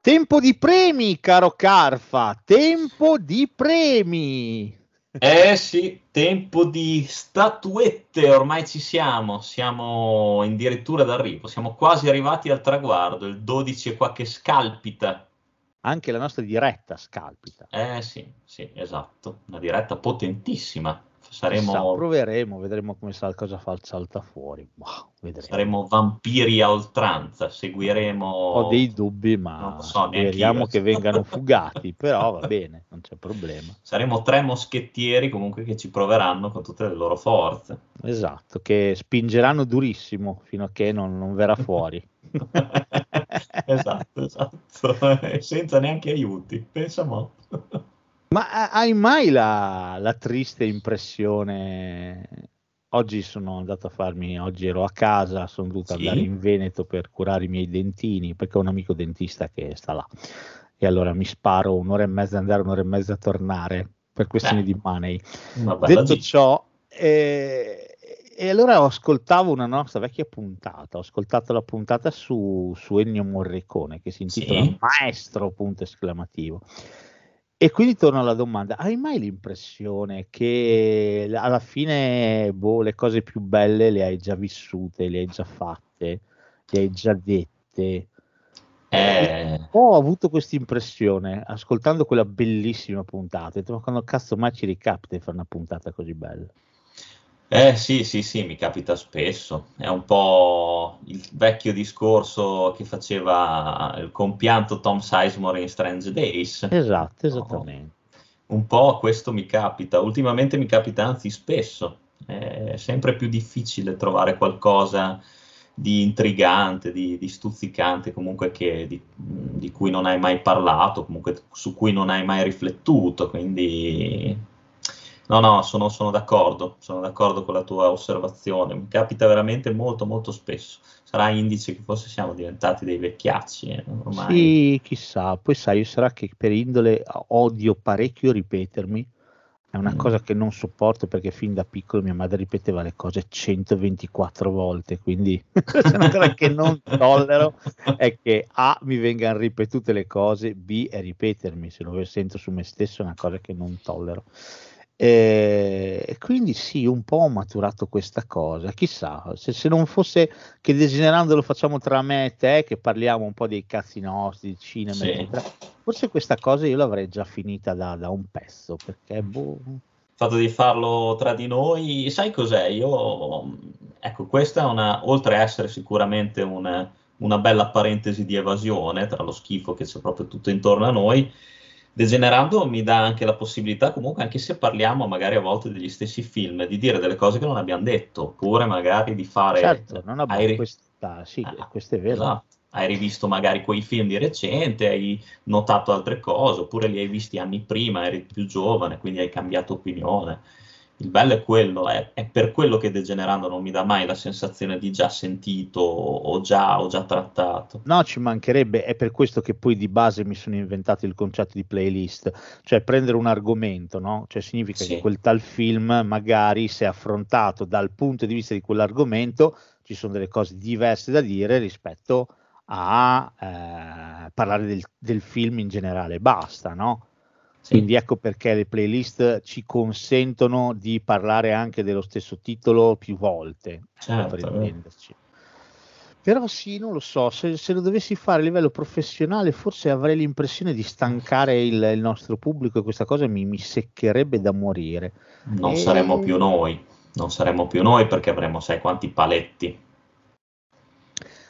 Tempo di premi, caro Carfa, tempo di premi. Eh sì, tempo di statuette, ormai ci siamo, siamo addirittura d'arrivo, siamo quasi arrivati al traguardo, il 12 è qua che scalpita. Anche la nostra diretta scalpita. Eh sì, sì, esatto, una diretta potentissima. Saremo, Chissà, proveremo, vedremo come sa, cosa fa, salta fuori. Wow, saremo vampiri a oltranza, seguiremo... Ho dei dubbi, ma so, speriamo che vengano fugati, però va bene, non c'è problema. Saremo tre moschettieri comunque che ci proveranno con tutte le loro forze. Esatto, che spingeranno durissimo fino a che non, non verrà fuori. esatto, esatto, senza neanche aiuti, pensa mo'. Ma hai mai la, la, triste impressione? Oggi sono andato a farmi, oggi ero a casa, sono dovuto sì. andare in Veneto per curare i miei dentini perché ho un amico dentista che sta là e allora mi sparo un'ora e mezza andare, un'ora e mezza a tornare per questioni eh, di money. Detto G. ciò, eh, e allora ascoltavo una nostra vecchia puntata, ho ascoltato la puntata su, su Ennio Morricone che si intitola sì. Maestro, punto esclamativo. E quindi torno alla domanda, hai mai l'impressione che alla fine boh, le cose più belle le hai già vissute, le hai già fatte, le hai già dette? Eh... Ho avuto questa impressione ascoltando quella bellissima puntata, ma quando cazzo mai ci ricapita di fare una puntata così bella? Eh sì, sì, sì, mi capita spesso. È un po' il vecchio discorso che faceva il compianto Tom Sizemore in Strange Days. Esatto, esattamente. No? Un po' questo mi capita. Ultimamente mi capita anzi spesso. È sempre più difficile trovare qualcosa di intrigante, di, di stuzzicante, comunque che, di, di cui non hai mai parlato, comunque su cui non hai mai riflettuto. Quindi No, no, sono, sono, d'accordo, sono d'accordo con la tua osservazione. Mi capita veramente molto, molto spesso. Sarà indice che forse siamo diventati dei vecchiacci. Eh, ormai. Sì, chissà. Poi sai, sarà che per indole odio parecchio ripetermi. È una mm. cosa che non sopporto perché fin da piccolo mia madre ripeteva le cose 124 volte, quindi una cosa che non tollero è che A mi vengano ripetute le cose, B è ripetermi, se lo sento su me stesso è una cosa che non tollero. E eh, quindi sì, un po' ho maturato questa cosa. Chissà, se, se, non fosse che desiderando lo facciamo tra me e te, che parliamo un po' dei cazzi nostri, di cinema, sì. eccetera, forse questa cosa io l'avrei già finita da, da un pezzo, perché boh. Il fatto di farlo tra di noi, sai cos'è? Io, ecco, questa è una, oltre a essere sicuramente una, una bella parentesi di evasione tra lo schifo che c'è proprio tutto intorno a noi, Degenerando mi dà anche la possibilità, comunque, anche se parliamo magari a volte degli stessi film, di dire delle cose che non abbiamo detto, oppure magari di fare... Certo, non abbiamo ri- questa, sì, ah, questo è vero. Esatto. Hai rivisto magari quei film di recente, hai notato altre cose, oppure li hai visti anni prima, eri più giovane, quindi hai cambiato opinione il bello è quello, è, è, per quello che degenerando non mi dà mai la sensazione di già sentito o già, o già trattato. No, ci mancherebbe, è per questo che poi di base mi sono inventato il concetto di playlist, cioè prendere un argomento, no? Cioè significa sì. che quel tal film magari se affrontato dal punto di vista di quell'argomento ci sono delle cose diverse da dire rispetto a eh, parlare del, del film in generale, basta, no? Quindi ecco perché le playlist ci consentono di parlare anche dello stesso titolo più volte, certo, per intenderci. Però sì, non lo so, se, se, lo dovessi fare a livello professionale forse avrei l'impressione di stancare il, il nostro pubblico e questa cosa mi, mi seccherebbe da morire. Non e... saremmo più noi, non saremmo più noi perché avremo sai quanti paletti.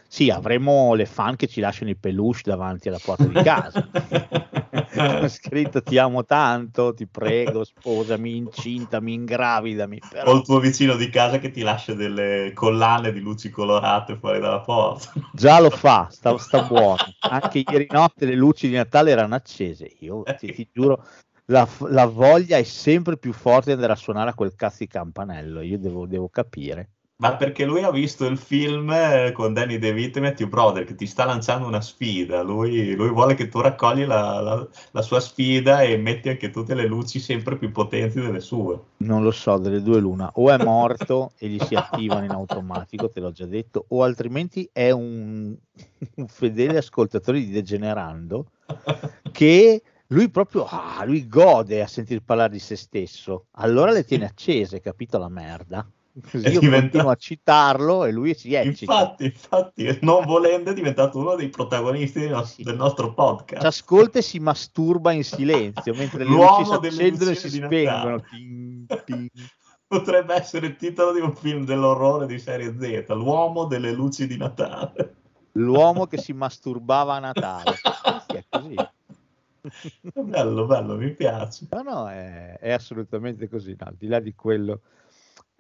Sì, avremo le fan che ci lasciano i peluche davanti alla porta di casa. Con scritto ti amo tanto, ti prego, sposami, incintami, ingravidami. Però... O il tuo vicino di casa che ti lascia delle collane di luci colorate fuori dalla porta. Già lo fa, sta, sta buono. Anche ieri notte le luci di Natale erano accese. Io ti, ti giuro, la, la, voglia è sempre più forte di andare a suonare a quel cazzo di campanello. Io devo, devo capire. Ma perché lui ha visto il film eh, con Danny DeVito e Matthew Brother che ti sta lanciando una sfida. Lui, lui vuole che tu raccogli la, la, la, sua sfida e metti anche tutte le luci sempre più potenti delle sue. Non lo so, delle due l'una. O è morto e gli si attivano in automatico, te l'ho già detto, o altrimenti è un, un fedele ascoltatore di Degenerando che lui proprio ah, lui gode a sentir parlare di se stesso. Allora le tiene accese, capito la merda? Così io diventato... continuo a citarlo e lui si eccita. Infatti, infatti, non volendo è diventato uno dei protagonisti del nostro, del nostro podcast. Ci ascolta e si masturba in silenzio mentre le luci si accendono e si spengono. Ping, ping. Potrebbe essere il titolo di un film dell'orrore di serie Z, L'uomo delle luci di Natale. L'uomo che si masturbava a Natale. sì, è così. Bello, bello, mi piace. No, no, è, è assolutamente così. No, al di là di quello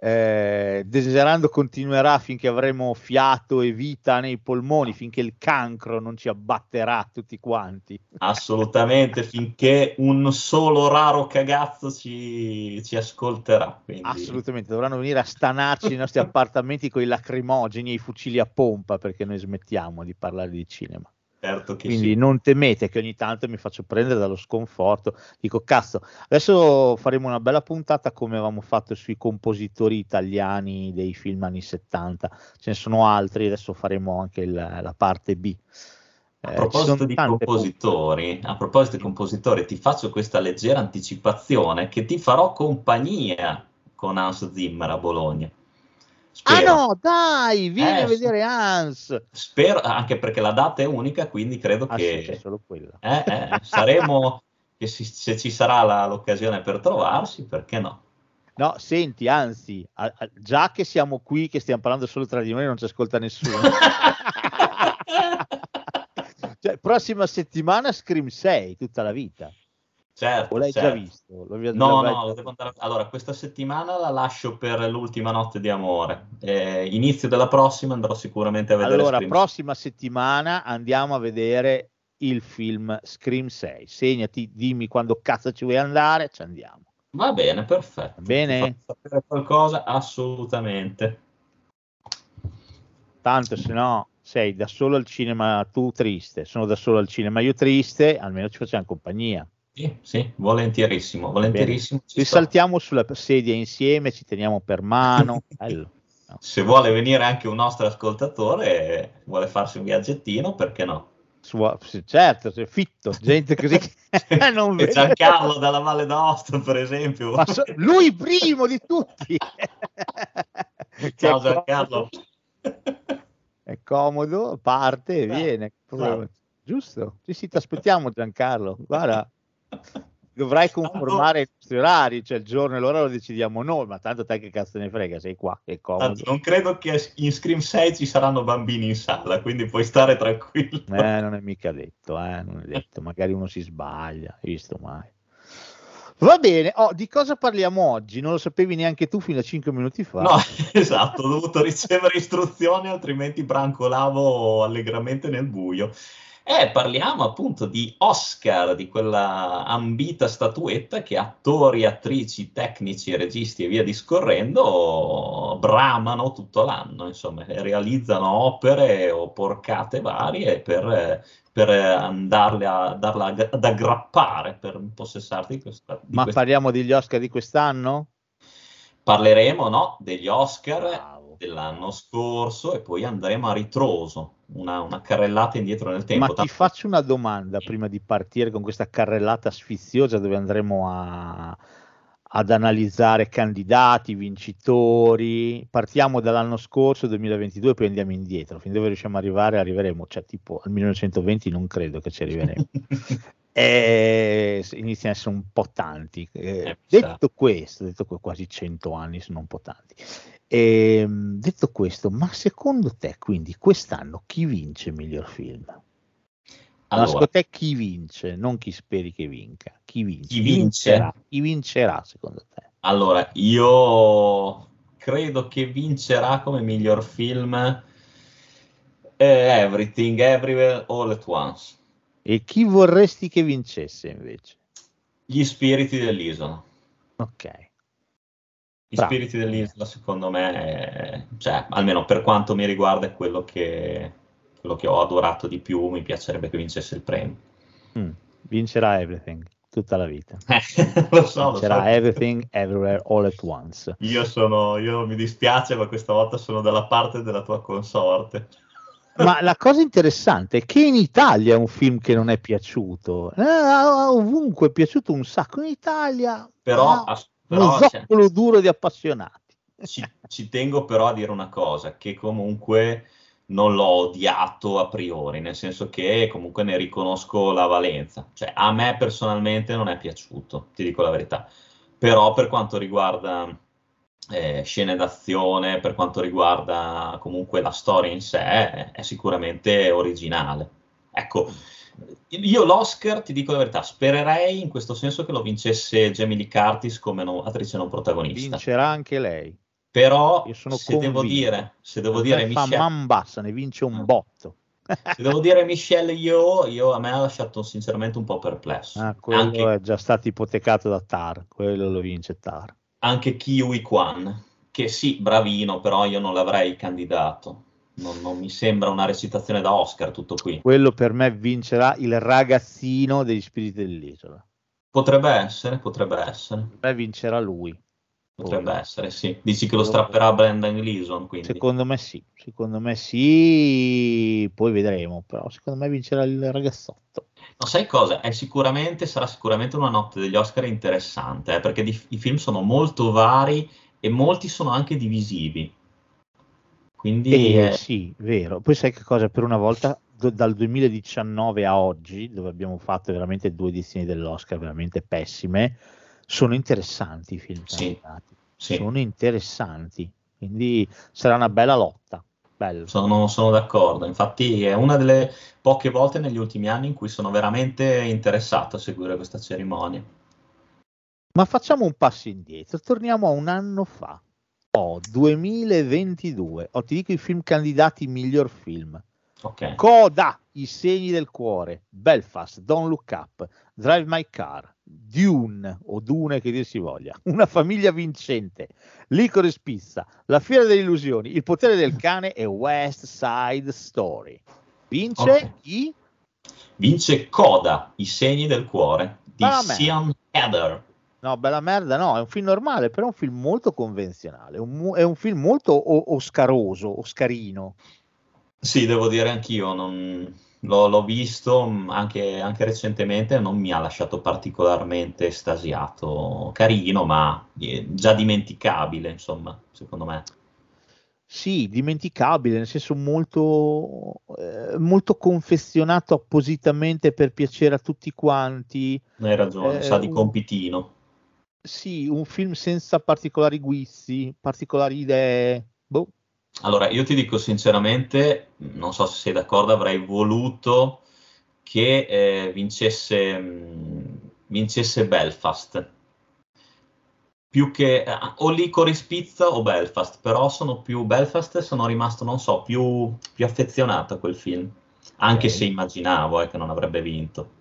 eh, desiderando continuerà finché avremo fiato e vita nei polmoni, finché il cancro non ci abbatterà tutti quanti. Assolutamente, finché un solo raro cagazzo ci, ci ascolterà. Quindi. Assolutamente, dovranno venire a stanarci nei nostri appartamenti con i lacrimogeni e i fucili a pompa perché noi smettiamo di parlare di cinema. Certo Quindi sì. non temete che ogni tanto mi faccio prendere dallo sconforto. Dico, cazzo, adesso faremo una bella puntata come avevamo fatto sui compositori italiani dei film anni 70. Ce ne sono altri, adesso faremo anche il, la parte B. A eh, proposito di compositori, a proposito di compositori, ti faccio questa leggera anticipazione che ti farò compagnia con Hans Zimmer a Bologna. Spero. Ah no, dai, vieni eh, a vedere Hans. Spero, anche perché la data è unica, quindi credo ah, che sì, solo quella. Eh, eh, saremo, si, se ci sarà la, l'occasione per trovarsi, perché no? No, senti, anzi, a, a, già che siamo qui, che stiamo parlando solo tra di noi, non ci ascolta nessuno. cioè, prossima settimana Scream 6, tutta la vita. Certo, o l'hai certo. già visto? Lo no, no, devo andare... allora questa settimana la lascio per l'ultima notte di amore. Eh, inizio della prossima andrò sicuramente a vedere. Allora, Scream prossima settimana andiamo a vedere il film Scream 6. Segnati, dimmi quando cazzo ci vuoi andare, ci andiamo. Va bene, perfetto. Va bene? sapere qualcosa? Assolutamente. Tanto se no sei da solo al cinema tu triste, sono da solo al cinema io triste, almeno ci facciamo compagnia. Sì, sì, volentierissimo, volentierissimo. Ci saltiamo sulla sedia insieme, ci teniamo per mano. Bello. No. Se vuole venire anche un nostro ascoltatore, vuole farsi un viaggettino, perché no? Su, certo, fitto, gente così che non vede. Giancarlo dalla Valle d'Aosta, per esempio. So, lui primo di tutti. Ciao Giancarlo. È comodo, parte e viene. No. Giusto? Sì, sì, ti aspettiamo Giancarlo. Guarda, dovrai conformare i nostri orari, cioè il giorno e l'ora lo decidiamo noi, ma tanto te che cazzo ne frega, sei qua, è comodo. Non credo che in Scream 6 ci saranno bambini in sala, quindi puoi stare tranquillo. Eh, non è mica detto, eh, non è detto, magari uno si sbaglia, visto mai. Va bene, oh, di cosa parliamo oggi? Non lo sapevi neanche tu fino a 5 minuti fa. No, esatto, ho dovuto ricevere istruzioni, altrimenti brancolavo allegramente nel buio. Eh, parliamo appunto di Oscar, di quella ambita statuetta che attori, attrici, tecnici, registi e via discorrendo bramano tutto l'anno, insomma, realizzano opere o porcate varie per, per andarle a, darla ad aggrappare, per possessarti di questa. Di Ma questa... parliamo degli Oscar di quest'anno? Parleremo, no, degli Oscar wow. Dell'anno scorso e poi andremo a ritroso una, una, carrellata indietro nel tempo. Ma ti faccio una domanda prima di partire con questa carrellata sfiziosa dove andremo a, ad analizzare candidati, vincitori. Partiamo dall'anno scorso, 2022, poi andiamo indietro. Fin dove riusciamo ad arrivare, arriveremo, cioè tipo al 1920 non credo che ci arriveremo. e iniziano a essere un po' tanti. Eh, detto questo, detto que- quasi 100 anni sono un po' tanti. E, ehm, detto questo, ma secondo te quindi quest'anno chi vince il miglior film? Ma Allora, secondo te chi vince? Non chi speri che vinca. Chi vince? Chi vince? vincerà? Chi vincerà secondo te? allora, io credo che vincerà come miglior film eh, Everything, Everywhere, All at Once. E chi vorresti che vincesse invece? Gli spiriti dell'isola. Ok. Gli Bravo. spiriti dell'isola, secondo me, è- cioè, almeno per quanto mi riguarda, è quello che, quello che ho adorato di più. Mi piacerebbe che vincesse il premio. Mm. Vincerà Everything tutta la vita. lo so, lo Vincerà so. Everything Everywhere All at Once. Io sono, io mi dispiace, ma questa volta sono dalla parte della tua consorte. Ma la cosa interessante è che in Italia è un film che non è piaciuto. Eh, ovunque è piaciuto un sacco. In Italia Però, uno però cioè, zoccolo duro di appassionati. ci, ci tengo però a dire una cosa, che comunque non l'ho odiato a priori, nel senso che comunque ne riconosco la valenza. Cioè, a me personalmente non è piaciuto, ti dico la verità. Però per quanto riguarda eh, scene d'azione, per quanto riguarda comunque la storia in sé, è, è sicuramente originale. Ecco, io l'Oscar, ti dico la verità, spererei in questo senso che lo vincesse Jamie Lee Curtis come no- attrice non protagonista. Vincerà anche lei. Però se devo convinto. dire, se devo dire fa Michelle, man bassa, ne vince un Ah. botto. se devo dire Michelle io, io a me ha lasciato sinceramente un po' perplesso. Ah, quello anche, è già stato ipotecato da Tar, quello lo vince Tar. anche Kiwi Kwan, che sì, bravino, però io non l'avrei candidato. Non, non mi sembra una recitazione da Oscar tutto qui. Quello per me vincerà il ragazzino degli spiriti dell'isola. Potrebbe essere, potrebbe essere, Per me vincerà lui. potrebbe essere, sì. Dici che lo strapperà Brendan Gleeson, quindi. Secondo me sì, secondo me sì, poi vedremo, però secondo me vincerà il ragazzotto. Ma sai cosa? È sicuramente, sarà sicuramente una notte degli Oscar interessante, eh, perché di- i film sono molto vari e molti sono anche divisivi. Quindi Eh, eh, sì, vero. Poi sai che cosa? Per una volta, do- dal 2019 a oggi, dove abbiamo fatto veramente due edizioni dell'Oscar veramente pessime, sono interessanti i film Sì, sì. Sono interessanti, quindi sarà una bella lotta. Bello. sono, sono d'accordo. Infatti è una delle poche volte negli ultimi anni in cui sono veramente interessato a seguire questa cerimonia. Ma facciamo un passo indietro, torniamo a un anno fa. Oh, 2022. Oh, ti dico i film candidati miglior film. Ok. Coda, I segni del cuore, Belfast, Don't Look Up, Drive My Car, Dune o Dune che dir si voglia, Una famiglia vincente, Licorice Pizza, La fiera delle illusioni, Il potere del cane e West Side Story. Vince Ok. chi? Vince Coda, I segni del cuore di. Sian Heather. No, bella merda, no, è un film normale, però è un film molto convenzionale, un è un film molto o- oscaroso, oscarino. Sì, devo dire anch'io, non- l'ho, l'ho visto mh, anche, anche recentemente, non mi ha lasciato particolarmente estasiato. Carino, ma eh, già dimenticabile, insomma, secondo me. Sì, dimenticabile, nel senso molto, eh, molto confezionato appositamente per piacere a tutti quanti. Hai ragione, Eh, sa di un- compitino. Sì, un film senza particolari guizzi, particolari idee. Boh. Allora, io ti dico sinceramente, non so se sei d'accordo, avrei voluto che eh, vincesse, mh, vincesse Belfast. Più che eh, o Licorice Pizza o Belfast, però sono più Belfast e sono rimasto, non so, più, più affezionato a quel film. Anche Ok. se immaginavo eh, che non avrebbe vinto.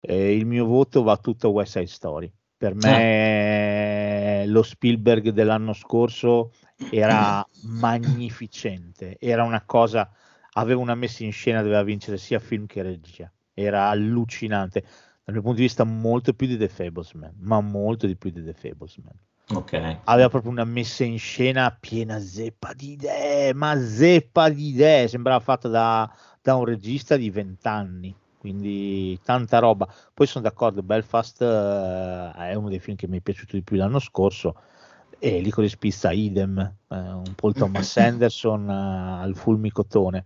Eh, il mio voto va tutto a West Side Story. Per me lo Spielberg dell'anno scorso era magnificente, era una cosa, aveva una messa in scena, doveva vincere sia film che regia, era allucinante, dal mio punto di vista molto più di The Fablesman, ma molto di più di The Fablesman. Ok. Aveva proprio una messa in scena piena zeppa di idee, ma zeppa di idee, sembrava fatta da, da un regista di vent'anni, quindi tanta roba. Poi sono d'accordo, Belfast eh, è uno dei film che mi è piaciuto di più l'anno scorso, e Licorice Pizza idem, eh, un Paul Thomas Anderson eh, al fulmicotone.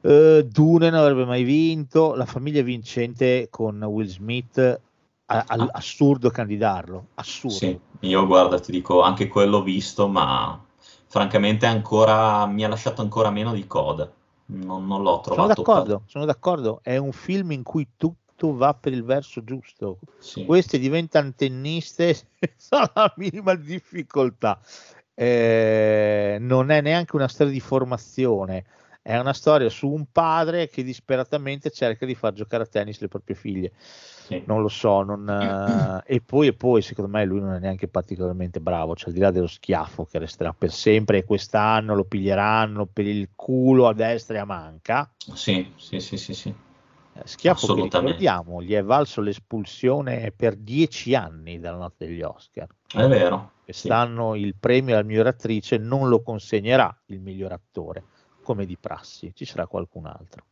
Eh, Dune non avrebbe mai vinto, La famiglia vincente con Will Smith, a- al- assurdo candidarlo, assurdo. Sì, io guarda, ti dico, anche quello ho visto, ma francamente ancora, mi ha lasciato ancora meno di Coda. Non, non l'ho Sono trovato. d'accordo, sono d'accordo. È un film in cui tutto va per il verso giusto. Sì. Queste diventano tenniste senza la minima difficoltà. Eh, non è neanche una storia di formazione, è una storia su un padre che disperatamente cerca di far giocare a tennis le proprie figlie. Sì. Non lo so, non, eh, e poi e poi secondo me lui non è neanche particolarmente bravo, cioè al di là dello schiaffo che resterà per sempre e quest'anno lo piglieranno per il culo a destra e a manca. Sì, sì, sì, sì, sì. Eh, Schiaffo che ricordiamo, gli è valso l'espulsione per dieci anni dalla notte degli Oscar. È vero. Sì. Quest'anno il premio alla miglior attrice non lo consegnerà il miglior attore, come di prassi, ci sarà qualcun altro.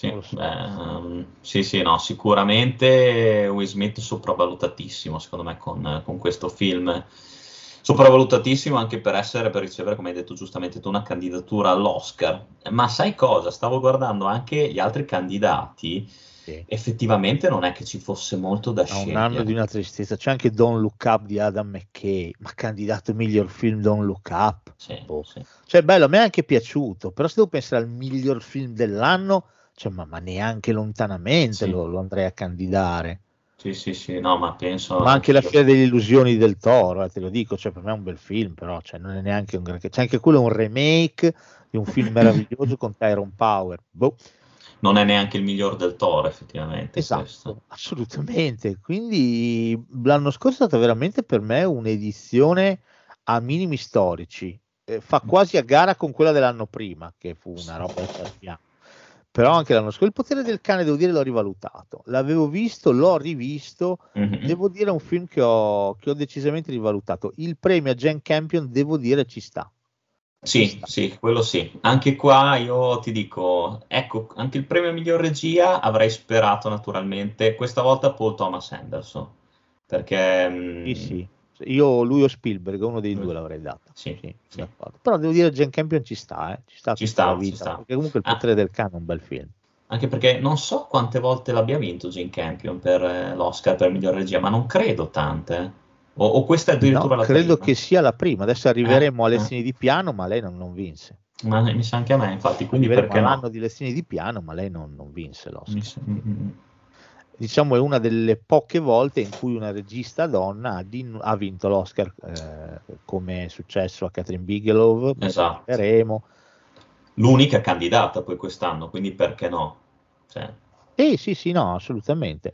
Sì, so. beh, sì, sì, no, sicuramente Will Smith sopravvalutatissimo, secondo me, con, con questo film. Sopravvalutatissimo anche per essere, per ricevere, come hai detto giustamente tu, una candidatura all'Oscar. Ma sai cosa? Stavo guardando anche gli altri candidati. Sì. Effettivamente non è che ci fosse molto da Ha un scegliere. anno di una tristezza, c'è anche Don't Look Up di Adam McKay, ma candidato miglior film Don't Look Up. Sì, Boh. sì. Cioè, bello, a me è anche piaciuto, però se devo pensare al miglior film dell'anno, cioè, ma, ma neanche lontanamente Sì. lo, lo andrei a candidare. Sì, sì, sì, no, ma penso... Ma anche La. Fiera delle Illusioni del Toro, eh, te lo dico, cioè, per me è un bel film, però cioè, non è neanche un granché. C'è anche quello un remake di un film meraviglioso con Tyrone Power. Boh. Non è neanche il miglior del Toro, effettivamente. Esatto, questo. assolutamente. Quindi l'anno scorso è stata veramente per me un'edizione a minimi storici. Eh, fa quasi a gara con quella dell'anno prima, che fu una roba da sappiamo. Però anche l'anno scorso il potere del cane, devo dire, l'ho rivalutato. L'avevo visto, l'ho rivisto. Mhm. Devo dire, è un film che ho, che ho decisamente rivalutato. Il premio a Jane Campion, devo dire, ci sta. Ci Sì, sta. sì, quello sì. Anche qua io ti dico, ecco, anche il premio miglior regia avrei sperato naturalmente, questa volta Paul Thomas Anderson, perché... mm, Sì, sì. Io, lui o Spielberg, uno dei Mm. due l'avrei data. Sì, Sì, sì. Però devo dire, Jane Campion ci sta, eh. ci sta Ci sta, la ci vita, sta. perché comunque il Ah. potere del cane è un bel film. Anche perché non so quante volte l'abbia vinto Jane Campion per eh, l'Oscar per miglior regia, ma non credo tante. O, o questa è addirittura No, la credo prima. che sia la prima. Adesso arriveremo Eh, alle eh. lezioni di piano, ma lei non, non vinse. Ma mi sa anche a me, infatti, quindi perché all'anno no? di lezioni di piano, ma lei non, non vinse l'Oscar. Mi sa- mm, mm. Diciamo è una delle poche volte in cui una regista donna ha, din- ha vinto l'Oscar, eh, come è successo a Catherine Bigelow, Esatto. vedremo. L'unica candidata poi quest'anno, quindi perché no? Cioè, Sì, sì, sì, no, assolutamente.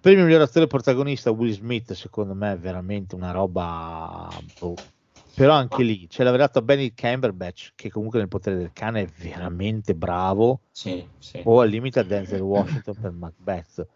Premio miglior attore protagonista Will Smith, secondo me è veramente una roba. boh. Però anche lì ce l'aveva dato a Benedict Cumberbatch, che comunque nel potere del cane è veramente bravo, sì, sì. o al limite a Denzel Washington per Macbeth.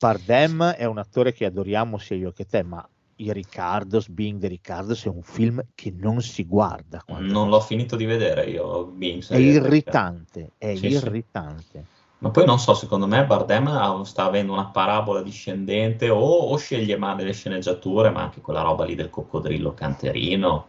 Bardem è un attore che adoriamo sia io che te, ma i Ricardos, Being the Ricardos, è un film che non si guarda. Non l'ho finito di vedere io, Beans. È irritante, è Sì, sì. irritante. Ma poi non so, secondo me Bardem sta avendo una parabola discendente o, o sceglie male le sceneggiature, ma anche quella roba lì del coccodrillo canterino.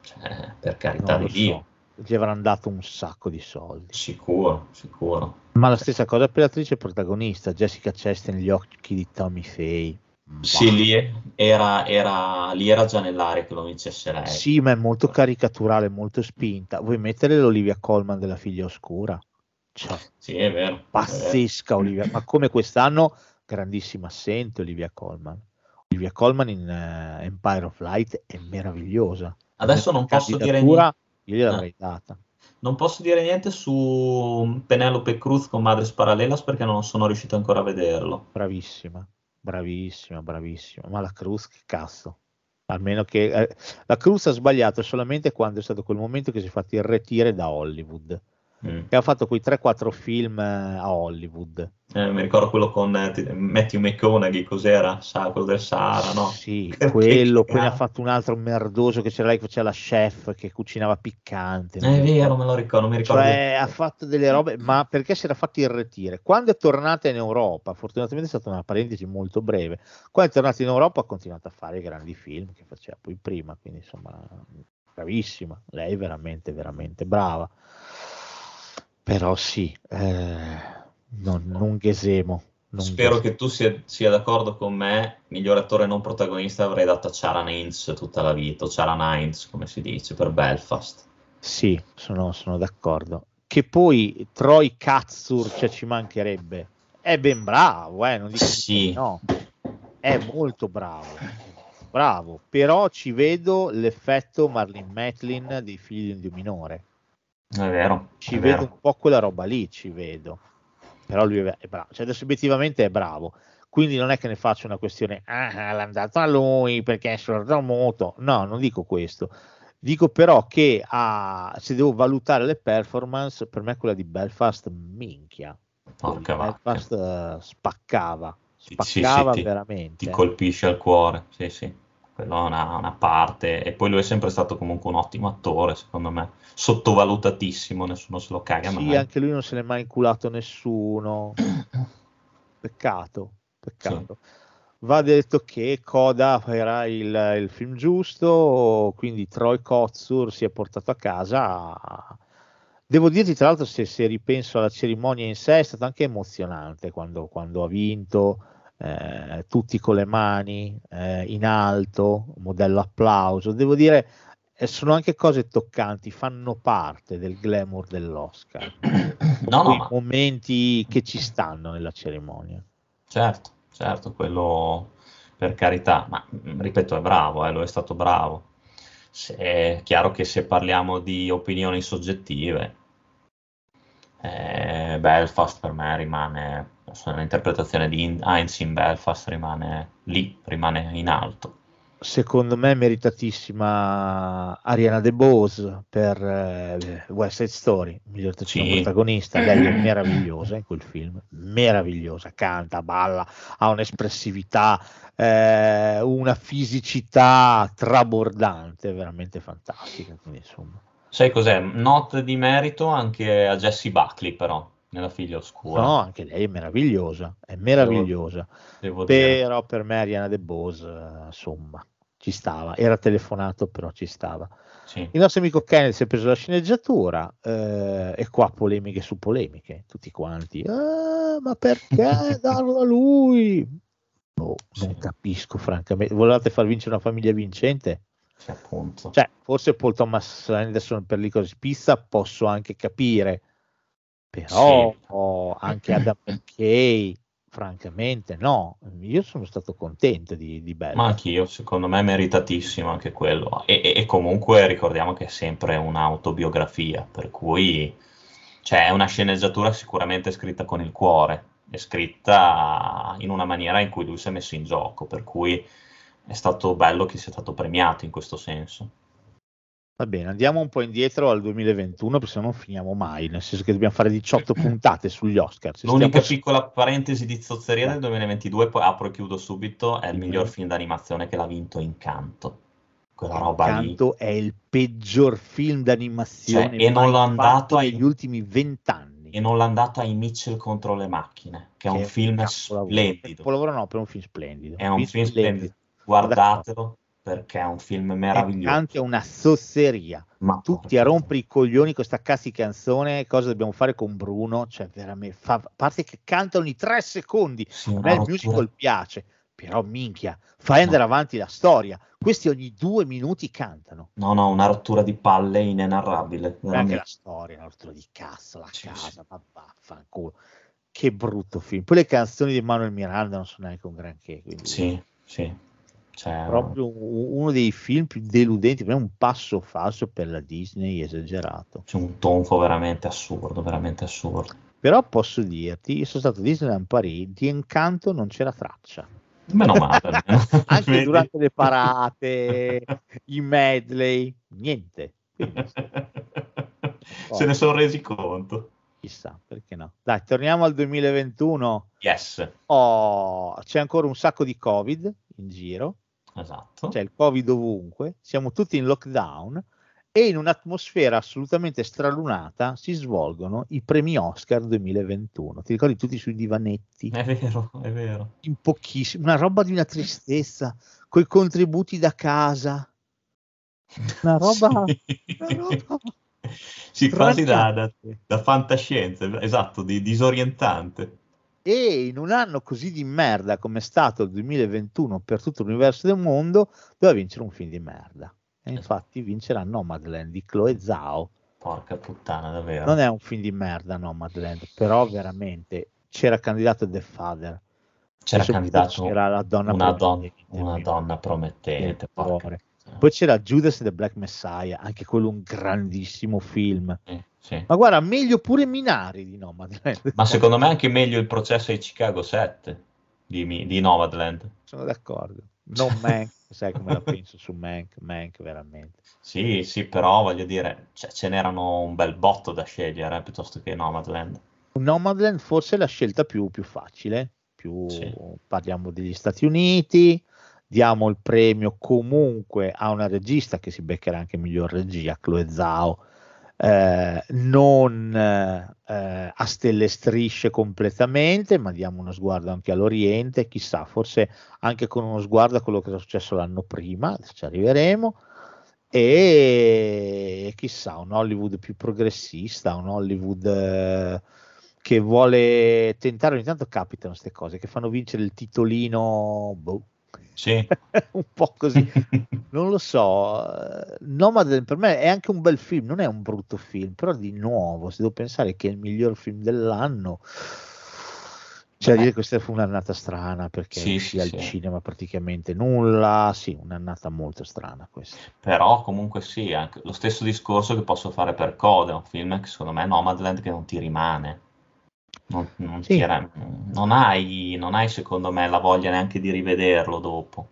Cioè, per carità Non di Dio. so. Gli avranno dato un sacco di soldi. Sicuro, sicuro. Ma la stessa cosa per l'attrice protagonista, Jessica Chastain, gli occhi di Tommy Faye. Sì, lì era, era- lì era già nell'aria che lo vincesse lei. Sì, ma è molto caricaturale, molto spinta. Vuoi mettere l'Olivia Colman della figlia oscura? Cioè, Sì, è vero. è vero. pazzesca Olivia, ma come quest'anno, grandissima assente Olivia Colman. Olivia Colman in eh, Empire of Light è meravigliosa. Adesso non posso dire niente. Io gliel'avrei data. Non posso dire niente su Penelope Cruz con Madres Paralelas perché non sono riuscito ancora a vederlo. Bravissima, bravissima, bravissima. Ma la Cruz, che cazzo. Almeno che eh, la Cruz ha sbagliato solamente quando è stato quel momento che si è fatto irretire da Hollywood. Mm. Che ha fatto quei 3-4 film eh, a Hollywood. Eh, mi ricordo quello con eh, Matthew McConaughey, cos'era? Sa, quello del Sahara, no? Sì, quello. Poi ne ha fatto un altro merdoso che c'era lei che faceva la chef che cucinava piccante. Eh, È vero, me lo ricordo, mi ricordo. Cioè, ha fatto delle robe, ma perché si era fatto irretire? Quando è tornata in Europa, fortunatamente è stata una parentesi molto breve. Quando è tornata in Europa ha continuato a fare i grandi film che faceva poi prima, quindi insomma, bravissima. Lei è veramente, veramente brava. Però sì, eh, non, non ghesemo. non Spero ghesemo. che tu sia, sia d'accordo con me. Miglior attore non protagonista avrei dato a Charan Hines tutta la vita, o Charan Hines, come si dice, per Belfast. Sì, sono, sono d'accordo. Che poi Troy Katsur, cioè ci mancherebbe, è ben bravo, eh, non dico Sì. no, è molto bravo, bravo, però ci vedo l'effetto Marlene Matlin dei figli di un minore, È vero. ci è vedo vero. un po' quella roba lì, ci vedo, però lui è bravo, cioè adesso obiettivamente è bravo, quindi non è che ne faccio una questione, ah, l'ha dato a lui perché è sordomuto, no, non dico questo, dico però che ah, se devo valutare le performance, per me quella di Belfast, minchia, Porca. Belfast eh, spaccava, Sì, sì, spaccava sì, ti- veramente. Ti colpisce al cuore, sì, sì. È una, una parte. E poi lui è sempre stato comunque un ottimo attore, secondo me. Sottovalutatissimo, nessuno se lo caga Sì, mai. anche lui non se n'è mai inculato nessuno. Peccato, peccato. Va detto che Coda era il, il film giusto, quindi Troy Kotsur si è portato a casa. Devo dirti, tra l'altro, se, se ripenso alla cerimonia in sé, è stato anche emozionante quando, quando ha vinto, eh, tutti con le mani eh, in alto, modello applauso. Devo dire, eh, sono anche cose toccanti, fanno parte del glamour dell'Oscar. No, no, ma momenti che ci stanno nella cerimonia. certo, certo, quello per carità. Ma mm, ripeto, è bravo, eh, lo è stato bravo. Se- è chiaro che se parliamo di opinioni soggettive, eh, Belfast per me rimane, l'interpretazione di Heinz in Belfast rimane lì, rimane in alto. Secondo me meritatissima Ariana DeBose per eh, West Side Story, miglior Sì. protagonista. Lei è meravigliosa in quel film, meravigliosa, canta, balla, ha un'espressività, eh, una fisicità trabordante, veramente fantastica. Quindi, insomma, Sai cos'è? Note di merito anche a Jessie Buckley, però, nella figlia oscura. no, anche lei è meravigliosa, è meravigliosa. Devo dire. Però per me Ariana DeBose, eh, insomma, ci stava. Era telefonato, però ci stava. Sì. Il nostro amico Kenneth si è preso la sceneggiatura eh, e qua polemiche su polemiche, tutti quanti. "Ah, ma perché darlo a lui? Boh, non Sì. capisco, francamente. Volevate far vincere una famiglia vincente? Sì, appunto. Cioè, forse Paul Thomas Anderson per l'icono di pizza posso anche capire, però Sì. oh, anche Adam McKay, francamente, no. Io sono stato contento di, di Bella. Ma anch'io, secondo me è meritatissimo anche quello. E, e- e comunque ricordiamo che è sempre un'autobiografia, per cui cioè, è una sceneggiatura sicuramente scritta con il cuore, è scritta in una maniera in cui lui si è messo in gioco, per cui è stato bello che sia stato premiato in questo senso. Va bene, andiamo un po' indietro al 2021 perché se no non finiamo mai, nel senso che dobbiamo fare 18 puntate sugli Oscar. Se L'unica stiamo- piccola parentesi di zozzeria del 2022, poi apro e chiudo subito, è il miglior film d'animazione che l'ha vinto Incanto. Quella roba lì. Incanto è il peggior film d'animazione Cioè, e non mai l'hanno dato fatto ai- negli ultimi vent'anni. e non l'ha andata ai Mitchell contro le macchine, che è Che un film splendido. Capolavoro no, per un film splendido. È un film splendido. Guardatelo perché è un film meraviglioso. È una sosseria. Ma Tutti a rompere i coglioni con questa cazzo di canzone, cosa dobbiamo fare con Bruno? Cioè, veramente, fa, a parte che canta ogni tre secondi, Sì, a una me il musical piace, però minchia, fai andare avanti la storia. Questi ogni due minuti cantano. No, no, una rottura di palle inenarrabile. Anche la storia, la rottura di cazzo, la Sì, casa, sì. ma vaffanculo. Che brutto film. Poi le canzoni di Manuel Miranda non sono neanche un granché. Quindi Sì, sì. Cioè, Proprio uno dei film più deludenti, per me è un passo falso per la Disney esagerato. c'è un tonfo veramente assurdo, veramente assurdo. Però posso dirti, io sono stato a Disneyland Paris, di Incanto non c'era traccia. Meno male. Anche durante le parate, i medley, niente. Quindi, Se ne sono resi conto. chissà, perché no. Dai, torniamo al 2021. Yes, Oh, c'è ancora un sacco di Covid in giro, esatto. c'è il Covid ovunque, siamo tutti in lockdown e in un'atmosfera assolutamente stralunata si svolgono i premi Oscar 2021. Ti ricordi tutti sui divanetti? È vero, è vero. In pochissimo, una roba di una tristezza, coi contributi da casa. Una roba... Sì. una roba Sì, quasi da, da, da fantascienza, esatto, di disorientante. E in un anno così di merda come è stato il 2021 per tutto l'universo del mondo, doveva vincere un film di merda. E infatti vincerà Nomadland di Chloe Zhao. Porca puttana, davvero. Non è un film di merda Nomadland, però veramente c'era candidato The Father. C'era candidato c'era la donna una, don- una donna promettente. Porca. Poi c'era Judas and the Black Messiah, anche quello un grandissimo film. Sì, sì. Ma guarda, meglio pure Minari di Nomadland. Ma secondo me anche meglio il processo ai Chicago 7 di, di Nomadland. Sono d'accordo. Non Mank, sai come la penso su Mank, Mank veramente. Sì, sì, però voglio dire, cioè, ce n'erano un bel botto da scegliere eh, piuttosto che Nomadland. Nomadland forse è la scelta più, più facile, più Sì. parliamo degli Stati Uniti, diamo il premio comunque a una regista che si beccherà anche miglior regia, Chloe Zhao, eh, non eh, a stelle strisce completamente, ma diamo uno sguardo anche all'Oriente, chissà, forse anche con uno sguardo a quello che era successo l'anno prima, ci arriveremo, e chissà, un Hollywood più progressista, un Hollywood eh, che vuole tentare, ogni tanto capitano queste cose, che fanno vincere il titolino, boh, Sì. un po' così, non lo so. eh, Nomadland per me è anche un bel film, non è un brutto film, però di nuovo, se devo pensare che è il miglior film dell'anno, Beh. dire questa fu un'annata strana perché Sì, sì, al sì. cinema praticamente nulla, sì, un'annata molto strana questa. Però comunque sì, anche lo stesso discorso che posso fare per Coda, un film che secondo me è Nomadland che non ti rimane. Non, non Sì. era- non hai, non hai secondo me la voglia neanche di rivederlo dopo.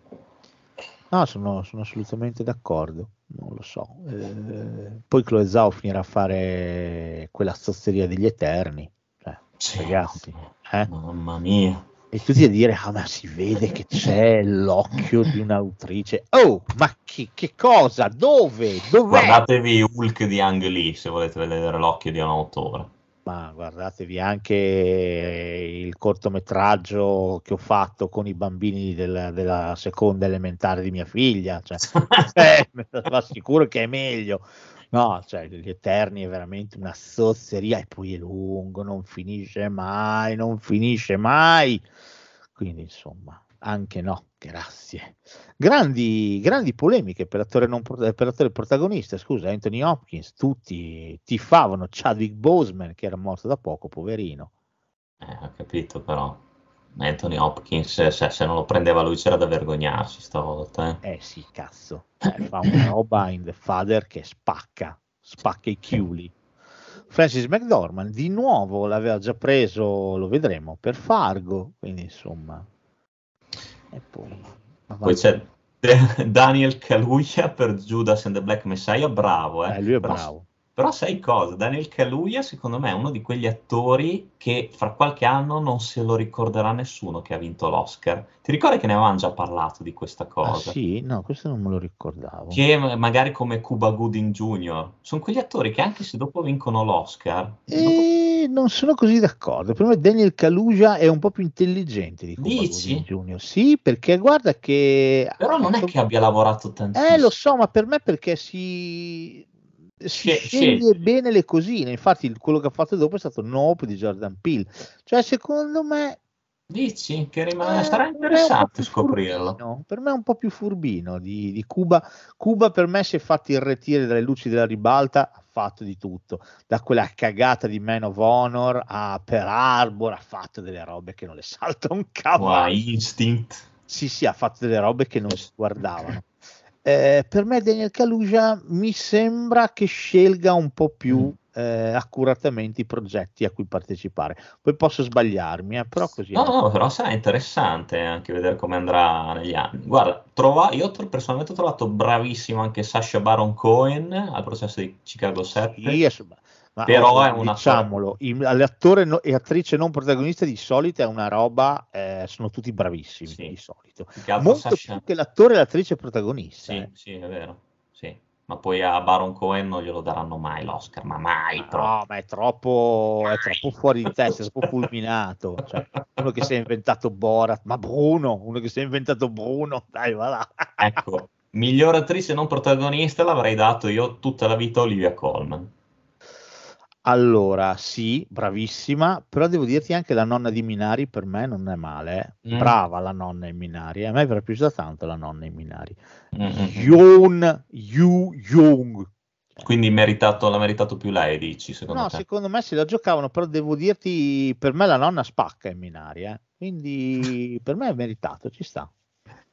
No, sono, sono assolutamente d'accordo, non lo so. Eh, poi Chloe Zhao finirà a fare quella zozzeria degli Eterni, cioè, Sì, ragazzi, eh? Mamma mia. E tutti a dire, ah ma si vede che c'è l'occhio di un'autrice. Oh, ma che, che cosa? Dove? Dov'è? Guardatevi Hulk di Ang Lee se volete vedere l'occhio di un autore. Ma guardatevi anche eh, il cortometraggio che ho fatto con i bambini della, della seconda elementare di mia figlia. Cioè, eh, me lo assicuro che è meglio. No, cioè, gli Eterni è veramente una zozzeria e poi è lungo, non finisce mai, non finisce mai. Quindi, insomma, anche no, grazie. Grandi, grandi polemiche per l'attore, non, per l'attore protagonista, scusa, Anthony Hopkins, tutti tifavano Chadwick Boseman che era morto da poco, poverino. Eh, ho capito però. Anthony Hopkins, se, se non lo prendeva lui c'era da vergognarsi stavolta. Eh. Eh sì, cazzo, Eh, fa una roba in The Father che spacca, spacca i chiuli. Francis McDormand di nuovo l'aveva già preso, lo vedremo, per Fargo, quindi insomma. E poi, Poi c'è De- Daniel Kaluuya per Judas and the Black Messiah, bravo. Eh. Eh, lui è Però- bravo. Però sai cosa? Daniel Kaluuya secondo me è uno di quegli attori che fra qualche anno non se lo ricorderà nessuno che ha vinto l'Oscar. Ti ricordi che ne avevamo già parlato di questa Ah, cosa? sì, no, questo non me lo ricordavo. Che ma- magari come Cuba Gooding Jr. Sono quegli attori che anche se dopo vincono l'Oscar, dopo- Non sono così d'accordo. Per me Daniel Kaluuya è un po' più intelligente di Cuba Jr. Sì, perché guarda che... però non è che abbia lavorato tantissimo. Eh, lo so, ma per me perché si, si Sceglie- sceglie sceglie. bene le cosine. Infatti, quello che ha fatto dopo è stato Nope di Jordan Peele. Cioè, secondo me. Dici che rimane... eh, sarà interessante scoprirlo. furbino. Per me è un po' più furbino di, di Cuba. Cuba per me si è fatto irretire dalle luci della ribalta. Ha fatto di tutto, da quella cagata di Man of Honor a Per Harbor. Ha fatto delle robe che non le salta un cavallo. Wow, Instinct. Sì, sì, ha fatto delle robe che non si guardavano. Eh, per me Daniel Kaluuya mi sembra che scelga un po' più Mm. Eh, accuratamente i progetti a cui partecipare. Poi posso sbagliarmi, eh, però così. No, no, però sarà interessante anche vedere come andrà negli anni. Guarda, trova- io tro- personalmente ho trovato bravissimo anche Sasha Baron Cohen al processo di Chicago 7. Sì, adesso- ma Però oh, è una- diciamolo, i- l'attore no- e attrice non protagonista di solito è una roba, eh, sono tutti bravissimi Sì. di solito. Molto Sasha- più che l'attore e l'attrice protagonista. Sì, eh. sì, è vero. Ma poi a Baron Cohen non glielo daranno mai l'Oscar, ma mai proprio. No, ma è troppo, è troppo fuori di testa, è troppo fulminato. Cioè, uno che si è inventato Borat, ma Bruno, uno che si è inventato Bruno, dai, va là. Ecco, miglior attrice non protagonista l'avrei dato io tutta la vita a Olivia Colman. Allora, sì, bravissima, però devo dirti anche la nonna di Minari per me non è male. eh. Mm. Brava la nonna in Minari. A me era piaciuta tanto la nonna in Minari. Mm-mm. Yoon Yu Young. Quindi meritato, l'ha meritato più lei, dici, secondo No, te? secondo me se la giocavano, però devo dirti, per me la nonna spacca in Minari, eh. quindi per me è meritato, ci sta.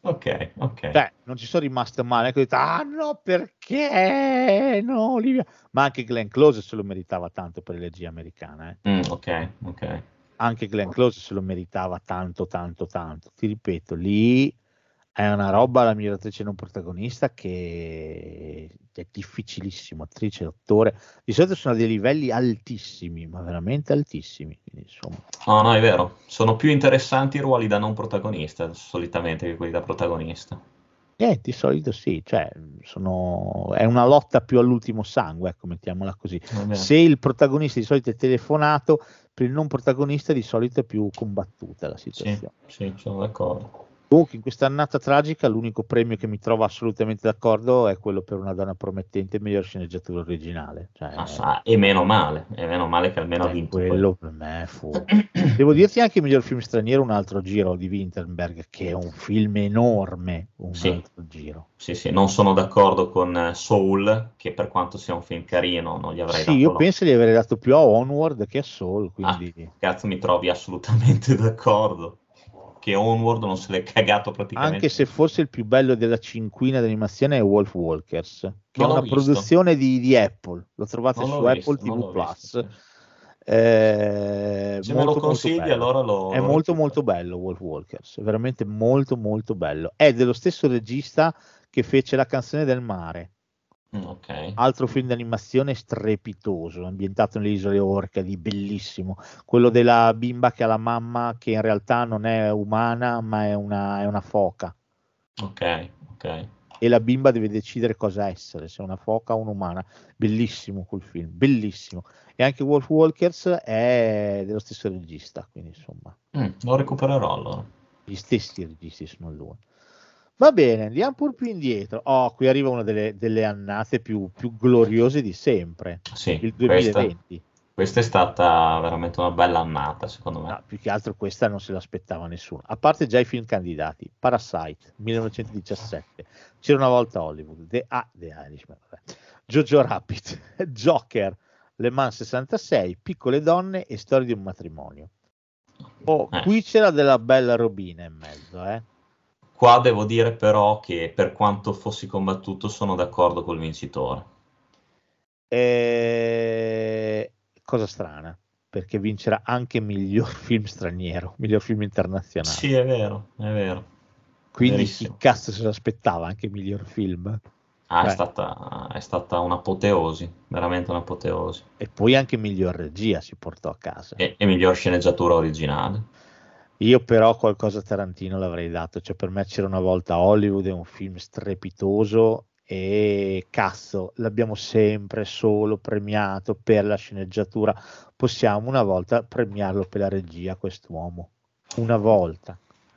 Ok, ok. Cioè, non ci sono rimasto male, detto, ah no, perché? No, Olivia. Ma anche Glenn Close se lo meritava tanto per l'elegia americana, eh. Mm, ok, ok. Anche Glenn Close se lo meritava tanto, tanto, tanto. Ti ripeto, lì è una roba la miglior attrice non protagonista che è difficilissimo, attrice, attore. Di solito sono a dei livelli altissimi, ma veramente altissimi. Quindi, insomma, No, no, è vero. Sono più interessanti i ruoli da non protagonista, solitamente, che quelli da protagonista. eh, di solito sì, cioè, sono... è una lotta più all'ultimo sangue, ecco, mettiamola così. Se il protagonista di solito è telefonato, per il non protagonista di solito è più combattuta la Sì, situazione. sì, sono d'accordo. Comunque, in questa annata tragica, l'unico premio che mi trova assolutamente d'accordo è quello per una donna promettente, miglior sceneggiatura originale. Cioè, Ah, sa- e meno male, e meno male che almeno ha cioè, vinto quello per me fu. Devo dirti anche miglior film straniero, un altro giro di Winterberg, che è un film enorme. Un Sì. altro giro. Sì, sì, non sono d'accordo con eh, Soul, che per quanto sia un film carino, non gli avrei Sì, dato io lo- penso di aver dato più a Onward che a Soul, quindi Cazzo, mi trovi assolutamente d'accordo. Che Onward non se l'è cagato praticamente. anche se forse il più bello della cinquina d'animazione è Wolf Walkers, che Non è una visto. produzione di, di Apple, lo trovate Non su Apple visto, TV Plus. Eh, Se me lo molto, molto consigli, allora lo. È lo molto recupero. molto bello Wolf Walkers, è veramente molto molto bello. È dello stesso regista che fece La canzone del mare, Mm, Ok. altro film d'animazione strepitoso, ambientato nelle isole Orcadi, bellissimo. Quello della bimba che ha la mamma che in realtà non è umana, ma è una, è una foca. Ok, ok. E la bimba deve decidere cosa essere, se una foca o un'umana. Bellissimo quel film, bellissimo. E anche Wolf Walkers è dello stesso regista, quindi insomma, Mm, lo recupererò allora. gli stessi registi sono lui. Va bene, andiamo pur più indietro. Oh, qui arriva una delle, delle annate più, più gloriose di sempre, Sì, il questa, 2020. questa è stata veramente una bella annata, secondo me. No, più che altro questa non se l'aspettava nessuno. A parte già i film candidati, Parasite, 1917, C'era una volta Hollywood, The, ah, The Irishman, vabbè. Jojo Rabbit, Joker, Le Mans 66, Piccole donne e Storia di un matrimonio. Oh, Eh. qui c'era della bella robina in mezzo, eh. Qua devo dire però che per quanto fossi combattuto sono d'accordo col vincitore. Eh, cosa strana, perché vincerà anche miglior film straniero, miglior film internazionale. Sì, è vero, è vero. Quindi verissimo. chi cazzo se l'aspettava anche miglior film? Ah, è Beh. stata, è stata un'apoteosi, veramente un'apoteosi. E poi anche miglior regia si portò a casa. E, e miglior sceneggiatura originale. Io però qualcosa a Tarantino l'avrei dato, cioè per me c'era una volta Hollywood, è un film strepitoso e cazzo, l'abbiamo sempre solo premiato per la sceneggiatura, possiamo una volta premiarlo per la regia quest'uomo, una volta.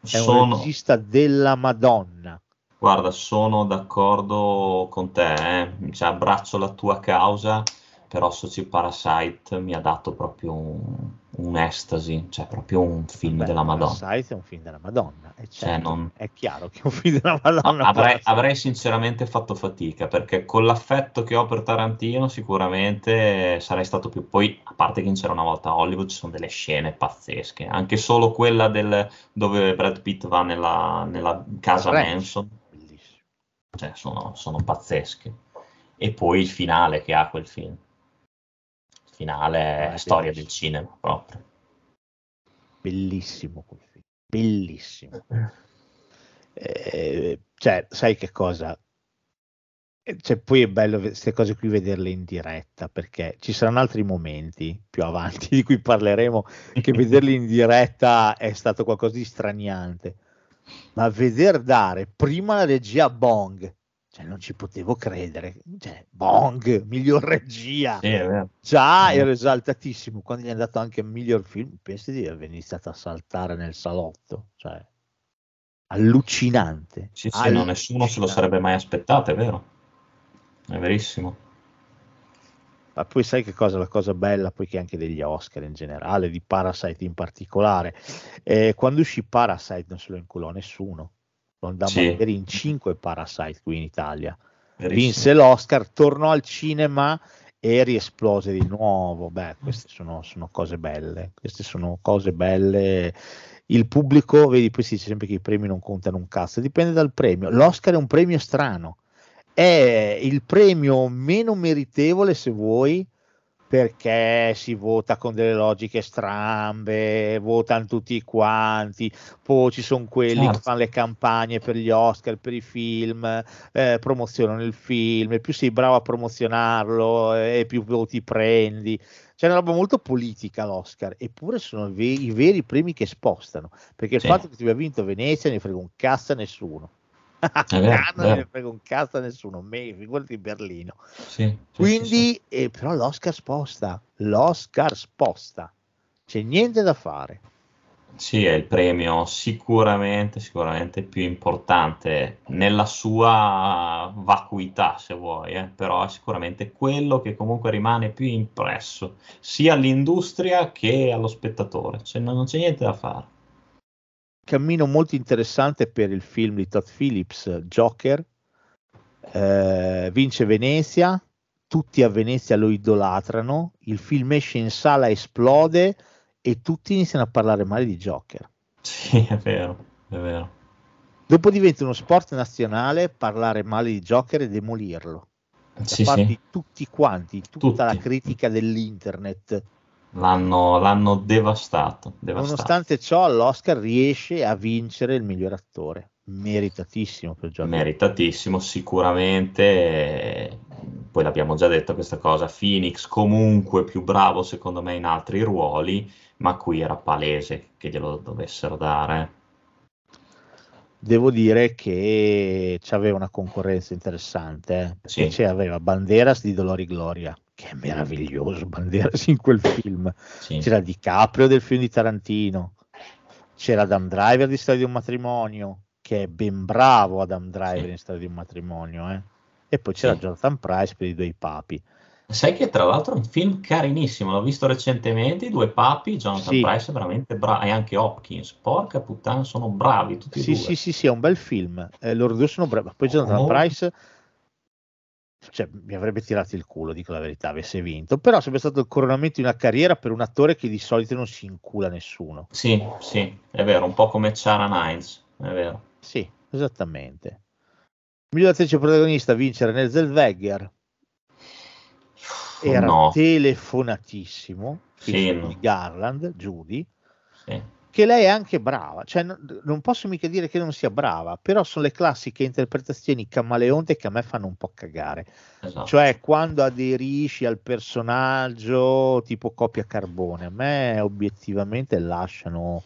È un Sono, regista della Madonna. guarda, sono d'accordo con te, eh. Cioè, abbraccio la tua causa, però Soci Parasite mi ha dato proprio un, un'estasi, cioè proprio un film Beh, della Madonna. Parasite è un film della Madonna, e Cioè, certo, non- è chiaro che è un film della Madonna. Avrei, avrei sinceramente fatto fatica perché con l'affetto che ho per Tarantino sicuramente sarei stato più. Poi, a parte che in c'era una volta a Hollywood, ci sono delle scene pazzesche, anche solo quella del, dove Brad Pitt va nella, nella casa Ranch. Manson, Bellissimo. cioè sono, sono pazzesche. E poi il finale che ha quel film. Finale Ah, è è storia del cinema proprio. bellissimo quel film, bellissimo. Eh, cioè, sai che cosa? Eh, Cioè, poi è bello queste cose qui vederle in diretta perché ci saranno altri momenti più avanti di cui parleremo che vederli in diretta è stato qualcosa di straniante. Ma veder dare prima la regia Bong, cioè non ci potevo credere. Cioè, Bong, miglior regia. Vero. Già ero esaltatissimo quando gli è andato anche miglior film. Pensi di aver iniziato a saltare nel salotto, cioè allucinante. Sì, sì, no, nessuno se lo sarebbe mai aspettato, è vero. È verissimo. Ma poi sai che cosa? La cosa bella, poi che anche degli Oscar in generale, di Parasite in particolare, eh, quando uscì Parasite non se lo inculò nessuno. Lo andammo Sì. a vedere in cinque Parasite qui in Italia. Verissimo. Vinse l'Oscar, tornò al cinema e riesplose di nuovo. Beh, queste sono, sono cose belle. Queste sono cose belle. Il pubblico, vedi, poi si dice sempre che i premi non contano un cazzo, dipende dal premio. L'Oscar è un premio strano, è il premio meno meritevole, se vuoi, perché si vota con delle logiche strambe, votano tutti quanti, poi ci sono quelli Certo. che fanno le campagne per gli Oscar, per i film, eh, promozionano il film, e più sei bravo a promozionarlo eh, e più voti prendi. C'è una roba molto politica l'Oscar, eppure sono i, ve- i veri premi che spostano, perché il Sì. fatto che tu abbia vinto Venezia ne frega un cazzo a nessuno. A vero, Cannes vero. ne frega un cazzo a nessuno, me, figurati Berlino. Sì, sì, sì, Quindi, eh, però l'Oscar sposta, l'Oscar sposta, c'è niente da fare. Sì, è il premio sicuramente, sicuramente più importante nella sua vacuità, se vuoi, eh, però è sicuramente quello che comunque rimane più impresso sia all'industria che allo spettatore. Cioè, non non c'è niente da fare. Cammino molto interessante per il film di Todd Phillips, Joker, eh, vince Venezia, tutti a Venezia lo idolatrano, il film esce in sala, esplode e tutti iniziano a parlare male di Joker. Sì, è vero, è vero. Dopo diventa uno sport nazionale parlare male di Joker e demolirlo. Da Sì, parte sì, di tutti quanti, tutta la Tutti. critica dell'internet. L'hanno, l'hanno devastato, devastato. Nonostante ciò, all'Oscar riesce a vincere il miglior attore. Meritatissimo per Joker. Meritatissimo, sicuramente. Poi l'abbiamo già detto questa cosa. Phoenix comunque più bravo secondo me in altri ruoli, ma qui era palese che glielo dovessero dare. Devo dire che c'aveva una concorrenza interessante, eh, perché Sì. c'aveva Banderas di Dolori Gloria, che è meraviglioso Banderas in quel film. Sì, C'era DiCaprio del film di Tarantino, c'era Adam Driver di Storia di un matrimonio, che è ben bravo Adam Driver Sì. in Storia di un matrimonio, eh. E poi c'era Sì. Jonathan Price per i due papi. Sai che tra l'altro è un film carinissimo, l'ho visto recentemente, i due papi, Jonathan Sì. Price è veramente bravo, e anche Hopkins, porca puttana, sono bravi tutti e Sì, due. sì, sì, sì, è un bel film. Eh, loro due sono bravi. Poi Jonathan Molto. Price cioè, mi avrebbe tirato il culo, dico la verità, avesse vinto. Però sarebbe stato il coronamento di una carriera per un attore che di solito non si incula nessuno. Sì, sì, è vero, un po' come Sharon Hines, è vero. Sì, esattamente. Miglior attrice protagonista vince Renée Zellweger. Era No, telefonatissimo. Sì, no. Garland, Judy. sì. Che lei è anche brava, cioè no- non posso mica dire che non sia brava, però sono le classiche interpretazioni camaleonte che a me fanno un po' cagare, Esatto. cioè quando aderisci al personaggio tipo copia carbone, a me obiettivamente lasciano,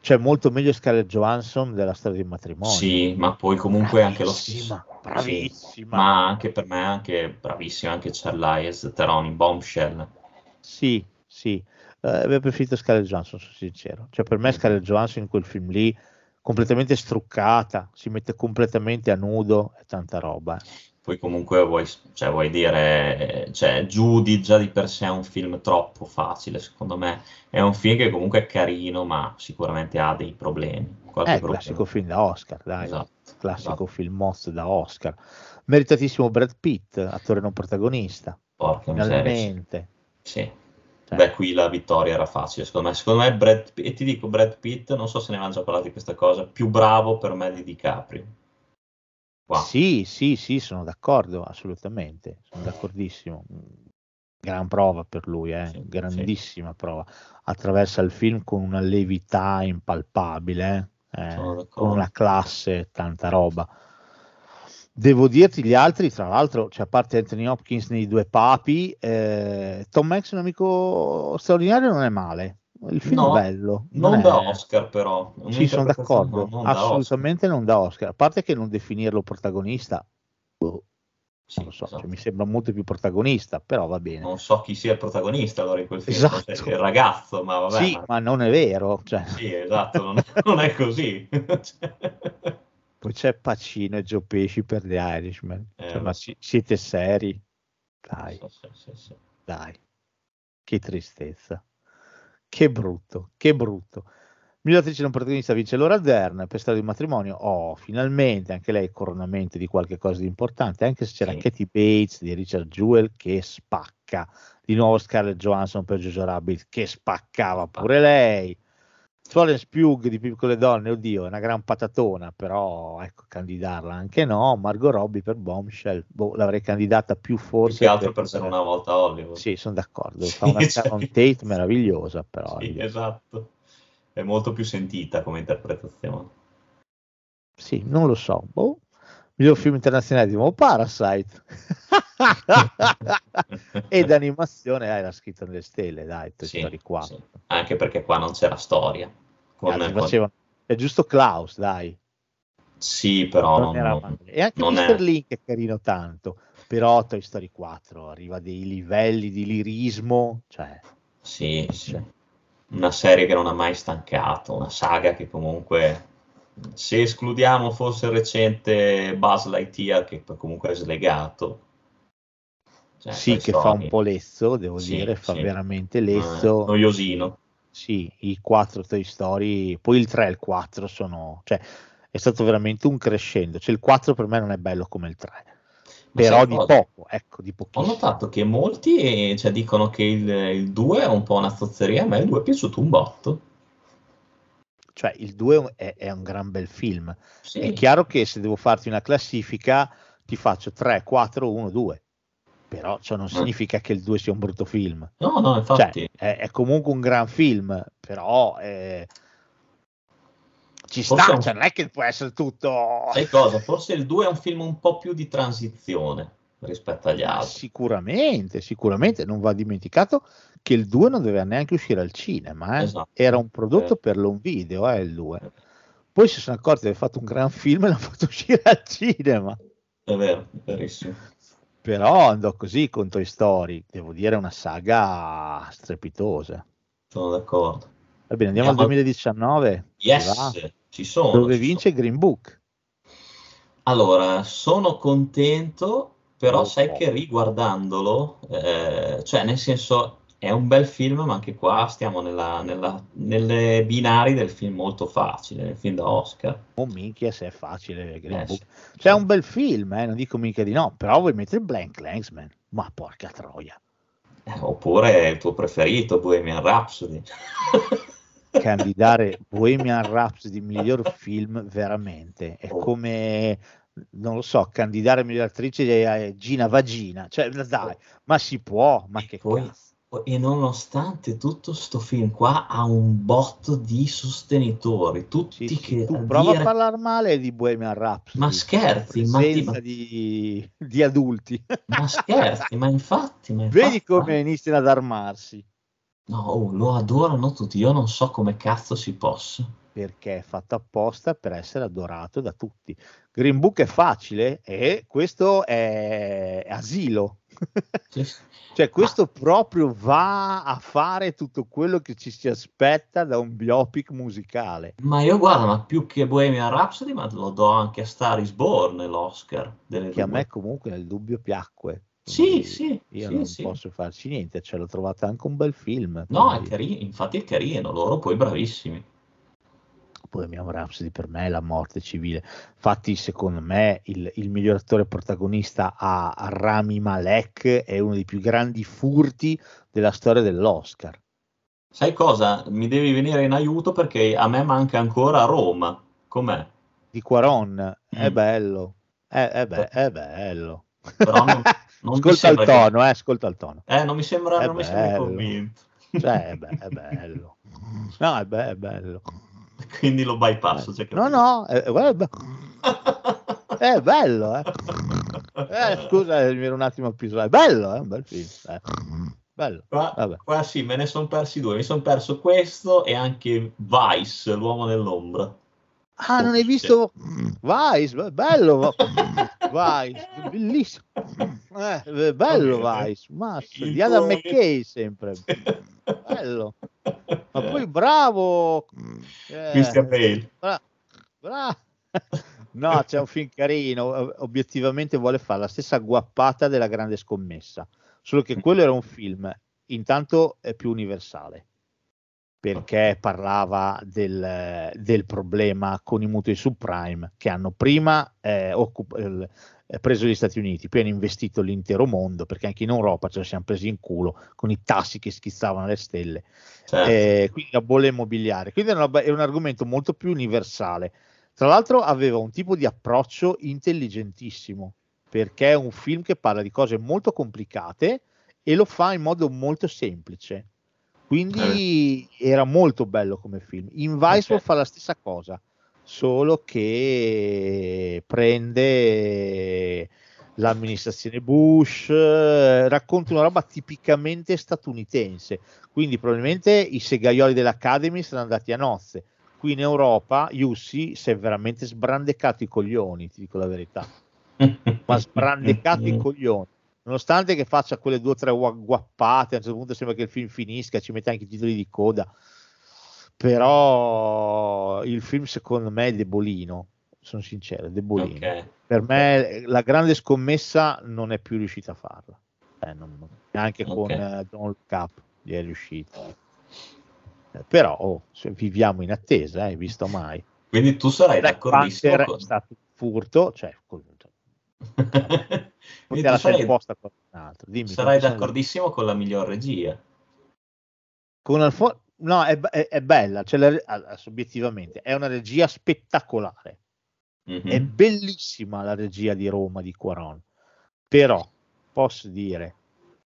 cioè molto meglio Scarlett Johansson della storia del matrimonio. Sì, ma poi comunque anche lo stesso. Bravissima, bravissima. Ma anche per me, anche bravissimo, anche Charlize Theron in Bombshell. Sì, sì. Eh, avrei preferito Scarlett Johansson, sono sincero. Cioè, per me Scarlett Johansson in quel film lì, completamente struccata, si mette completamente a nudo, è tanta roba. eh. Poi comunque vuoi, cioè, vuoi dire, eh, cioè, Judy già di per sé è un film troppo facile, secondo me. È un film che comunque è carino, ma sicuramente ha dei problemi. È problema. classico film da Oscar, dai. Esatto, Classico esatto. film mozzo da Oscar. Meritatissimo Brad Pitt, attore non protagonista, Porca miseria. sì. Sì. Beh, qui la vittoria era facile, secondo me. Secondo me Brad e ti dico, Brad Pitt, non so se ne già parlato di questa cosa, più bravo per me di DiCaprio. Qua. Sì, sì, sì, sono d'accordo, assolutamente, sono d'accordissimo. Gran prova per lui, eh, Sì, grandissima prova. Attraversa il film con una levità impalpabile, eh, con una classe, tanta roba. Devo dirti gli altri, tra l'altro, cioè, a parte Anthony Hopkins nei due papi, eh, Tom Hanks, un amico straordinario, non è male. Il film No, è bello. Non è- da Oscar, però. Sì, sono d'accordo, non da assolutamente non da Oscar. A parte che non definirlo protagonista, boh, Sì, non lo so, esatto. cioè, mi sembra molto più protagonista, però va bene. Non so chi sia il protagonista allora in quel film, Esatto. forse il ragazzo, ma vabbè. sì, ma- ma non è vero. cioè, Sì, esatto, non è, non è così. poi c'è Pacino e Joe Pesci per The Irishman. Eh, Cioè, ma si- siete seri? Dai, Sì, sì, sì, dai. Che tristezza. Che brutto, che brutto. Miglior attrice non protagonista vince Laura Dern per storia di matrimonio. Oh, finalmente anche lei coronamento di qualche cosa di importante, anche se c'era Sì. Katie Bates di Richard Jewell che spacca. Di nuovo Scarlett Johansson per Jojo Rabbit che spaccava pure lei. Florence Pugh di Piccole Donne, oddio, è una gran patatona, però ecco, candidarla anche no. Margot Robbie per Bombshell, boh, l'avrei candidata più Più forse che altro per essere una volta a Hollywood. Sì, sono d'accordo, fa una cioè- Sharon Tate meravigliosa, però Sì, io- esatto. È molto più sentita come interpretazione. sì, non lo so. Boh. Miglior film internazionale di nuovo Parasite. e d'animazione dai, l'ha scritto nelle stelle, dai, Toy Sì, Story 4. sì. Anche perché qua non c'era storia. Con- Anzi, con- È giusto Klaus, dai. Sì, però Non non, era non-. E anche non Mr. è- Link è carino tanto, però Toy Story 4 arriva a dei livelli di lirismo, cioè Sì, sì. Cioè. Una serie che non ha mai stancato, una saga che comunque, se escludiamo forse il recente Buzz Lightyear, che comunque è slegato. Cioè, sì che fa un po' lezzo, devo Sì, dire, fa sì. veramente eh, lezzo. noiosino. Sì, i quattro Toy Story, poi il 3 e il 4 sono, cioè è stato veramente un crescendo. Cioè il 4 per me non è bello come il 3, Ma però di cosa? poco, ecco, di Ho pochissimo. notato che molti eh, cioè, dicono che il, il 2 è un po' una zozzeria, a me il 2 è piaciuto un botto. Cioè il 2 è, è un gran bel film. Sì, È chiaro che se devo farti una classifica ti faccio 3, 4, 1, 2. Però ciò non Eh. significa che il 2 sia un brutto film. no, no, Cioè, infatti, è, è comunque un gran film, però eh, ci Forse sta, è un- cioè, non è che può essere tutto... sai cosa? Forse il 2 è un film un po' più di transizione rispetto agli altri. Sicuramente, sicuramente non va dimenticato che il 2 non doveva neanche uscire al cinema, eh. Esatto. era un prodotto Eh. per l'home video, eh, il 2. Poi si sono accorti di aver fatto un gran film e l'hanno fatto uscire al cinema. È vero, è verissimo. Però andò così con Toy Story, devo dire una saga strepitosa. Sono d'accordo. Va bene, andiamo al Andiamo- 2019, si va? Yes, ci sono. dove ci vince Green Book. Allora, sono contento, però Oh, sai oh. che riguardandolo, eh, cioè nel senso è un bel film, ma anche qua stiamo nella, nella- nelle binari del film molto facile, nel film da Oscar. Oh minchia se è facile Green Eh, Book. sì. Cioè è un bel film, eh, non dico mica di no, però vuoi mettere Blank Landsman, ma porca troia. Eh, oppure il tuo preferito, Bohemian Rhapsody. candidare Bohemian Rhapsody miglior film veramente è Oh. come non lo so candidare miglior attrice a Gina Vagina cioè dai ma si può ma E che poi- cazzo E nonostante tutto sto film qua ha un botto di sostenitori, tutti Sì, sì, che tu prova dire- a parlare male di Bohemian Rhapsody Ma scherzi, ma, ti- ma- di, di adulti ma scherzi, ma infatti, ma vedi infatti- come iniziano ad armarsi No, oh, lo adorano tutti, io non so come cazzo si possa. perché è fatto apposta per essere adorato da tutti Green Book è facile e questo è asilo. Cioè, questo proprio va a fare tutto quello che ci si aspetta da un biopic musicale. Ma io guarda, ma più che Bohemian Rhapsody, ma lo do anche a Star is Born l'Oscar Che a due. me comunque nel dubbio piacque. Sì, sì, Io sì, non sì. posso farci niente, ce l'ho trovato anche un bel film. No, è carino, infatti è carino, loro poi bravissimi. Poi abbiamo Rhapsody per me è la morte civile. Infatti, secondo me, il, il miglior attore protagonista a, Rami Malek è uno dei più grandi furti della storia dell'Oscar. Sai cosa? Mi devi venire in aiuto perché a me manca ancora Roma. Com'è? Di Quaron è Mm. bello, è, è be- è bello. Però non- non ascolta il sembra che- tono, eh, ascolta il tono. Eh, non mi sembra, È non mi sembra convinto. Cioè, è, be- è bello. No, è, be- è bello. Quindi lo bypasso. cioè, No, no, è, guarda, è bello. Eh. Eh, scusa, mi ero un attimo più È bello, è un bel film. eh. Bello. Qua, qua sì, me ne sono persi due. Mi sono perso questo e anche Vice, l'uomo nell'ombra. Ah, non hai visto Vice? Be- Bello, Vice, bellissimo. Eh, bello Vice, mazza, Il di Adam McKay sempre. Bello. Ma poi bravo. Eh, Christian Bale. Bra- bra- No, c'è un film carino. Obiettivamente vuole fare la stessa guappata della grande scommessa. solo che quello era un film intanto è più universale perché parlava del, del, problema con i mutui subprime che hanno prima eh, occup- eh, preso gli Stati Uniti, poi hanno investito l'intero mondo perché anche in Europa ce lo siamo presi in culo con i tassi che schizzavano alle stelle. Certo. Eh, quindi la bolla immobiliare. Quindi è, una, è un argomento molto più universale. Tra l'altro aveva un tipo di approccio intelligentissimo perché è un film che parla di cose molto complicate e lo fa in modo molto semplice quindi eh. era molto bello come film. In Vice okay. fa la stessa cosa, solo che prende l'amministrazione Bush, racconta una roba tipicamente statunitense. Quindi probabilmente i segaioli dell'Academy sono andati a nozze. Qui in Europa Yussi si è veramente sbrandecato i coglioni, ti dico la verità. Ma sbrandecato i coglioni nonostante che faccia quelle due o tre guappate, a un certo punto sembra che il film finisca, ci mette anche i titoli di coda, però il film secondo me è debolino, sono sincero, è debolino. Okay. Per me la grande scommessa non è più riuscita a farla, eh, non, anche okay. con uh, Don't Look Up gli è riuscito. Eh, però oh, viviamo in attesa, hai eh, visto mai. Quindi tu sarai Black d'accordissimo Panther con... è stato un furto, cioè Poteva sarai, posta Dimmi, sarai d'accordissimo sono... con la miglior regia. Con Alfo... No, è, è, è bella, cioè la, obiettivamente è una regia spettacolare. Mm-hmm. È bellissima la regia di Roma di Quaron. Però posso dire,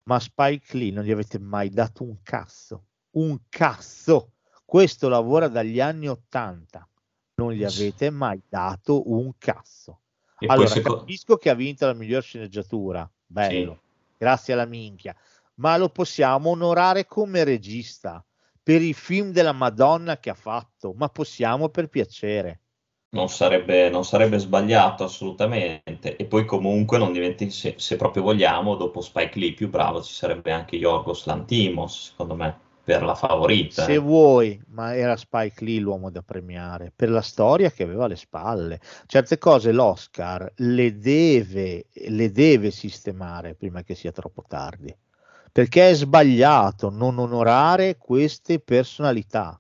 ma Spike Lee non gli avete mai dato un cazzo. Un cazzo. Questo lavora dagli anni Ottanta. Non gli avete mai dato un cazzo. E allora, secondo... capisco che ha vinto la miglior sceneggiatura, bello, sì. grazie alla minchia, ma lo possiamo onorare come regista per i film della Madonna che ha fatto, ma possiamo per piacere. Non sarebbe, non sarebbe sbagliato assolutamente. E poi comunque non diventi, se, se, proprio vogliamo, dopo Spike Lee più bravo ci sarebbe anche Yorgos Lantimos, secondo me per la favorita. Se vuoi, ma era Spike Lee l'uomo da premiare per la storia che aveva alle spalle. Certe cose l'Oscar le deve, le deve sistemare prima che sia troppo tardi, perché è sbagliato non onorare queste personalità.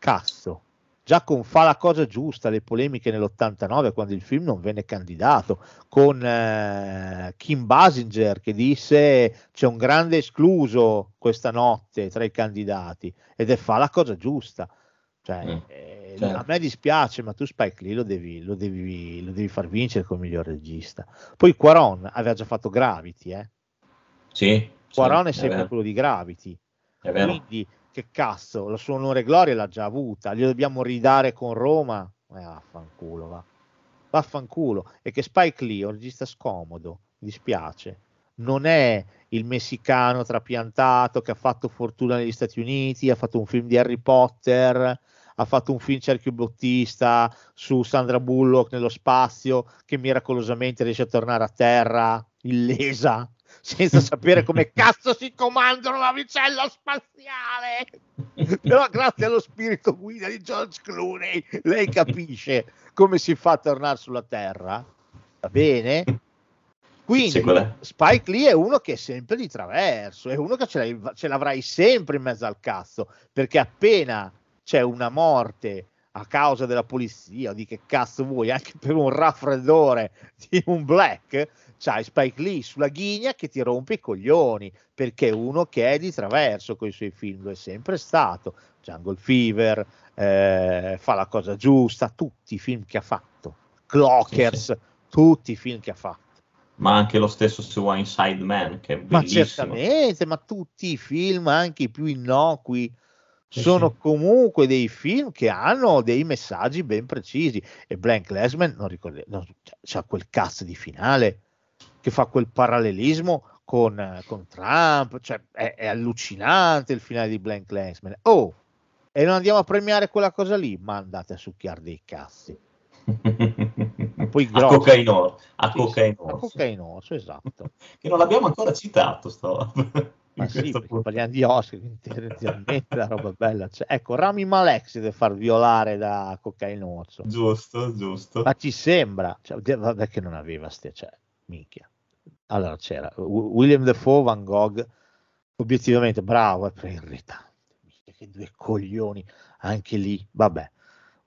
Cazzo già con Fa la cosa giusta, le polemiche nell'89 quando il film non venne candidato, con eh, Kim Basinger che disse c'è un grande escluso questa notte tra i candidati ed è Fa la cosa giusta. Cioè, mm, eh, certo. A me dispiace, ma tu Spike Lee lo devi, lo devi, lo devi far vincere come miglior regista. Poi Quaron aveva già fatto Gravity, eh? Sì. Quaron sì, è sempre è quello di Gravity. Quindi che cazzo, la sua onore e gloria l'ha già avuta, glielo dobbiamo ridare con Roma? Eh, vaffanculo, va. Vaffanculo. E che Spike Lee, un regista scomodo, mi dispiace, non è il messicano trapiantato che ha fatto fortuna negli Stati Uniti, ha fatto un film di Harry Potter, ha fatto un film cerchio bottista su Sandra Bullock nello spazio che miracolosamente riesce a tornare a terra illesa senza sapere come cazzo si comanda una navicella spaziale. Però grazie allo spirito guida di George Clooney, lei capisce come si fa a tornare sulla Terra. Va bene? Quindi Spike Lee è uno che è sempre di traverso, è uno che ce, ce l'avrai sempre in mezzo al cazzo, perché appena c'è una morte a causa della polizia o di che cazzo vuoi, anche per un raffreddore di un black, c'hai Spike Lee sulla ghigna che ti rompe i coglioni perché è uno che è di traverso con i suoi film, lo è sempre stato. Jungle Fever, eh, fa la cosa giusta, tutti i film che ha fatto, Clockers, sì, sì. tutti i film che ha fatto. Ma anche lo stesso su Inside Man, che è bellissimo. Ma certamente, ma tutti i film, anche i più innocui, sono sì. comunque dei film che hanno dei messaggi ben precisi e Blank Lesman non ricordo, non, c'ha quel cazzo di finale che fa quel parallelismo con, con Trump, cioè è, è, allucinante il finale di Blank Landsman. Oh, e non andiamo a premiare quella cosa lì, ma andate a succhiare dei cazzi. Poi a cocaino, a sì, cocaino. A cocaino, esatto. che non l'abbiamo ancora citato, sto. Ma sì, parliamo di Oscar, tendenzialmente la roba bella. Cioè, ecco, Rami Malek si deve far violare da cocainoso. Giusto, giusto. Ma ci sembra, cioè, vabbè che non aveva ste, cioè, minchia Allora c'era William Defoe, Van Gogh, obiettivamente bravo, è irritante. Che due coglioni anche lì, vabbè.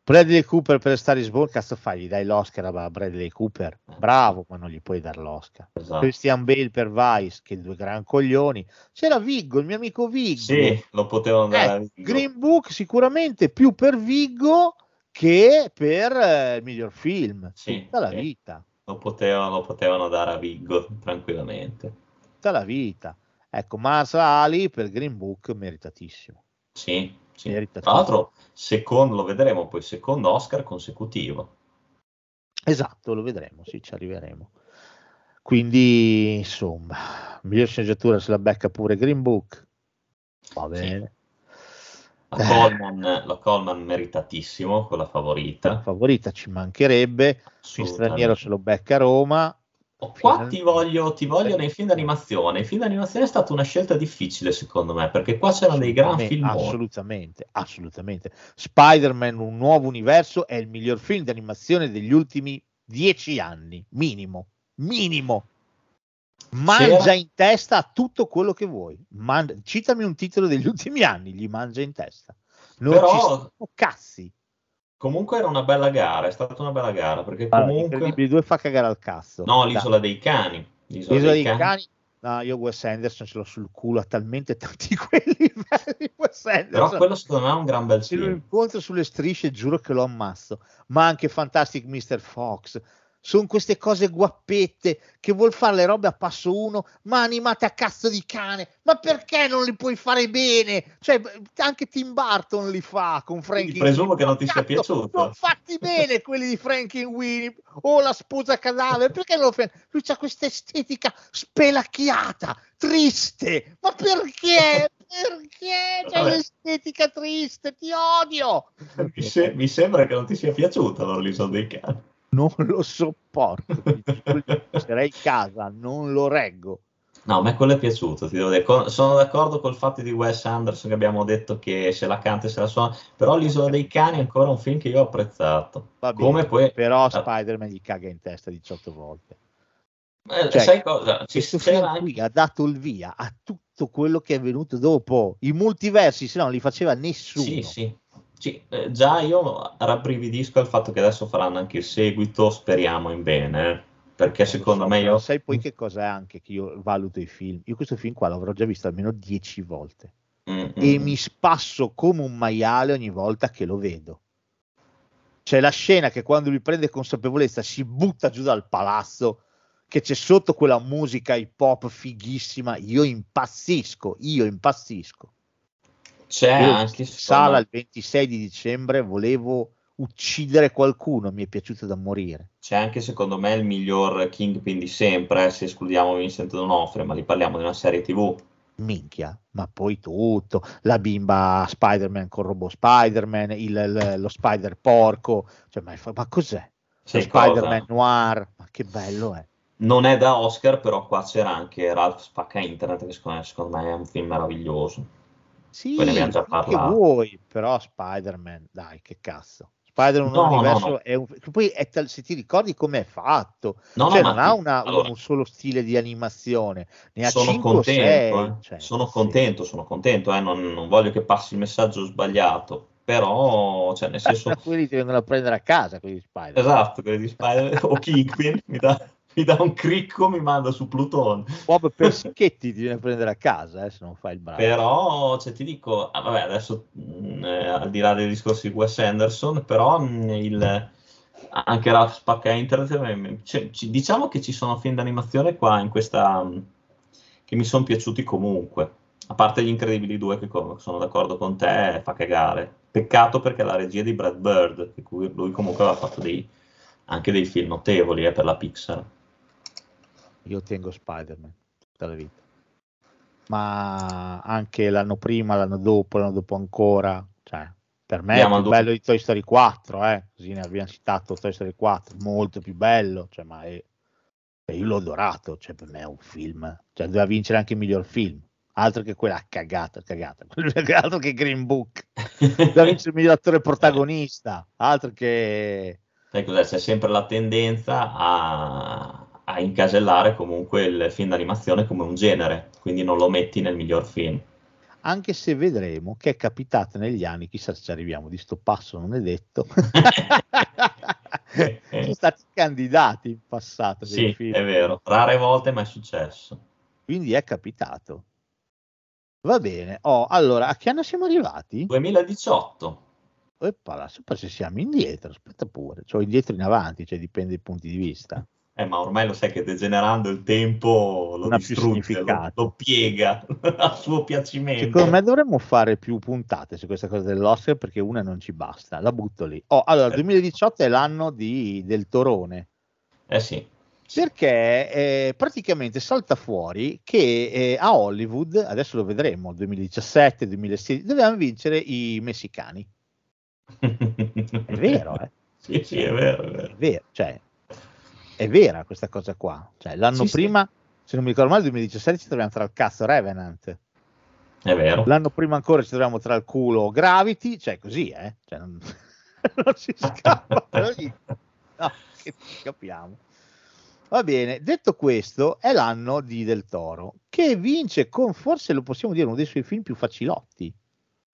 Bradley Cooper per stare in Sborn, cazzo fai? Gli dai l'Oscar a Bradley Cooper? Bravo, ma non gli puoi dare l'Oscar. Esatto. Christian Bale per Vice, che due gran coglioni. C'era Viggo, il mio amico Viggo. Sì, lo potevano dare Eh. Green Book sicuramente più per Viggo che per eh, il miglior film. Sì, tutta la sì. vita, Lo potevano, lo potevano dare a Viggo tranquillamente. tutta la vita. Ecco, Marsala Ali per Green Book meritatissimo. Sì, sì. Merita Tra l'altro, secondo, lo vedremo poi, secondo Oscar consecutivo. Esatto, lo vedremo, sì, ci arriveremo. Quindi, insomma, miglior sceneggiatura se la becca pure Green Book. Va bene. La. Coleman, la Coleman meritatissimo, con la La favorita. favorita ci mancherebbe. Il straniero se lo becca a Roma. Oh, Qua ti voglio, ti voglio nei film d'animazione. Il film d'animazione è stata una scelta difficile, secondo me, perché qua c'erano dei gran film. Assolutamente, assolutamente. Spider-Man, un nuovo universo, è il miglior film d'animazione degli ultimi dieci anni, minimo, minimo. Mangia in testa tutto quello che vuoi. Man- citami un titolo degli ultimi anni, gli mangia in testa. Non Però- ci sono cazzi. Comunque era una bella gara, è stata una bella gara, perché Allora, comunque... Incredibili 2 fa cagare al cazzo. No, Dai. l'isola dei cani. L'isola, L'isola dei dei cani. cani. No, io Wes Anderson ce l'ho sul culo a talmente tanti quelli di Wes Però Anderson. quello secondo me è un gran bel Se lo film. incontro sulle strisce, giuro che lo ammazzo. Ma anche Fantastic Mr. Fox. Sono queste cose guappette che vuol fare le robe a passo uno, ma animate a cazzo di cane. Ma perché non li puoi fare bene? Cioè, anche Tim Burton li fa con Frankie. presumo che non ti sia piaciuto. Sono fatti bene quelli di Frankie Winnie o la sposa cadavere. Perché non lo fai? Lui ha questa estetica spelacchiata, triste. Ma perché? Perché c'è un'estetica triste? Ti odio. Mi, se- mi sembra che non ti sia piaciuta allora l'isola dei cani. Non lo sopporto. gli passerei casa, non lo reggo. No, a me quello è piaciuto, ti devo dire. Con- sono d'accordo col fatto di Wes Anderson che abbiamo detto che se la canta e se la suona, però l'isola dei cani è ancora un film che io ho apprezzato. Va bene, Come poi... Però Ah. Spider-Man gli caga in testa 18 volte. Eh, Cioè, sai cosa? Ci, Questo film anche- qui ha dato il via a tutto quello che è venuto dopo. I multiversi, se no, non li faceva nessuno. Sì, sì. Sì, eh, già io rabbrividisco al fatto che adesso faranno anche il seguito, speriamo in bene, eh, perché lo secondo so, me io... Sai poi che cosa è anche che io valuto i film? Io questo film qua l'avrò già visto almeno 10 volte. Mm, e mm. mi spasso come un maiale ogni volta che lo vedo. C'è la scena che quando lui prende consapevolezza si butta giù dal palazzo, che c'è sotto quella musica hip hop fighissima. Io impazzisco, io impazzisco. C'è anche... in sala il 26 di dicembre volevo uccidere qualcuno, mi è piaciuto da morire. C'è anche secondo me il miglior Kingpin di sempre, eh, se escludiamo Vincent D'Onofrio, ma lì parliamo di una serie TV. Minchia, ma poi tutto, la bimba Spider-Man con robot Spider-Man, il- il- lo Spider porco, cioè, ma, ma cos'è? Cosa? Spider-Man noir, ma che bello è. Non è da Oscar, però qua c'era anche Ralph Spacca Internet, che secondo me, secondo me è un film meraviglioso. Sì, Poi ne abbiamo già che parlato. vuoi, però Spider-Man, dai, che cazzo. Spider-Man No, no, universo no. è un... che Poi è tal- se ti ricordi com'è fatto, No, cioè no, non ma ha una- allora, un solo stile di animazione, ne ha sono 5 o contento, 6. eh. cioè, sono sì. contento, sono contento, eh, non, non voglio che passi il messaggio sbagliato, però, cioè, nel senso, quelli ti vengono a prendere a casa, quelli di Spider-Man. esatto, quelli di Spider o Kingpin, mi dà, mi dà un cricco, mi manda su Plutone. Bob Persichetti ti viene a prendere a casa, eh, se non fai il bravo. Però, cioè, ti dico, ah, vabbè, adesso mh, eh, al di là dei discorsi di Wes Anderson, però mh, il, anche Ralph Spacca Internet, eh, cioè, ci- diciamo che ci sono film d'animazione qua in questa mh, che mi sono piaciuti comunque. A parte gli Incredibili 2 che sono d'accordo con te, fa cagare. Peccato perché la regia di Brad Bird, che cui- lui comunque aveva fatto dei- anche dei film notevoli eh, per la Pixar. Io tengo Spider-Man tutta la vita. Ma anche l'anno prima, l'anno dopo, l'anno dopo ancora, cioè, per me Andiamo è più bello di Toy Story 4, eh? così ne abbiamo citato Toy Story 4, molto più bello, cioè, ma è- io l'ho adorato, cioè, per me è un film, cioè, doveva vincere anche il miglior film, altro che quella cagata, cagata, altro che Green Book, doveva vincere il miglior attore protagonista, altro che... Sai cos'è? C'è sempre la tendenza a, a incasellare comunque il film d'animazione come un genere, quindi non lo metti nel miglior film. Anche se vedremo che è capitato negli anni, chissà se ci arriviamo, di sto passo non è detto. Sono stati candidati in passato. Sì, film. è vero, rare volte ma è successo. Quindi è capitato. Va bene. Oh, allora, a che anno siamo arrivati? 2018. Eppala, super se siamo indietro, aspetta pure, cioè indietro in avanti, cioè dipende dai punti di vista. Eh, ma ormai lo sai che degenerando il tempo lo distrugge, lo, lo piega a suo piacimento. Secondo me dovremmo fare più puntate su questa cosa dell'Oscar perché una non ci basta, la butto lì. Oh, allora, il 2018 è l'anno di- del Torone, Eh sì, perché eh, praticamente salta fuori che eh, a Hollywood, adesso lo vedremo, 2017, 2016, dovevano vincere i messicani. È vero, eh? sì, sì, è vero, è vero. È vero, cioè, è vera questa cosa qua. Cioè, l'anno Sì, sì. prima, se non mi ricordo male, il 2017 ci troviamo tra il cazzo Revenant. È vero. L'anno prima ancora ci troviamo tra il culo Gravity, cioè così, eh? Cioè, non, non si scappa. No, che ci capiamo. Va bene, detto questo, è l'anno di Del Toro, che vince con, forse lo possiamo dire, uno dei suoi film più facilotti,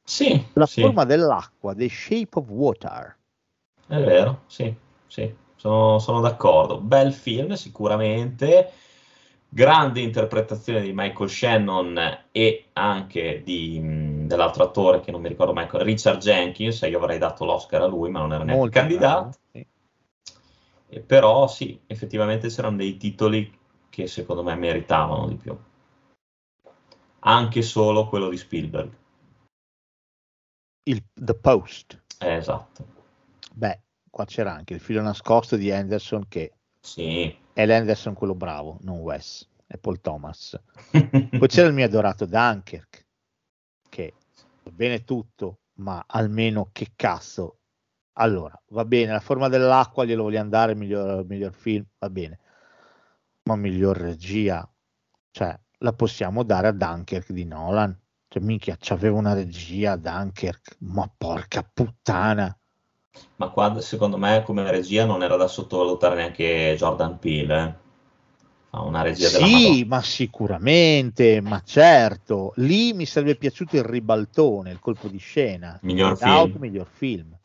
Sì, La sì, forma dell'acqua, The Shape of Water. è vero, sì, sì, sono, sono d'accordo. Bel film sicuramente, grande interpretazione di Michael Shannon e anche di, mh, dell'altro attore che non mi ricordo mai, Richard Jenkins, io avrei dato l'Oscar a lui, ma non era neanche Molto candidato. bravo, sì. E però sì, effettivamente c'erano dei titoli che secondo me meritavano di più. Anche solo quello di Spielberg. Il, The Post. Eh, esatto. Beh, qua c'era anche il filo nascosto di Anderson che Sì. è l'Anderson quello bravo, non Wes, è Paul Thomas. Poi c'era il mio adorato Dunkirk, che va bene tutto, ma almeno che cazzo. Allora, va bene, la forma dell'acqua glielo voglio andare, miglior, miglior film, va bene. Ma miglior regia, cioè, la possiamo dare a Dunkirk di Nolan. Cioè, minchia, c'aveva una regia a Dunkirk, ma porca puttana. Ma qua secondo me come regia non era da sottovalutare neanche Jordan Peele. eh. Fa una regia della Sì, ma sicuramente, ma certo. Lì mi sarebbe piaciuto il ribaltone, il colpo di scena. Miglior Get Out, film. miglior film.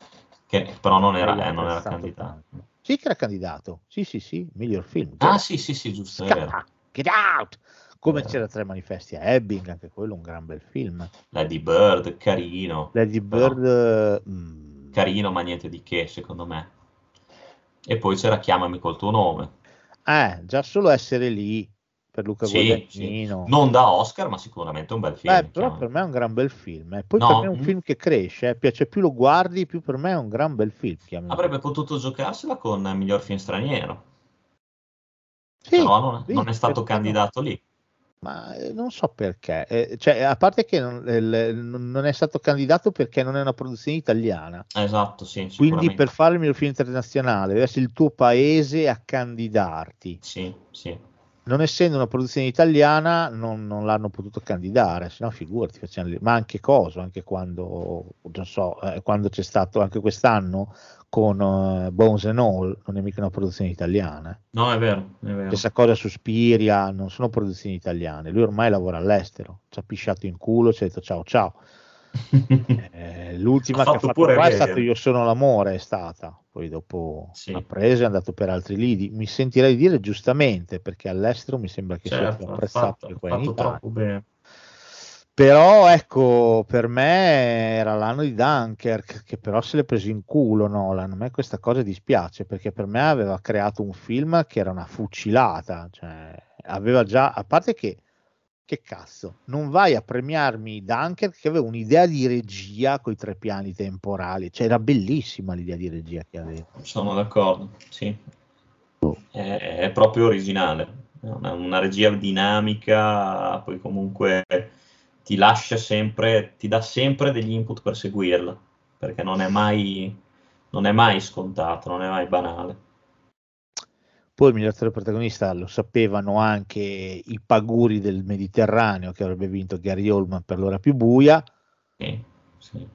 Che però non era, eh, non era candidato. tanto. Sì, che era candidato. Sì, sì, sì, miglior film. Ah sì, sì, sì, giusto. Scappa, Get Out! Come Vero. c'era Tre manifesti a Ebbing, anche quello un gran bel film. Lady Bird, carino. Lady Però- Bird... Carino, ma niente di che, secondo me. E poi c'era Chiamami col tuo nome. eh, già solo essere lì per Luca Sì, sì. Non da Oscar, ma sicuramente un bel film. Beh, però Chiamami. per me è un gran bel film. eh. Poi No, per me è un mm. film che cresce, eh. piace più lo guardi, più per me è un gran bel film. chiamami. Avrebbe potuto giocarsela con miglior film straniero, Sì, però non, sì, non è stato perché no? candidato lì. Ma eh, non so perché, Eh, cioè, a parte che non, il- non è stato candidato perché non è una produzione italiana, Esatto, sì, quindi per fare il miglior film internazionale deve essere il tuo paese a candidarti. Sì, sì. Non essendo una produzione italiana non, non l'hanno potuto candidare, se no figurati, facevano lì- ma anche cosa, anche quando, non so, eh, quando c'è stato anche quest'anno con eh, Bones and All, non è mica una produzione italiana. No, è vero, è vero. Stessa cosa su Spiria, non sono produzioni italiane. Lui ormai lavora all'estero, ci ha pisciato in culo, ci ha detto ciao ciao. Eh, l'ultima Ha che ha fatto qua è stato Io sono l'amore, è stata. Poi dopo Sì. ha preso e è andato per altri lidi. Mi sentirei dire giustamente, perché all'estero mi sembra che sia Certo, più ha apprezzato fatto, che qua in Italia. troppo bene. Però ecco, per me era l'anno di Dunkirk, che però se l'è preso in culo Nolan. A me questa cosa dispiace, perché per me aveva creato un film che era una fucilata. Cioè, aveva già, a parte che, che cazzo, non vai a premiarmi Dunkirk che aveva un'idea di regia con i tre piani temporali. Cioè, era bellissima l'idea di regia che aveva. Sono d'accordo, sì. È, è proprio originale. È una, una regia dinamica, poi comunque ti lascia sempre, ti dà sempre degli input per seguirla, perché non è mai, non è mai scontato, non è mai banale. Poi il miglior attore protagonista lo sapevano anche i paguri del Mediterraneo che avrebbe vinto Gary Oldman per l'ora più buia. Sì, sì.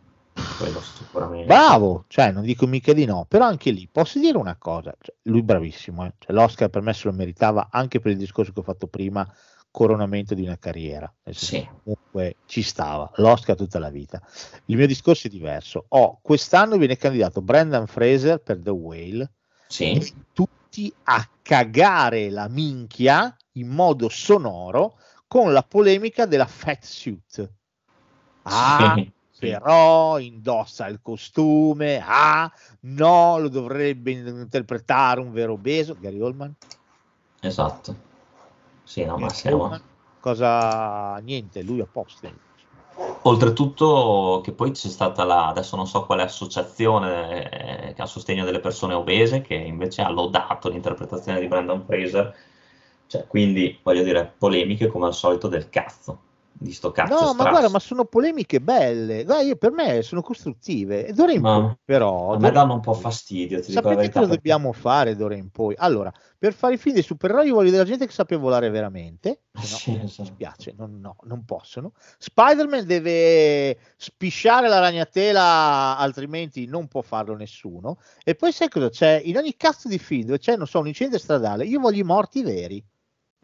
quello sicuramente. Bravo, cioè non dico mica di no, però anche lì posso dire una cosa, cioè, lui bravissimo, eh? cioè, l'Oscar per me se lo meritava anche per il discorso che ho fatto prima, coronamento di una carriera, Sì. comunque ci stava, l'Oscar tutta la vita. Il mio discorso è diverso, oh, quest'anno viene candidato Brendan Fraser per The Whale, Sì, tutti a cagare la minchia in modo sonoro con la polemica della fat suit. Ah, sì. però indossa il costume, ah, no, lo dovrebbe interpretare un vero obeso, Gary Oldman. Esatto. Sì, no, ma siamo... Cosa, niente, lui apposta. Oltretutto che poi c'è stata la, adesso non so quale associazione eh, che a sostegno delle persone obese che invece ha lodato l'interpretazione di Brandon Fraser, cioè quindi voglio dire polemiche come al solito del cazzo, di sto cazzo No, ma strasso. guarda, ma sono polemiche belle, Guarda, io- per me sono costruttive. D'ora in Ma- poi, però, a me danno un po' fastidio, ti Sapete cosa perché- dobbiamo fare d'ora in poi? Allora, per fare i film dei supereroi io voglio della gente che sappia volare veramente, no Sì, mi esatto. dispiace, non, no, non possono. Spider-Man deve spisciare la ragnatela, altrimenti non può farlo nessuno. E poi sai cosa c'è? In ogni cazzo di film dove c'è, non so, un incidente stradale, io voglio i morti veri.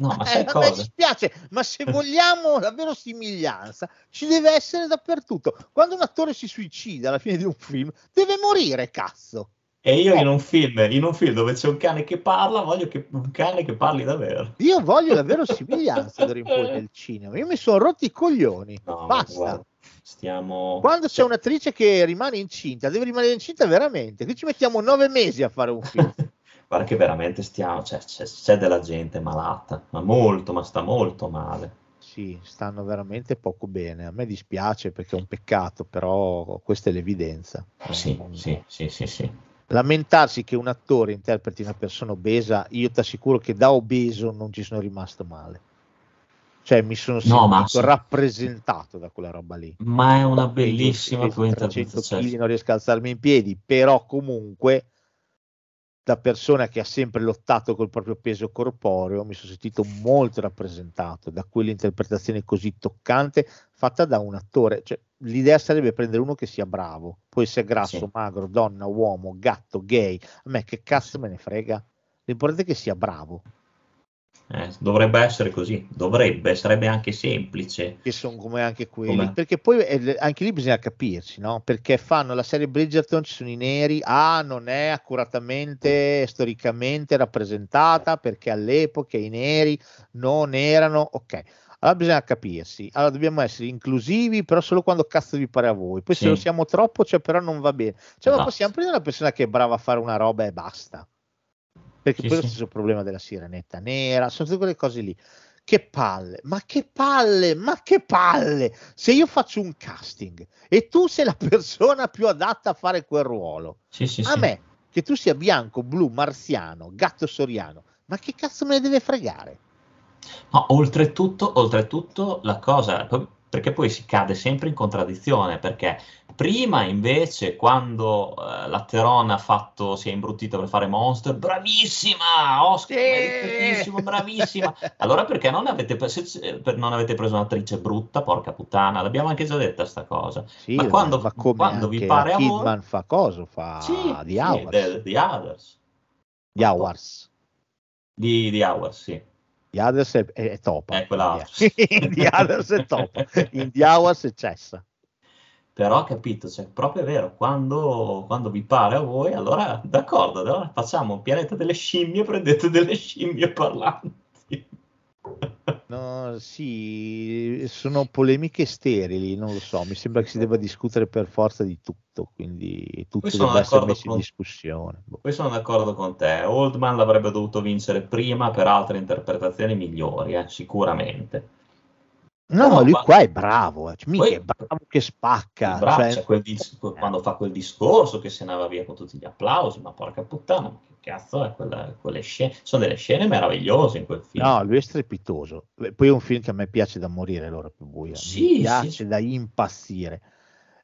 No, ma Eh, sai a me cosa? dispiace, ma se vogliamo la verosimiglianza, ci deve essere dappertutto. Quando un attore si suicida alla fine di un film, deve morire, cazzo. E io in un film, in un film dove c'è un cane che parla, voglio che un cane che parli davvero. Io voglio la verosimiglianza d'ora in poi nel cinema. Io mi sono rotti i coglioni. No, Basta. stiamo... Quando c'è un'attrice che rimane incinta, deve rimanere incinta veramente. Qui ci mettiamo nove mesi a fare un film. Guarda che veramente stiamo, cioè, c'è, c'è della gente malata, ma molto, ma sta molto male. Sì, stanno veramente poco bene. A me dispiace perché è un peccato, però questa è l'evidenza. Sì, Mm. sì, sì, sì, sì. Lamentarsi che un attore interpreti una persona obesa, io ti assicuro che da obeso non ci sono rimasto male. Cioè, mi sono No, sentito sì. rappresentato da quella roba lì. Ma è una bellissima tua 300 interpretazione. kg, non riesco a alzarmi in piedi, però comunque da persona che ha sempre lottato col proprio peso corporeo mi sono sentito molto rappresentato da quell'interpretazione così toccante fatta da un attore. Cioè, l'idea sarebbe prendere uno che sia bravo, poi se è grasso, Sì. magro, donna, uomo, gatto, gay, a me che cazzo me ne frega. L'importante è che sia bravo, Eh, dovrebbe essere così, dovrebbe, sarebbe anche semplice. che sono come anche quelli, Com'è? perché poi eh, anche lì bisogna capirci, no? Perché fanno la serie Bridgerton, ci sono i neri, ah, non è accuratamente, storicamente rappresentata perché all'epoca i neri non erano, ok. Allora bisogna capirsi, allora dobbiamo essere inclusivi, però solo quando cazzo vi pare a voi. Poi se Sì. lo siamo troppo, cioè però non va bene. Cioè, ma Esatto. possiamo prendere una persona che è brava a fare una roba e basta. Perché Sì, poi è sì. lo stesso problema della sirenetta nera, sono tutte quelle cose lì. Che palle, ma che palle, ma che palle! Se io faccio un casting e tu sei la persona più adatta a fare quel ruolo, Sì, sì, a me che tu sia bianco, blu, marziano, gatto soriano, ma che cazzo me ne deve fregare? No, oltretutto, oltretutto la cosa, perché poi si cade sempre in contraddizione, perché prima invece quando eh, la Teron ha fatto, si è imbruttita per fare Monster, bravissima, Oscar, Sì! bravissima. Allora perché non avete, se- per- non avete preso un'attrice brutta, porca puttana, l'abbiamo anche già detta sta cosa. Sì, Ma quando- ma quando vi pare la a voi- Kidman fa cosa? Fa Sì, di sì, Hours. de- di Others, Di Hours. di, di Hours, sì. Di Others è, è, è top. È quella- di Others è top. In di Hours è cessa. Però capito, cioè, proprio è vero, quando, quando vi pare a voi, allora d'accordo, allora facciamo un pianeta delle scimmie, prendete delle scimmie parlanti. No, sì, sono polemiche sterili, non lo so, mi sembra che si debba discutere per forza di tutto, quindi tutto debba essere messo in con- discussione. Boh. Poi sono d'accordo con te, Oldman l'avrebbe dovuto vincere prima per altre interpretazioni migliori, eh, sicuramente. No, Però lui qua- qua è bravo, eh, cioè, mica è bravo che spacca. Braccio, cioè- quel dis- quando fa quel discorso che se ne va via con tutti gli applausi, ma porca puttana, ma che cazzo è quella- quelle scene? Sono delle scene meravigliose in quel film. No, lui è strepitoso. Poi è un film che a me piace da morire, l'ora più buia. Sì, Mi sì, piace sì. da impazzire.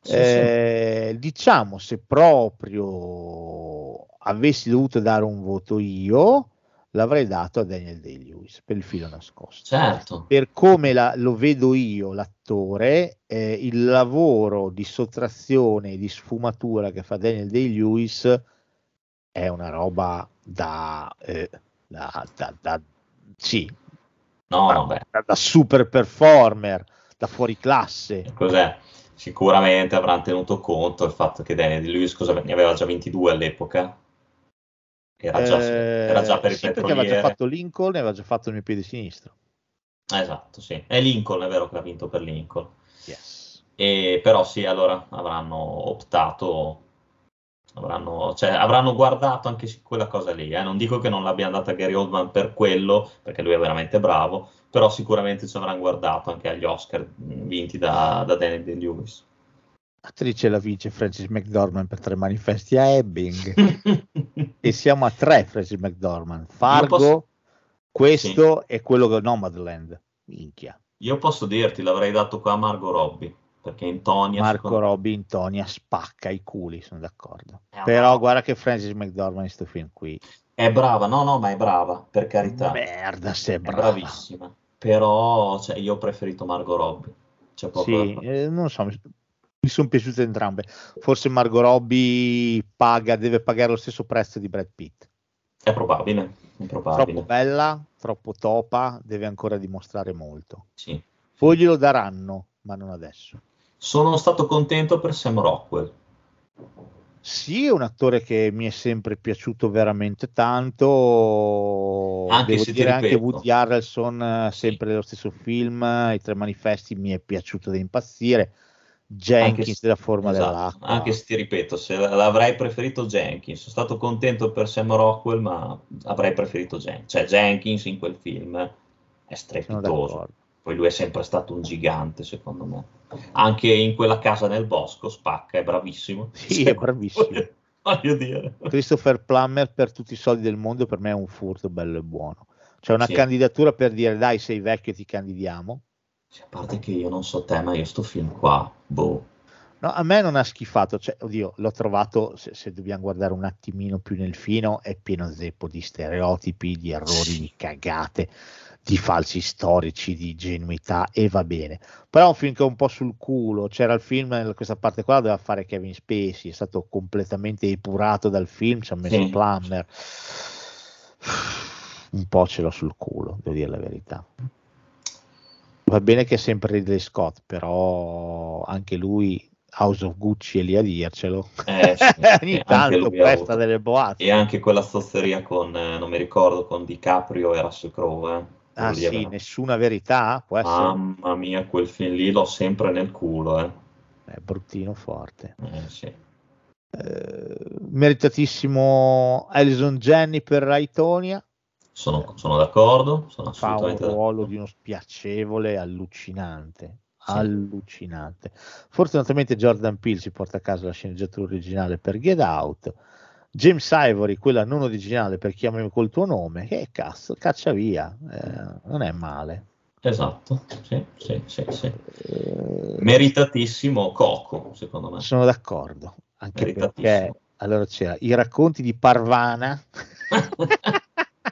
Sì, sì. Eh, Diciamo, se proprio avessi dovuto dare un voto io, l'avrei dato a Daniel Day-Lewis per il filo nascosto. Certo. Per come la- lo vedo io, l'attore, eh, il lavoro di sottrazione e di sfumatura che fa Daniel Day-Lewis è una roba da, eh, da, da- da- sì, No, da, da super performer, da fuori classe. cos'è? Sicuramente avranno tenuto conto del fatto che Daniel Di Lewis cosa, ne aveva già 22 all'epoca. Era già, Eh, era già per il sì, perché aveva già petroliere. fatto Lincoln e aveva già fatto il mio piede sinistro. Esatto, sì. È Lincoln, è vero che ha vinto per Lincoln. Yes. E però sì, allora avranno optato, avranno, cioè, avranno guardato anche quella cosa lì. eh. Non dico che non l'abbiano data a Gary Oldman per quello, perché lui è veramente bravo, però sicuramente ci avranno guardato anche agli Oscar vinti da, da Daniel Day-Lewis. Attrice la vince Francis McDormand per tre manifesti a Ebbing. e siamo a tre Francis McDormand. Fargo, posso- questo e quello che Nomadland. Minchia. Io posso dirti, l'avrei dato qua a Margot Robbie, perché in Tonya... Marco secondo- Robbie Tonia spacca i culi, sono d'accordo. Eh, Però no. guarda che Francis McDormand in questo film qui. È brava, no, no, ma è brava, per carità. Merda, sei è brava. bravissima. Però cioè, io ho preferito Margot Robbie. Proprio da Sì, eh, non so, mi, sono piaciute entrambe. Forse Margot Robbie paga, deve pagare lo stesso prezzo di Brad Pitt. È probabile, è probabile. Troppo bella, troppo topa, deve ancora dimostrare molto. Sì. Poi glielo daranno, ma non adesso. Sono stato contento per Sam Rockwell. Sì, è un attore che mi è sempre piaciuto veramente tanto. Anche Devo se dire anche. Woody Harrelson, eh, sempre dello stesso film, I Tre Manifesti, mi è piaciuto da impazzire. Jenkins se- della forma esatto, dell'acqua. Anche se ti ripeto, se l'avrei preferito Jenkins, sono stato contento per Sam Rockwell, ma avrei preferito Jenkins. Cioè Jenkins in quel film è strepitoso. Poi lui è sempre stato un gigante, secondo me. Anche in quella casa nel bosco, spacca, è bravissimo. Sì, è bravissimo. Voglio dire. Christopher Plummer per tutti i soldi del mondo per me è un furto bello e buono. C'è una Sì. candidatura per dire dai sei vecchio ti candidiamo. Cioè, a parte che io non so te, ma io sto film qua, boh. No, a me non ha schifato, cioè, oddio, l'ho trovato, se, se dobbiamo guardare un attimino più nel fino, è pieno zeppo di stereotipi, di errori, di cagate, di falsi storici, di genuità e va bene. Però è un film che è un po' sul culo, c'era il film, questa parte qua doveva fare Kevin Spacey, è stato completamente epurato dal film, ci ha messo Sì. Plummer. Un po' ce l'ho sul culo, devo dire la verità. Va bene che è sempre Ridley Scott, però anche lui House of Gucci è lì a dircelo. Eh, sì, Ogni tanto presta delle boate. E anche quella zozzeria con, eh, non mi ricordo, con DiCaprio e Russell Crowe. Eh. Ah sì, aveva- nessuna verità, può essere. Mamma mia, quel film lì l'ho sempre nel culo. Eh. È bruttino forte. Eh, sì. Eh, meritatissimo Alison Jenny per Raitonia. Sono, sono d'accordo, sono Fa un ruolo di uno spiacevole allucinante. Sì. Allucinante. Fortunatamente Jordan Peele si porta a casa la sceneggiatura originale per Get Out. James Ivory, quella non originale per Chiamami col tuo nome, che cazzo, caccia via, eh, non è male. Esatto, sì, sì, sì, sì. Eh, Meritatissimo Coco, secondo me. sono d'accordo, anche perché allora c'era i racconti di Parvana,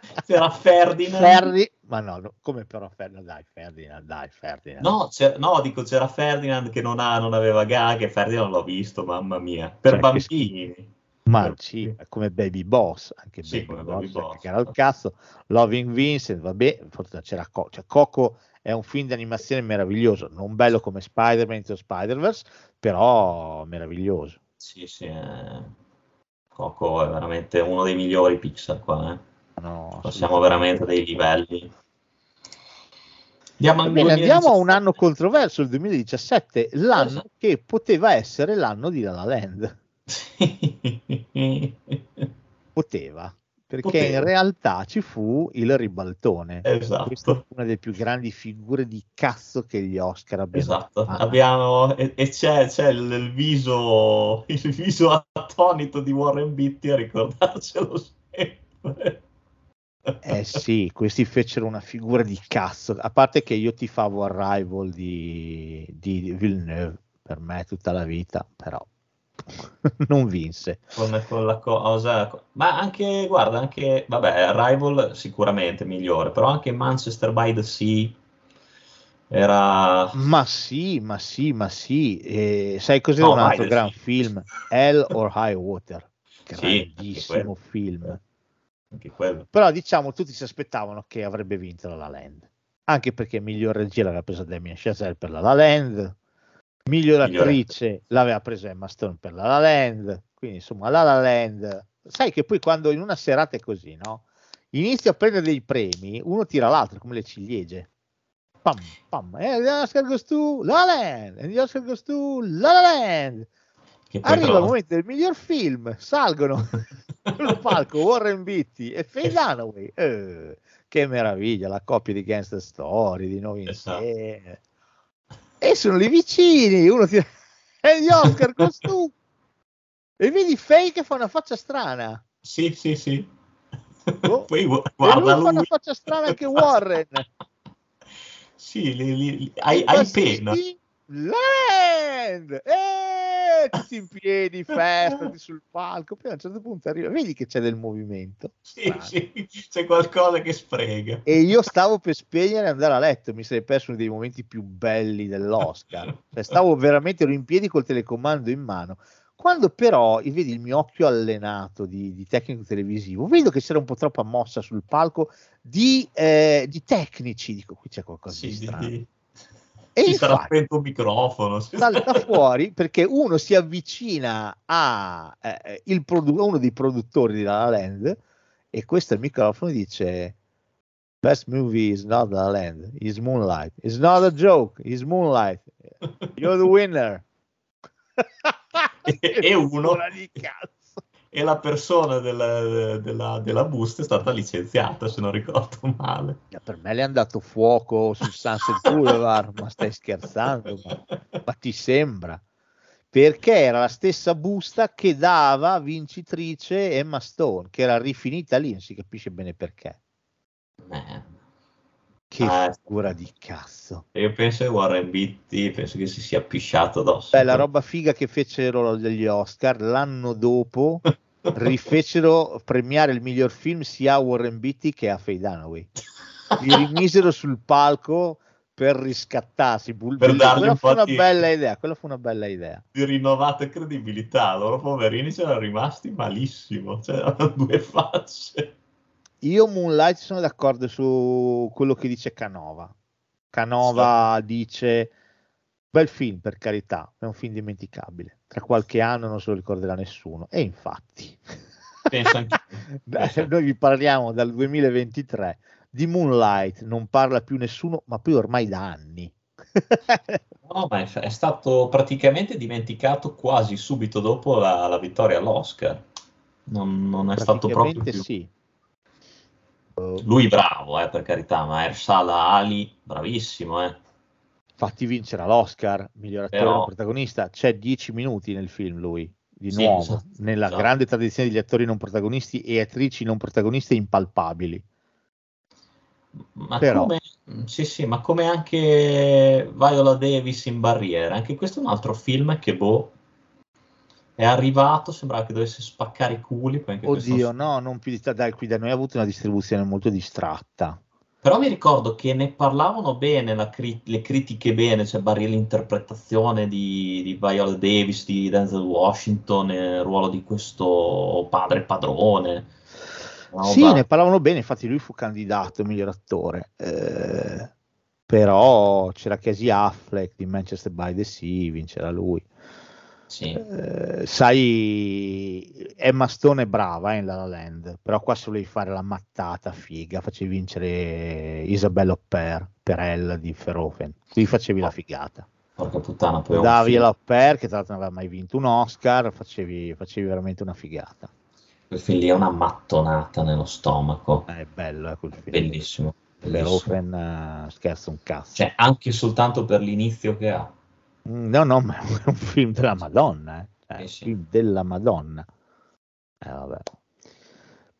C'era Ferdinand. Ferri, ma no, no, come però Ferdinand, dai Ferdinand, dai Ferdinand. No, no, dico c'era Ferdinand che non, ha, non aveva gag Ferdinand l'ho visto, mamma mia. Per Cioè, che bambini. Ma Per- sì, come Baby Boss, anche Sì, Baby, Boss, Baby Boss. che era il cazzo. Loving Vincent, vabbè, forse c'era Co- cioè, Coco è un film di animazione meraviglioso, non bello come Spider-Man Into Spider-Verse, però meraviglioso. Sì, sì. eh. Coco è veramente uno dei migliori Pixar qua, eh. No, Passiamo veramente dei livelli. Andiamo bene, andiamo a un 2017. anno controverso, il 2017, l'anno Esatto. che poteva essere l'anno di La La Land. Poteva, perché Poteva. in realtà ci fu il ribaltone. Esatto. Questa è una delle più grandi figure di cazzo che gli Oscar abbiano Esatto, fatto. abbiamo, e, e c'è, c'è il, il viso, il viso attonito di Warren Beatty a ricordarcelo sempre. Eh sì, questi fecero una figura di cazzo, a parte che io tifavo Arrival di, di Villeneuve, per me tutta la vita, però non vinse. Con, con la cosa, ma anche, guarda, anche, vabbè, Arrival sicuramente migliore, però anche Manchester by the Sea era... Ma sì, ma sì, ma sì. E sai cos'è No, un altro gran sì. film? Hell or High Water. Sì, Grandissimo quello. film. Anche quello. Però diciamo, tutti si aspettavano che avrebbe vinto La La Land. Anche perché miglior regia l'aveva presa Damien Chazelle per La La Land. Miglior attrice l'aveva presa Emma Stone per La La Land. Quindi insomma, La La Land. Sai che poi quando in una serata è così, no? Inizia a prendere dei premi, uno tira l'altro come le ciliegie. Pam, pam. E gli Oscar goes to La La Land. E gli Oscar goes to La La Land. Arriva però- il momento del miglior film, salgono sul palco Warren Beatty e Faye Dunaway. Eh, che meraviglia, la coppia di Gangster Story, di nuovo Esatto. insieme. E sono lì vicini, uno tira... e gli Oscar costù. E vedi Faye che fa una faccia strana. Sì, sì, sì. Oh. Poi gu- e guarda lui fa una lui. faccia strana anche Warren. Sì, li- li- li- hai, hai pena. Land! Eh, tutti in piedi, festa sul palco. Poi a un certo punto arriva, vedi che c'è del movimento. Sì, sì, c'è qualcosa che sfrega. E io stavo per spegnere e andare a letto, mi sarei perso uno dei momenti più belli dell'Oscar. Cioè, stavo veramente ero in piedi col telecomando in mano. Quando però vedi il mio occhio allenato di, di tecnico televisivo, vedo che c'era un po' troppa mossa sul palco di, eh, di tecnici. Dico, qui c'è qualcosa Sì, di di- strano. di- E si sarà spento un microfono. salta fuori perché uno si avvicina a eh, il produ- uno dei produttori di La La Land e questo è il microfono e dice best movie is not La La Land is Moonlight it's not a joke is Moonlight you're the winner E uno- Figura di cazzo. E la persona della, della, della busta è stata licenziata, se non ricordo male. Eh, per me le è andato fuoco sul Sunset Boulevard ma stai scherzando ma, ma ti sembra perché era la stessa busta che dava vincitrice Emma Stone, che era rifinita lì, non si capisce bene perché. Eh, Che Ah, figura di cazzo. io penso che Warren Beatty, penso che si sia pisciato addosso. Beh, la roba figa che fecero degli Oscar l'anno dopo rifecero premiare il miglior film sia a Warren Beatty che a Faye Dunaway. Li rimisero sul palco per riscattarsi. Bull- Per dargli quella un fu una di- bella idea, quella fu una bella idea. di rinnovata credibilità. Loro poverini c'erano rimasti malissimo, cioè due facce. Io Moonlight sono d'accordo su quello che dice Canova. Canova dice bel film per carità, è un film dimenticabile. Tra qualche anno non se lo ricorderà nessuno. E infatti, Beh, noi vi parliamo dal 2023 di Moonlight, non parla più nessuno, ma poi ormai da anni. No, ma è, è stato praticamente dimenticato quasi subito dopo la, la vittoria all'Oscar. Non, non è stato proprio più. sì. Lui bravo, eh, per carità, ma Ersala Ali, bravissimo, eh. Fatti vincere l'Oscar, miglior attore Però- protagonista. C'è 10 minuti nel film lui, di Sì, nuovo, esatto, nella esatto. grande tradizione degli attori non protagonisti e attrici non protagoniste impalpabili. Ma Però- come, sì, sì, ma come anche Viola Davis in Barriera, anche questo è un altro film che boh, è arrivato, sembrava che dovesse spaccare i culi. poi anche questo- Oddio, no, non più di dai, qui da noi ha avuto una distribuzione molto distratta. Però mi ricordo che ne parlavano bene, cri- le critiche bene, cioè Barriera, l'interpretazione di, di Viola Davis, di Denzel Washington, nel ruolo di questo padre padrone. Una Sì, roba- ne parlavano bene, infatti lui fu candidato miglior attore. Eh, però c'era Casey Affleck di Manchester by the Sea, vincerà lui. Sì. Eh, sai, Emma Stone è brava eh, in La La Land, però qua se volevi fare la mattata figa, facevi vincere Isabelle Huppert per Elle di Verhoeven, qui facevi la figata. Porca puttana, poi è Davi la Huppert, che tra l'altro non aveva mai vinto un Oscar, facevi, facevi veramente una figata. quel film lì è una mattonata nello stomaco. È bello eh, quel film. Bellissimo. bellissimo. Verhoeven eh, scherza un cazzo. Cioè, anche soltanto per l'inizio che ha. No, no, ma è un film della Madonna, eh. È Eh un film della Madonna. Eh, vabbè.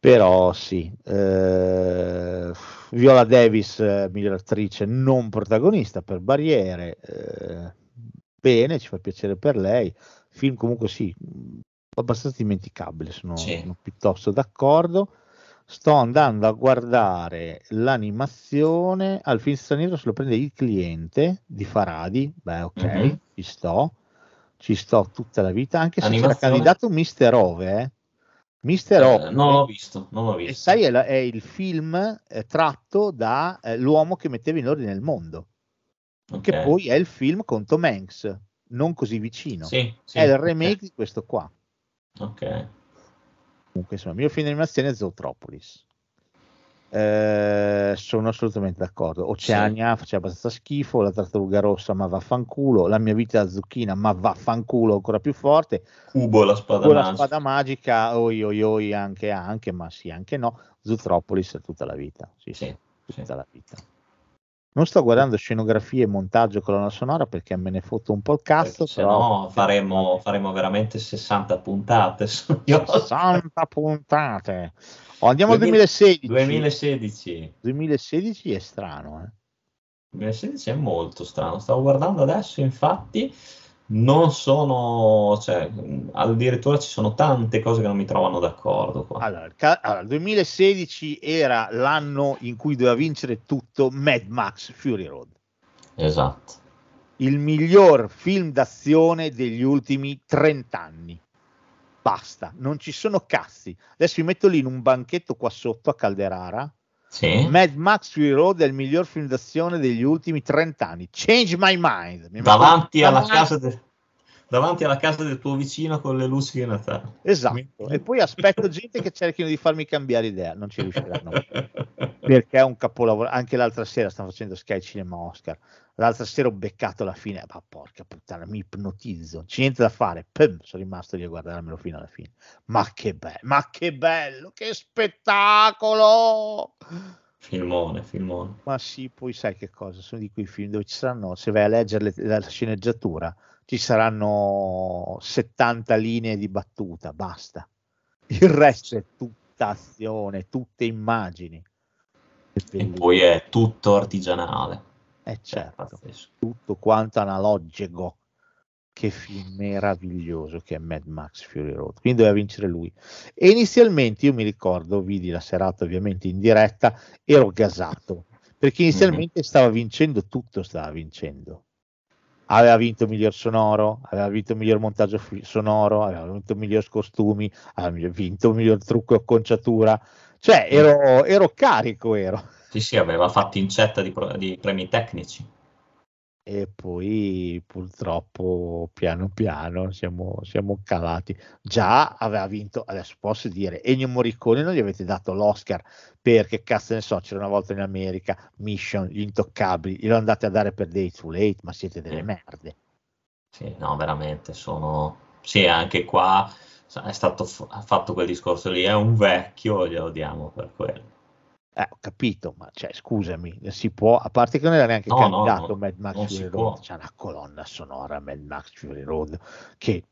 Però sì, eh, Viola Davis, eh, miglior attrice non protagonista per Barriere, eh, bene, ci fa piacere per lei. film comunque sì, abbastanza dimenticabile, sono, Sì. sono piuttosto d'accordo. Sto andando a guardare l'animazione al film straniero, se lo prende il cliente di Faradi, beh ok, Mhm. ci sto, ci sto tutta la vita, anche se c'era Animazione? candidato Mister Ove, eh. Mister Eh, Ove, non l'ho visto, non l'ho e visto. sai, è, la- è il film eh, tratto da eh, L'uomo che metteva in ordine il mondo, che Ok. poi è il film con Tom Hanks, non così vicino. Sì, sì, è il remake di questo qua. Ok. Comunque, insomma, il mio film di animazione è Zootropolis. Eh, sono assolutamente d'accordo. Oceania faceva abbastanza schifo, la tartaruga rossa, ma vaffanculo. La mia vita da zucchina, ma vaffanculo ancora più forte. Cubo la spada Con la magica. spada magica, oi oi oi, anche anche, ma sì, anche no. Zootropolis tutta la vita. Sì, sì, Sì, tutta sì. la vita. Non sto guardando scenografie, montaggio, colonna sonora perché me ne fotto un po' il cazzo. Perché se no faremo, faremo veramente 60 puntate su io. 60 puntate. Oh, andiamo al 2000 2016. 2016. 2016 è strano, eh. 2016 è molto strano. Stavo guardando adesso, infatti, non sono, cioè, addirittura ci sono tante cose che non mi trovano d'accordo qua. Allora, il ca- allora, il 2016 era l'anno in cui doveva vincere tutto Mad Max Fury Road, Esatto. il miglior film d'azione degli ultimi 30 anni. Basta, non ci sono cazzi. Adesso vi metto lì in un banchetto qua sotto a Calderara. Sì. Mad Max Fury Road è il miglior film d'azione degli ultimi 30 anni. Change my mind. Mi Davanti alla, casa de- davanti alla casa del tuo vicino con le luci di Natale. Esatto. E poi aspetto gente che cerchino di farmi cambiare idea. Non ci riusciranno. perché è un capolavoro. Anche l'altra sera stanno facendo Sky Cinema Oscar. L'altra sera ho beccato la fine, ma porca puttana, mi ipnotizzo. C'è niente da fare. Pum, sono rimasto lì a guardarmelo fino alla fine. Ma che bello, ma che bello, che spettacolo! Filmone, filmone. Ma sì, poi sai che cosa? Sono di quei film dove ci saranno, se vai a leggere le- la sceneggiatura, ci saranno 70 linee di battuta, basta. Il resto è tutta azione, tutte immagini. È E poi è tutto artigianale. Eh certo, pazzesco. tutto quanto analogico. Che film meraviglioso che è Mad Max Fury Road. Quindi doveva vincere lui. E inizialmente io mi ricordo, vidi la serata ovviamente in diretta, ero gasato perché inizialmente stava vincendo tutto, stava vincendo. Aveva vinto miglior sonoro, aveva vinto miglior montaggio sonoro, aveva vinto miglior costumi, aveva vinto miglior trucco e acconciatura. Cioè, ero, ero carico, ero. Sì, sì, aveva fatto incetta di, di premi tecnici. E poi purtroppo piano piano siamo, siamo calati. Già aveva vinto, adesso posso dire, Ennio Morricone non gli avete dato l'Oscar perché cazzo ne so, c'era una volta in America, Mission, gli intoccabili, glielo andate a dare per Day Too Late, ma siete delle merde. Sì, no, veramente sono... Sì, anche qua è stato f- fatto quel discorso lì, è un vecchio, glielo diamo per quello. Eh, ho capito, ma cioè, scusami, si può, a parte che non era neanche No, candidato no, Mad Max Fury Road, c'è una colonna sonora Mad Max Fury Road che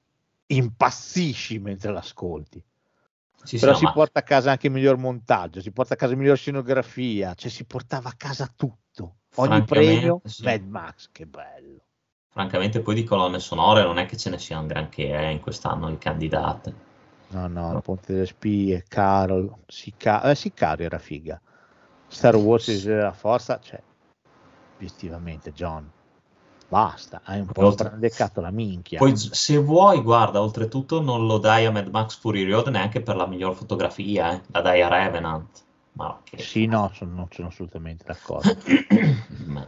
impazzisci mentre l'ascolti. Sì, sì, Però no, si ma porta a casa anche il miglior montaggio, si porta a casa il miglior scenografia, cioè si portava a casa tutto. Ogni premio, sì. Mad Max, che bello. francamente poi di colonne sonore non è che ce ne sia un granché eh, in quest'anno di candidate. No, no, il Ponte delle Spie, Carol, Sica- eh, Sicario era figa. Star Wars e della Forza, cioè, obiettivamente, John, basta, hai un po' Oltre- sbrandecato la minchia. Poi se vuoi, guarda, oltretutto non lo dai a Mad Max Fury Road neanche per la miglior fotografia, eh, la dai a Revenant. Ma che... Sì, no, sono, non sono assolutamente d'accordo. Ma.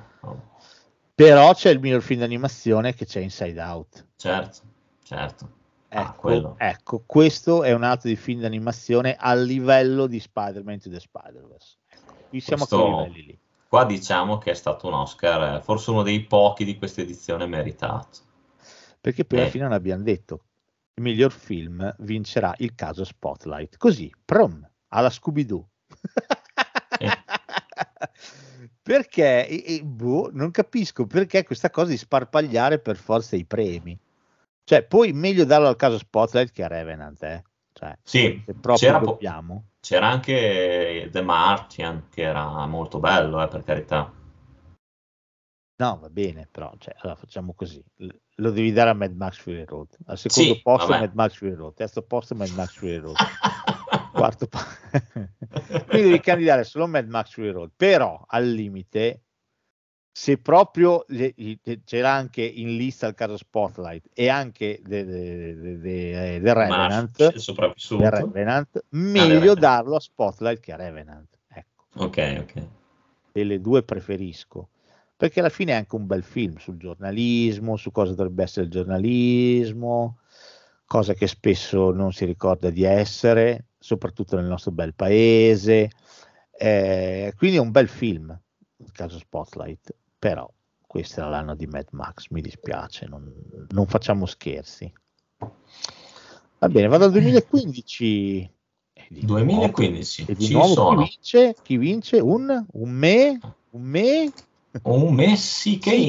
Però c'è il miglior film d'animazione che c'è Inside Out. certo, certo. Ah, Ecco, quello. ecco, questo è un altro di film d'animazione a livello di Spider-Man to the Spider-Verse. Qui siamo a Questo- quei livelli lì. Qua diciamo che è stato un Oscar, eh, forse uno dei pochi di questa edizione meritato. Perché poi alla Eh. fine non abbiamo detto il miglior film vincerà il caso Spotlight. Così, prom, alla Scooby-Doo. Sì. perché e- e, boh, non capisco perché questa cosa di sparpagliare per forza i premi. Cioè, poi meglio darlo al caso Spotlight che a Revenant, eh. Cioè, Sì, se proprio c'era, po- dobbiamo. C'era anche The Martian, che era molto bello, eh, per carità. No, va bene, però cioè, allora facciamo così. Lo devi dare a Mad Max Fury Road. Al secondo Sì, posto vabbè. Mad Max Fury Road, terzo posto Mad Max Fury Road. Quarto po- Quindi devi candidare solo Mad Max Fury Road, però al limite se proprio le- c'era anche in lista il caso Spotlight e anche The, The- The- The- The Revenant, Revenant, Ah, meglio Revenant. darlo a Spotlight che a Revenant. Ecco Ok, ok. delle due preferisco perché alla fine è anche un bel film sul giornalismo, su cosa dovrebbe essere il giornalismo, cosa che spesso non si ricorda di essere, soprattutto nel nostro bel paese. Eh, quindi è un bel film, il caso Spotlight, però questo era l'anno di Mad Max, mi dispiace, non, non facciamo scherzi. Va bene, vado al 2015. E di nuovo- 2015, e di ci nuovo sono. chi vince? Chi vince? Un, un me? Un me? Un messicano.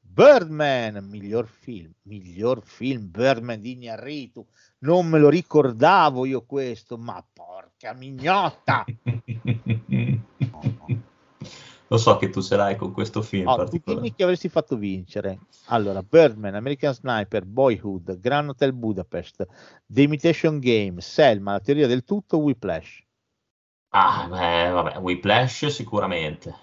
Birdman, miglior film, miglior film Birdman di Iñárritu. Non me lo ricordavo io questo, ma porca mignotta! Lo so che tu ce l'hai con questo film Oh, dimmi chi avresti fatto vincere. Allora, Birdman, American Sniper, Boyhood, Grand Hotel Budapest, The Imitation Game, Selma, La teoria del tutto, Whiplash. Ah, beh, vabbè, Whiplash sicuramente.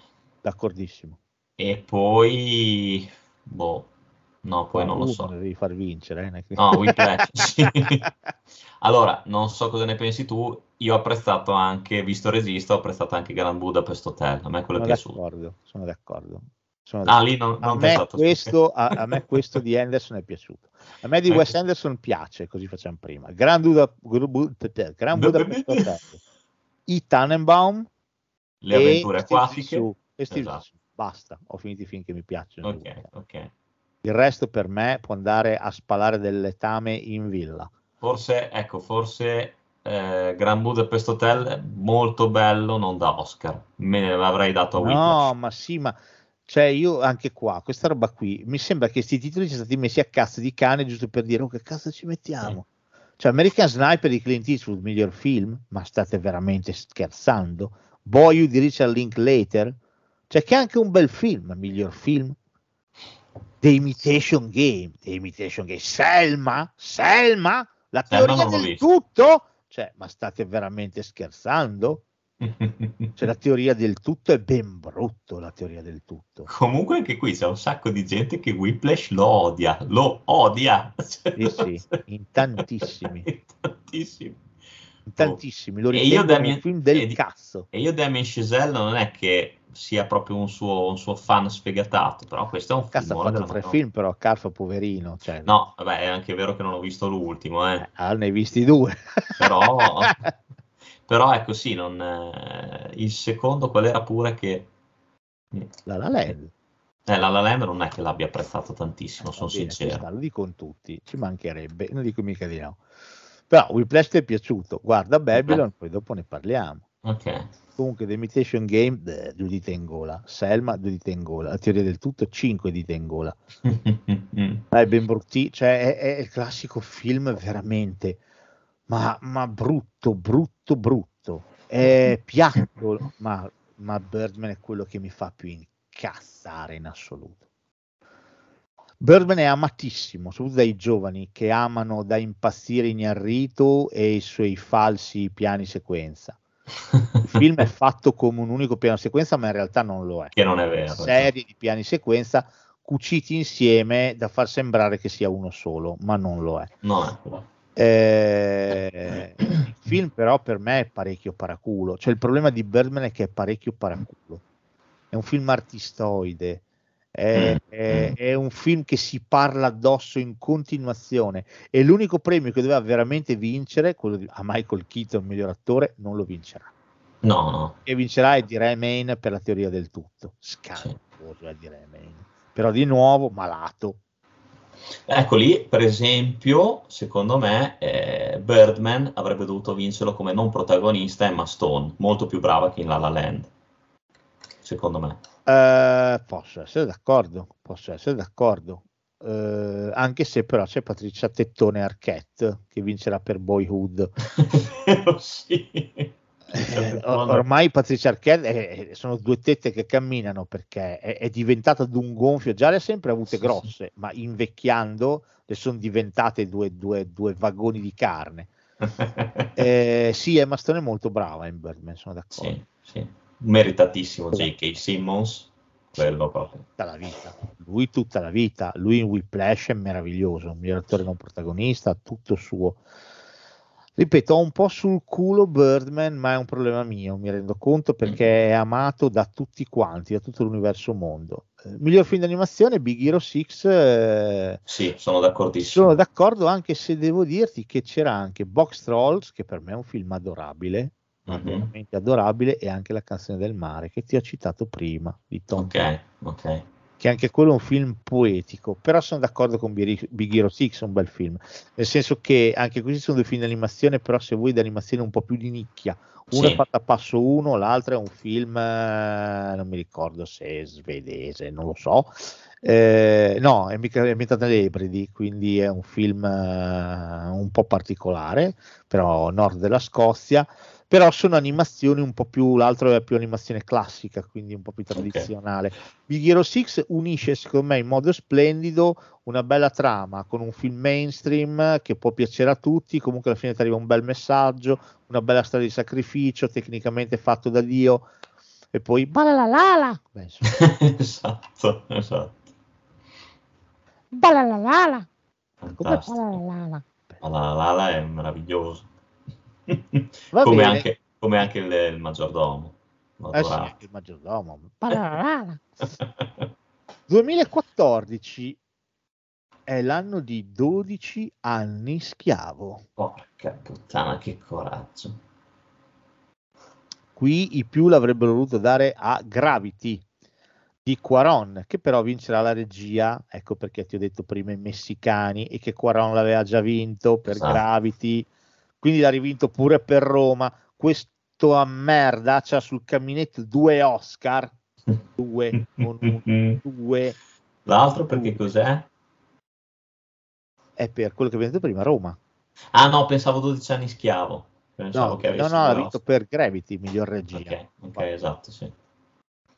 D'accordissimo. E poi, boh, no, poi non lo so. devi far vincere. eh. No, Whiplash. Allora, non so cosa ne pensi tu, io ho apprezzato anche, visto il regista, ho apprezzato anche Grand Budapest Hotel, a me quello è sono piaciuto. d'accordo, sono d'accordo. Sono Ah, lì non, a, non me pensato. questo, a, a me questo di Anderson è piaciuto. A me di. Wes Anderson piace, così facciamo prima. Grand, Buda, Grand Budapest Hotel, I Tannenbaum Le avventure acquatiche. E Steve Esatto. Basta, ho finito i film che mi piacciono. Ok, ok. Il resto per me può andare a spalare del letame in villa. Forse, ecco, forse eh, Grand Budapest Hotel molto bello, non da Oscar. Me ne l'avrei dato a No, Whiplash. ma sì, ma cioè io anche qua, questa roba qui, mi sembra che questi titoli siano stati messi a cazzo di cane giusto per dire, oh che cazzo ci mettiamo? Cioè American Sniper di Clint Eastwood, miglior film? Ma state veramente scherzando? Boyhood di Richard Linklater? Cioè che è anche un bel film, miglior film? The Imitation Game, The Imitation Game, Selma, Selma, la Selma teoria l'ho del tutto? Cioè, ma state veramente scherzando? Cioè, la teoria del tutto è ben brutto, la teoria del tutto. Comunque anche qui c'è un sacco di gente che Whiplash lo odia, lo odia. Sì, sì, in tantissimi, In tantissimi. in tantissimi. Lo E io ritengo Damien- un film del e di- cazzo. E io Damien Chazelle non è che sia proprio un suo, un suo fan sfegatato, però questo è un Cazzo, ha filmone fatto tre Madonna. film, però Carfa, poverino. Cioè, No, vabbè, è anche vero che non ho visto l'ultimo, eh. ah, ne hai visti due. Però, però ecco sì, non, eh, il secondo qual era pure che... La La Land. Eh, La La Land non è che l'abbia apprezzato tantissimo, Va sono bene, ci sta, sincero. lo dicono tutti, ci mancherebbe, non dico mica di no. Però Whiplash ti è piaciuto, guarda Babylon, poi dopo ne parliamo. Ok. Comunque, The Imitation Game, beh, due dita in gola. Selma, due dita in gola. La teoria del tutto, cinque dita in gola. È ben brutti, cioè è, è il classico film veramente, ma, ma brutto, brutto, brutto. È piatto, ma, ma Birdman è quello che mi fa più incazzare in assoluto. Birdman è amatissimo, soprattutto dai giovani che amano da impazzire Ignarrito e i suoi falsi piani sequenza. Il film è fatto come un unico piano sequenza, ma in realtà non lo è. che non è vero. Serie di piani sequenza cuciti insieme da far sembrare che sia uno solo, ma non lo è. No. Eh, il film però per me è parecchio paraculo, cioè il problema di Birdman è che è parecchio paraculo, è un film artistoide, è, è- è un film che si parla addosso in continuazione e l'unico premio che doveva veramente vincere, quello di, a Michael Keaton, miglior attore, non lo vincerà. No, no. E vincerà è di Remain per la teoria del tutto, scandaloso è di Remain, però di nuovo malato. Ecco lì, per esempio, secondo me, eh, Birdman avrebbe dovuto vincerlo come non protagonista Emma Stone, molto più brava che in La La Land, secondo me. Eh, posso essere d'accordo, posso essere d'accordo. Eh, anche se però c'è Patricia Tettone Arquette che vincerà per Boyhood. sì. Eh, ormai Patricia Arquette eh, sono due tette che camminano perché è, è diventata d'un gonfio, già le ha sempre avute grosse, ma invecchiando le sono diventate due, due, due vagoni di carne. eh, sì, Emma Stone è molto brava in Birdman, sono d'accordo. Sì, sì. Meritatissimo J.K. Simmons, quello proprio. Tutta la vita. Lui tutta la vita, lui in Whiplash è meraviglioso, un miglior attore non protagonista, tutto suo. Ripeto, ho un po' sul culo Birdman, ma è un problema mio, mi rendo conto, perché è amato da tutti quanti, da tutto l'universo mondo. Eh, miglior film d'animazione, Big Hero 6. Eh, sì, sono d'accordissimo. Sono d'accordo, anche se devo dirti che c'era anche Box Trolls, che per me è un film adorabile, veramente adorabile, e anche La canzone del mare, che ti ho citato prima, di Tom. Ok, ok. Che anche quello è un film poetico, però sono d'accordo con Big Hero 6, è un bel film, nel senso che anche questi sono due film di animazione, però se vuoi di animazione un po' più di nicchia, uno sì. è fatto a passo uno, l'altro è un film, eh, non mi ricordo se è svedese, non lo so, eh, no, è, ambientato nelle Ebridi, quindi è un film eh, un po' particolare, però nord della Scozia, però sono animazioni un po' più, l'altro è più animazione classica, quindi un po' più tradizionale. Okay. Big Hero 6 unisce secondo me in modo splendido una bella trama con un film mainstream che può piacere a tutti, comunque alla fine ti arriva un bel messaggio, una bella storia di sacrificio, tecnicamente fatto da Dio, e poi balalalala. Beh, esatto, esatto. Balalalala. Come balalalala? Balalalala è meraviglioso come, anche, come, anche, il, il maggiordomo. Eh sì, anche il maggiordomo. 2014 è l'anno di 12 anni schiavo. Porca puttana, che coraggio. Qui i più l'avrebbero voluto dare a Gravity di Quaron, che però vincerà la regia. Ecco perché ti ho detto prima i messicani e che Quaron l'aveva già vinto per esatto. Gravity quindi l'ha rivinto pure per Roma. Questo a merda c'ha sul caminetto due Oscar, due, con un, due. L'altro perché cos'è? È per quello che abbiamo detto prima, Roma. Ah no, pensavo 12 anni schiavo. Pensavo no, che no, no, ha vinto per Gravity, miglior regia. Ok, okay esatto, sì.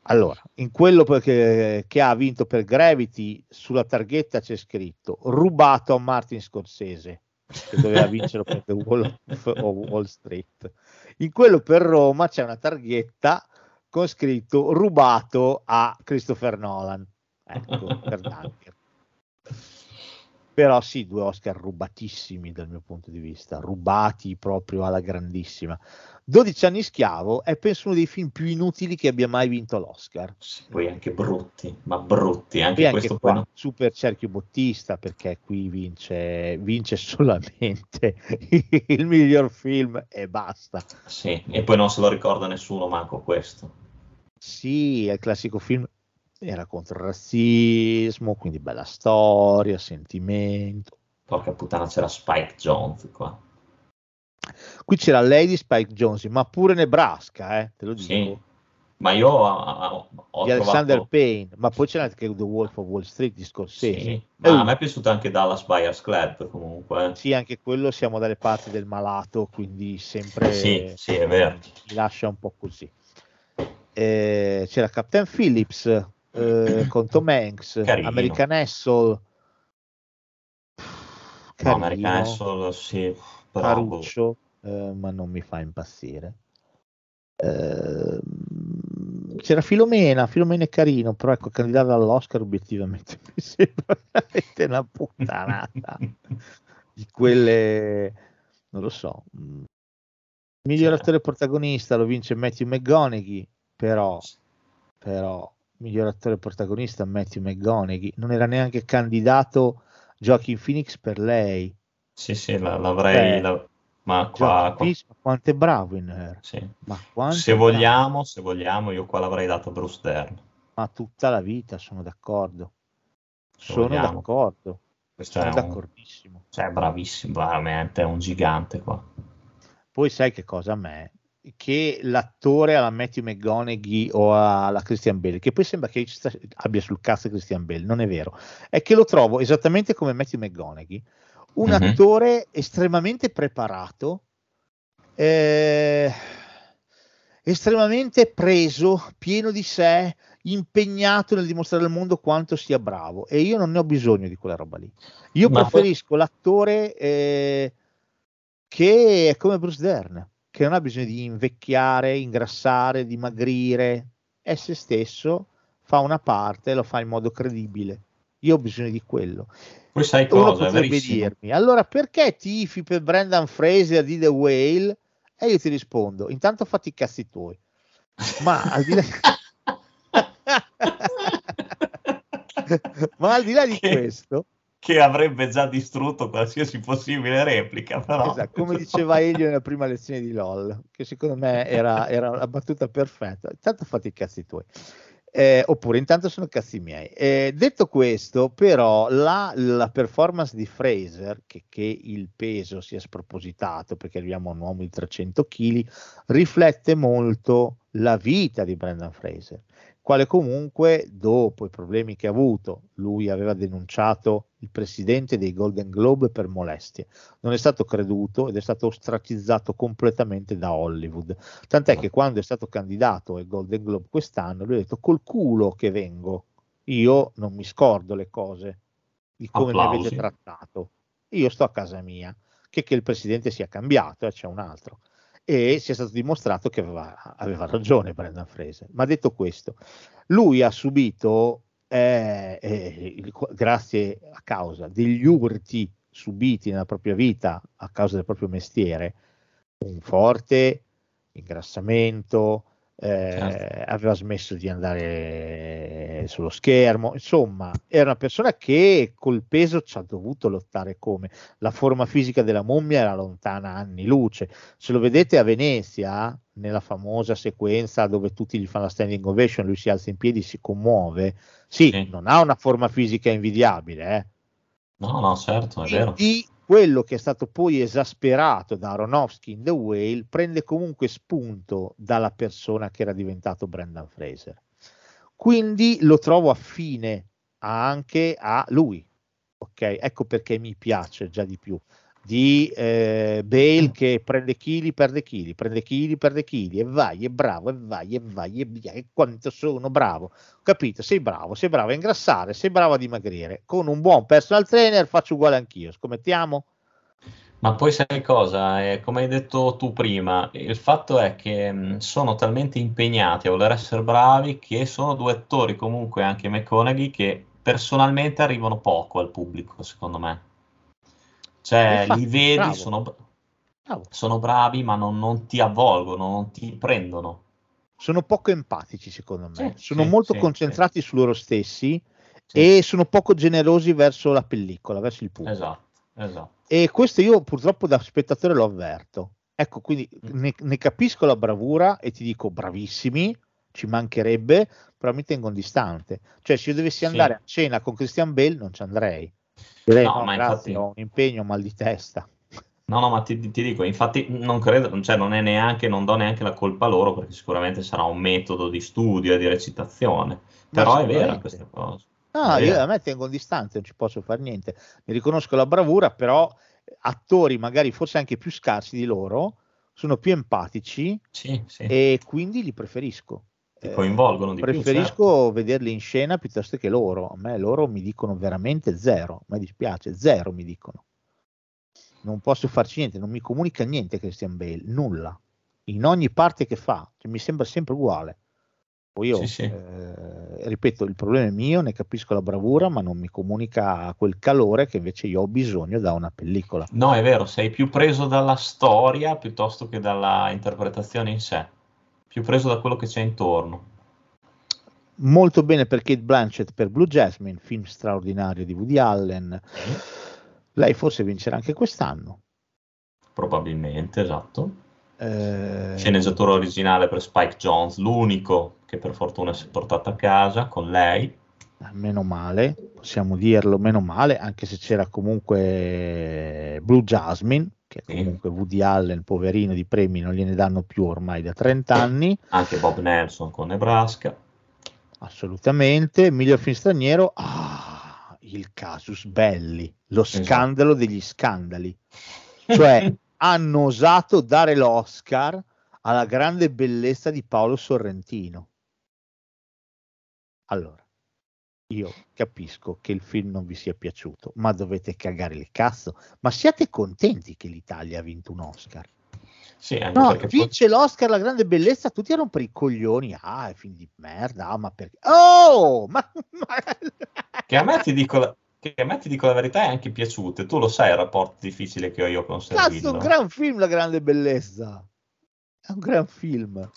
Allora, in quello che, che, ha vinto per Gravity, sulla targhetta c'è scritto rubato a Martin Scorsese che doveva vincere per The Wall of Wall Street. In quello per Roma c'è una targhetta con scritto rubato a Christopher Nolan. Ecco, per Dunker. Però sì, due Oscar rubatissimi dal mio punto di vista, rubati proprio alla grandissima. 12 anni schiavo è penso uno dei film più inutili che abbia mai vinto l'Oscar. Sì, poi anche brutti, ma brutti. Anche, anche questo qua, poi... super cerchio bottista perché qui vince, vince solamente il miglior film e basta. Sì, e poi non se lo ricorda nessuno manco questo. Sì, è il classico film era contro il razzismo, quindi bella storia, sentimento. Porca puttana, c'era Spike Jones qua. Qui c'era Lady Spike Jones, ma pure Nebraska, eh, te lo dico. Sì. Ma io ho, ho di Alexander Payne, ma poi c'era anche The Wolf of Wall Street di Scorsese. Sì. Ma uh. a me è piaciuto anche Dallas Buyers Club comunque. Sì, anche quello siamo dalle parti del malato, quindi sempre sì, sì, è vero. mi lascia un po' così. Eh, c'era Captain Phillips eh, con Tom Hanks, Carino. American Hustle. No, American Hustle, sì Caruccio, eh, ma non mi fa impazzire. Eh, c'era Filomena, Filomena è carino, però ecco, candidato all'Oscar obiettivamente mi sembra veramente una puttanata di quelle, non lo so. Mm. Miglior cioè. attore protagonista lo vince Matthew McGonaghy, però, però miglior attore protagonista Matthew McGonaghy non era neanche candidato Joaquin Phoenix per lei sì, sì, la, l'avrei... La, ma qua, qua... quanto è bravo in Her. Sì. se vogliamo, se vogliamo, io qua l'avrei dato a Bruce Dern. Ma tutta la vita sono d'accordo. Se sono vogliamo. d'accordo. Questo sono è d'accordissimo. Un... Cioè, bravissimo, veramente, è un gigante qua. Poi sai che cosa a me? Che l'attore alla Matthew McGonaghy o alla Christian Bale, che poi sembra che abbia sul cazzo Christian Bale, non è vero, è che lo trovo esattamente come Matthew McGonaghy, un uh-huh. attore estremamente preparato, eh, estremamente preso, pieno di sé, impegnato nel dimostrare al mondo quanto sia bravo e io non ne ho bisogno di quella roba lì. Io Ma preferisco l'attore eh, che è come Bruce Dern, che non ha bisogno di invecchiare, ingrassare, dimagrire, è se stesso, fa una parte e lo fa in modo credibile. Io ho bisogno di quello. Poi sai Uno cosa, potrebbe dirmi, allora perché tifi per Brendan Fraser di The Whale? E io ti rispondo, intanto fatti i cazzi tuoi. Ma al di là... Ma al di là di questo, Che avrebbe già distrutto qualsiasi possibile replica, però. esatto, come diceva Elio nella prima lezione di LOL, che secondo me era, era una battuta perfetta, intanto fatti i cazzi tuoi. Eh, oppure intanto sono cazzi miei. Eh, detto questo, però, la, la performance di Fraser, che, che il peso sia spropositato perché arriviamo a un uomo di 300 kg, riflette molto la vita di Brendan Fraser, quale comunque, dopo i problemi che ha avuto, lui aveva denunciato il presidente dei Golden Globe per molestie, non è stato creduto ed è stato ostratizzato completamente da Hollywood. Tant'è che quando è stato candidato ai Golden Globe quest'anno, lui ha detto col culo che vengo, io non mi scordo le cose di come mi Applausi. avete trattato, io sto a casa mia, che, che il presidente sia cambiato, eh, c'è un altro. E sia stato dimostrato che aveva, aveva ragione Brendan Fraser. Ma detto questo, lui ha subito, eh, eh, grazie a causa degli urti subiti nella propria vita a causa del proprio mestiere, un forte ingrassamento, eh, Certo. aveva smesso di andare sullo schermo, insomma, era una persona che col peso ci ha dovuto lottare come la forma fisica della mummia era lontana anni luce. Se lo vedete a Venezia, nella famosa sequenza dove tutti gli fanno la standing ovation, lui si alza in piedi, si commuove, sì, Sì. non ha una forma fisica invidiabile, eh. No, no, certo, è vero. Quindi quello che è stato poi esasperato da Aronofsky in The Whale prende comunque spunto dalla persona che era diventato Brendan Fraser. Quindi lo trovo affine anche a lui. Ok, ecco perché mi piace già di più di eh, Bale che prende chili, perde chili, prende chili, perde chili e vai, è bravo, e vai, e vai, e via, e quanto sono bravo. Capito? Sei bravo, sei bravo a ingrassare, sei bravo a dimagrire. Con un buon personal trainer faccio uguale anch'io. Scommettiamo? Ma poi sai cosa? Eh, come hai detto tu prima, il fatto è che mh, sono talmente impegnati a voler essere bravi che sono due attori, comunque anche McConaughey, che personalmente arrivano poco al pubblico, secondo me. Cioè, Infatti, li vedi, bravo. sono, Bravo. sono bravi, ma non, non ti avvolgono, non ti prendono. Sono poco empatici, secondo me. Sì, sono sì, molto sì, concentrati su loro stessi Sì. e sono poco generosi verso la pellicola, verso il pubblico. Esatto, esatto. E questo io purtroppo da spettatore lo avverto. Ecco, quindi Mm. ne, ne capisco la bravura e ti dico bravissimi, ci mancherebbe, però mi tengo distante. Cioè, se io dovessi Sì. andare a cena con Christian Bale, non ci andrei. Direi, No, no, ma grazie, infatti- ho un impegno, mal di testa. No, no, ma ti, ti dico, infatti non credo, cioè non è neanche, non do neanche la colpa a loro perché sicuramente sarà un metodo di studio e di recitazione, però è vera questa cosa. No, io a me tengo distanza, non ci posso fare niente. Mi riconosco la bravura, però attori magari forse anche più scarsi di loro sono più empatici Sì, sì, e quindi li preferisco. Ti Eh, coinvolgono di più, preferisco certo. vederli in scena piuttosto che loro. A me loro mi dicono veramente zero. Mi dispiace, zero mi dicono. Non posso farci niente, non mi comunica niente Christian Bale, nulla. In ogni parte che fa, cioè, mi sembra sempre uguale. Poi io, Sì, sì. eh, ripeto, il problema è mio, ne capisco la bravura, ma non mi comunica quel calore che invece io ho bisogno da una pellicola. No, è vero, sei più preso dalla storia piuttosto che dalla interpretazione in sé, più preso da quello che c'è intorno. Molto bene per Kate Blanchett per Blue Jasmine, film straordinario di Woody Allen. Lei forse vincerà anche quest'anno. Probabilmente, esatto. Eh, Sceneggiatore originale per Spike Jones, l'unico che per fortuna si è portato a casa con lei. meno male, possiamo dirlo, meno male, anche se c'era comunque Blue Jasmine, che comunque Woody Allen, poverino di premi, non gliene danno più ormai da 30 anni, Anche Bob Nelson con Nebraska. assolutamente. Miglior film straniero, ah, il casus belli, lo Esatto. scandalo degli scandali. Cioè, hanno osato dare l'Oscar alla grande bellezza di Paolo Sorrentino. Allora, io capisco che il film non vi sia piaciuto, ma dovete cagare il cazzo. Ma siate contenti che l'Italia ha vinto un Oscar. Sì, anche No, perché poi- vince l'Oscar la grande bellezza, tutti erano per i coglioni. Ah, è film di merda, ah, ma perché? Oh, ma, che a me ti dico la, che a me ti dico la verità è anche piaciute. Tu lo sai il rapporto difficile che ho io con cazzo, è Servillo. un gran film la grande bellezza. È un gran film.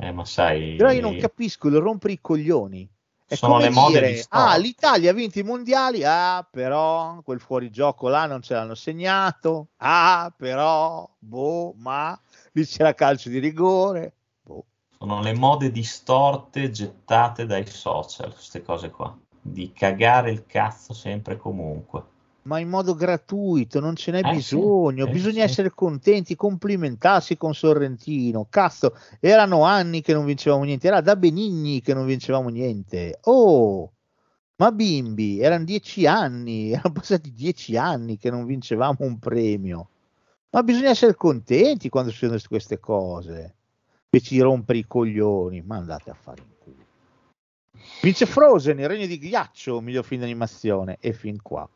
Eh, ma sai, Però io non capisco il rompere i coglioni. È Sono le mode dire, ah, l'Italia ha vinto i mondiali, ah, però quel fuorigioco là non ce l'hanno segnato, ah, però, boh, ma lì c'era calcio di rigore, boh. sono le mode distorte gettate dai social, queste cose qua. Di cagare il cazzo sempre e comunque. Ma in modo gratuito, non ce n'è Eh, sì, bisogno, eh, bisogna sì. essere contenti, complimentarsi con Sorrentino. Cazzo, erano anni che non vincevamo niente, era da Benigni che non vincevamo niente. Oh, ma bimbi, erano dieci anni, erano passati dieci anni che non vincevamo un premio. Ma bisogna essere contenti quando succedono queste cose. Invece di rompere i coglioni, ma andate a fare in culo. Vince Frozen, il regno di ghiaccio, miglior film d'animazione, e fin qua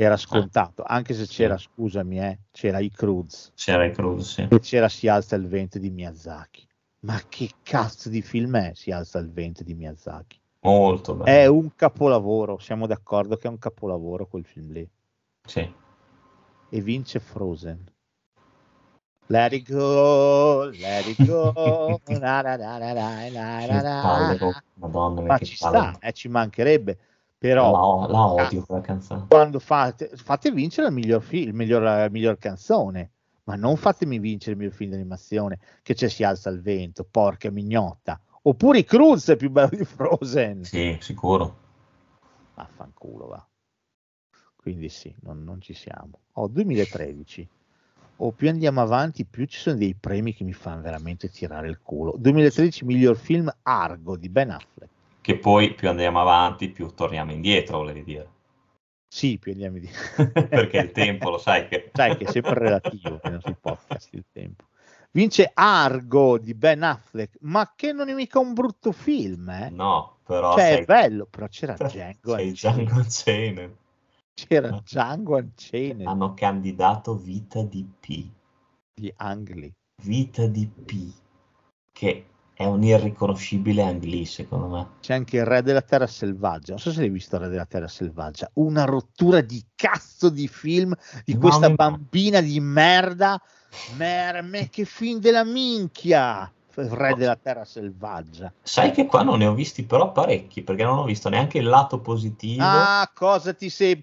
era scontato, anche se c'era, sì. scusami, eh, c'era i Cruz C'era il Cruz, sì. e c'era Si alza il vento di Miyazaki. Ma che cazzo di film è Si alza il vento di Miyazaki? Molto bello. È un capolavoro, siamo d'accordo che è un capolavoro quel film lì. Sì. E vince Frozen. Let it go, let it go. na, na, na, na, na, na, Che na, palle, na. Madonna Ma ci palle. sta, eh, ci mancherebbe. Però La, la odio quella canzone. quando fate, fate vincere il miglior film, il miglior, la miglior canzone, ma non fatemi vincere il miglior film d'animazione che c'è si alza il vento, porca mignotta. Oppure i Cruz è più bello di Frozen. Sì, sicuro. Vaffanculo va. Quindi sì, non, non ci siamo. Oh, 2013. O più andiamo avanti, più ci sono dei premi che mi fanno veramente tirare il culo. 2013 miglior film Argo di Ben Affleck. Che poi più andiamo avanti, più torniamo indietro, volevi dire. Sì, più andiamo di... Perché il tempo, lo sai che... sai che è sempre relativo sui podcast il tempo. Vince Argo di Ben Affleck, ma che non è mica un brutto film, eh? No, però cioè, sei- è bello, però c'era Django Unchained. C'era. Django Unchained Hanno candidato Vita di P. di Angli. Vita di P. Che è un irriconoscibile Angli, secondo me. C'è anche il Re della Terra Selvaggia. Non so se l'hai visto il Re della Terra Selvaggia. Una rottura di cazzo di film di No, questa mi- bambina di merda. Mer- me che film della minchia! Il Re della Terra Selvaggia. Sai che qua non ne ho visti però parecchi, perché non ho visto neanche il lato positivo. Ah, cosa ti sei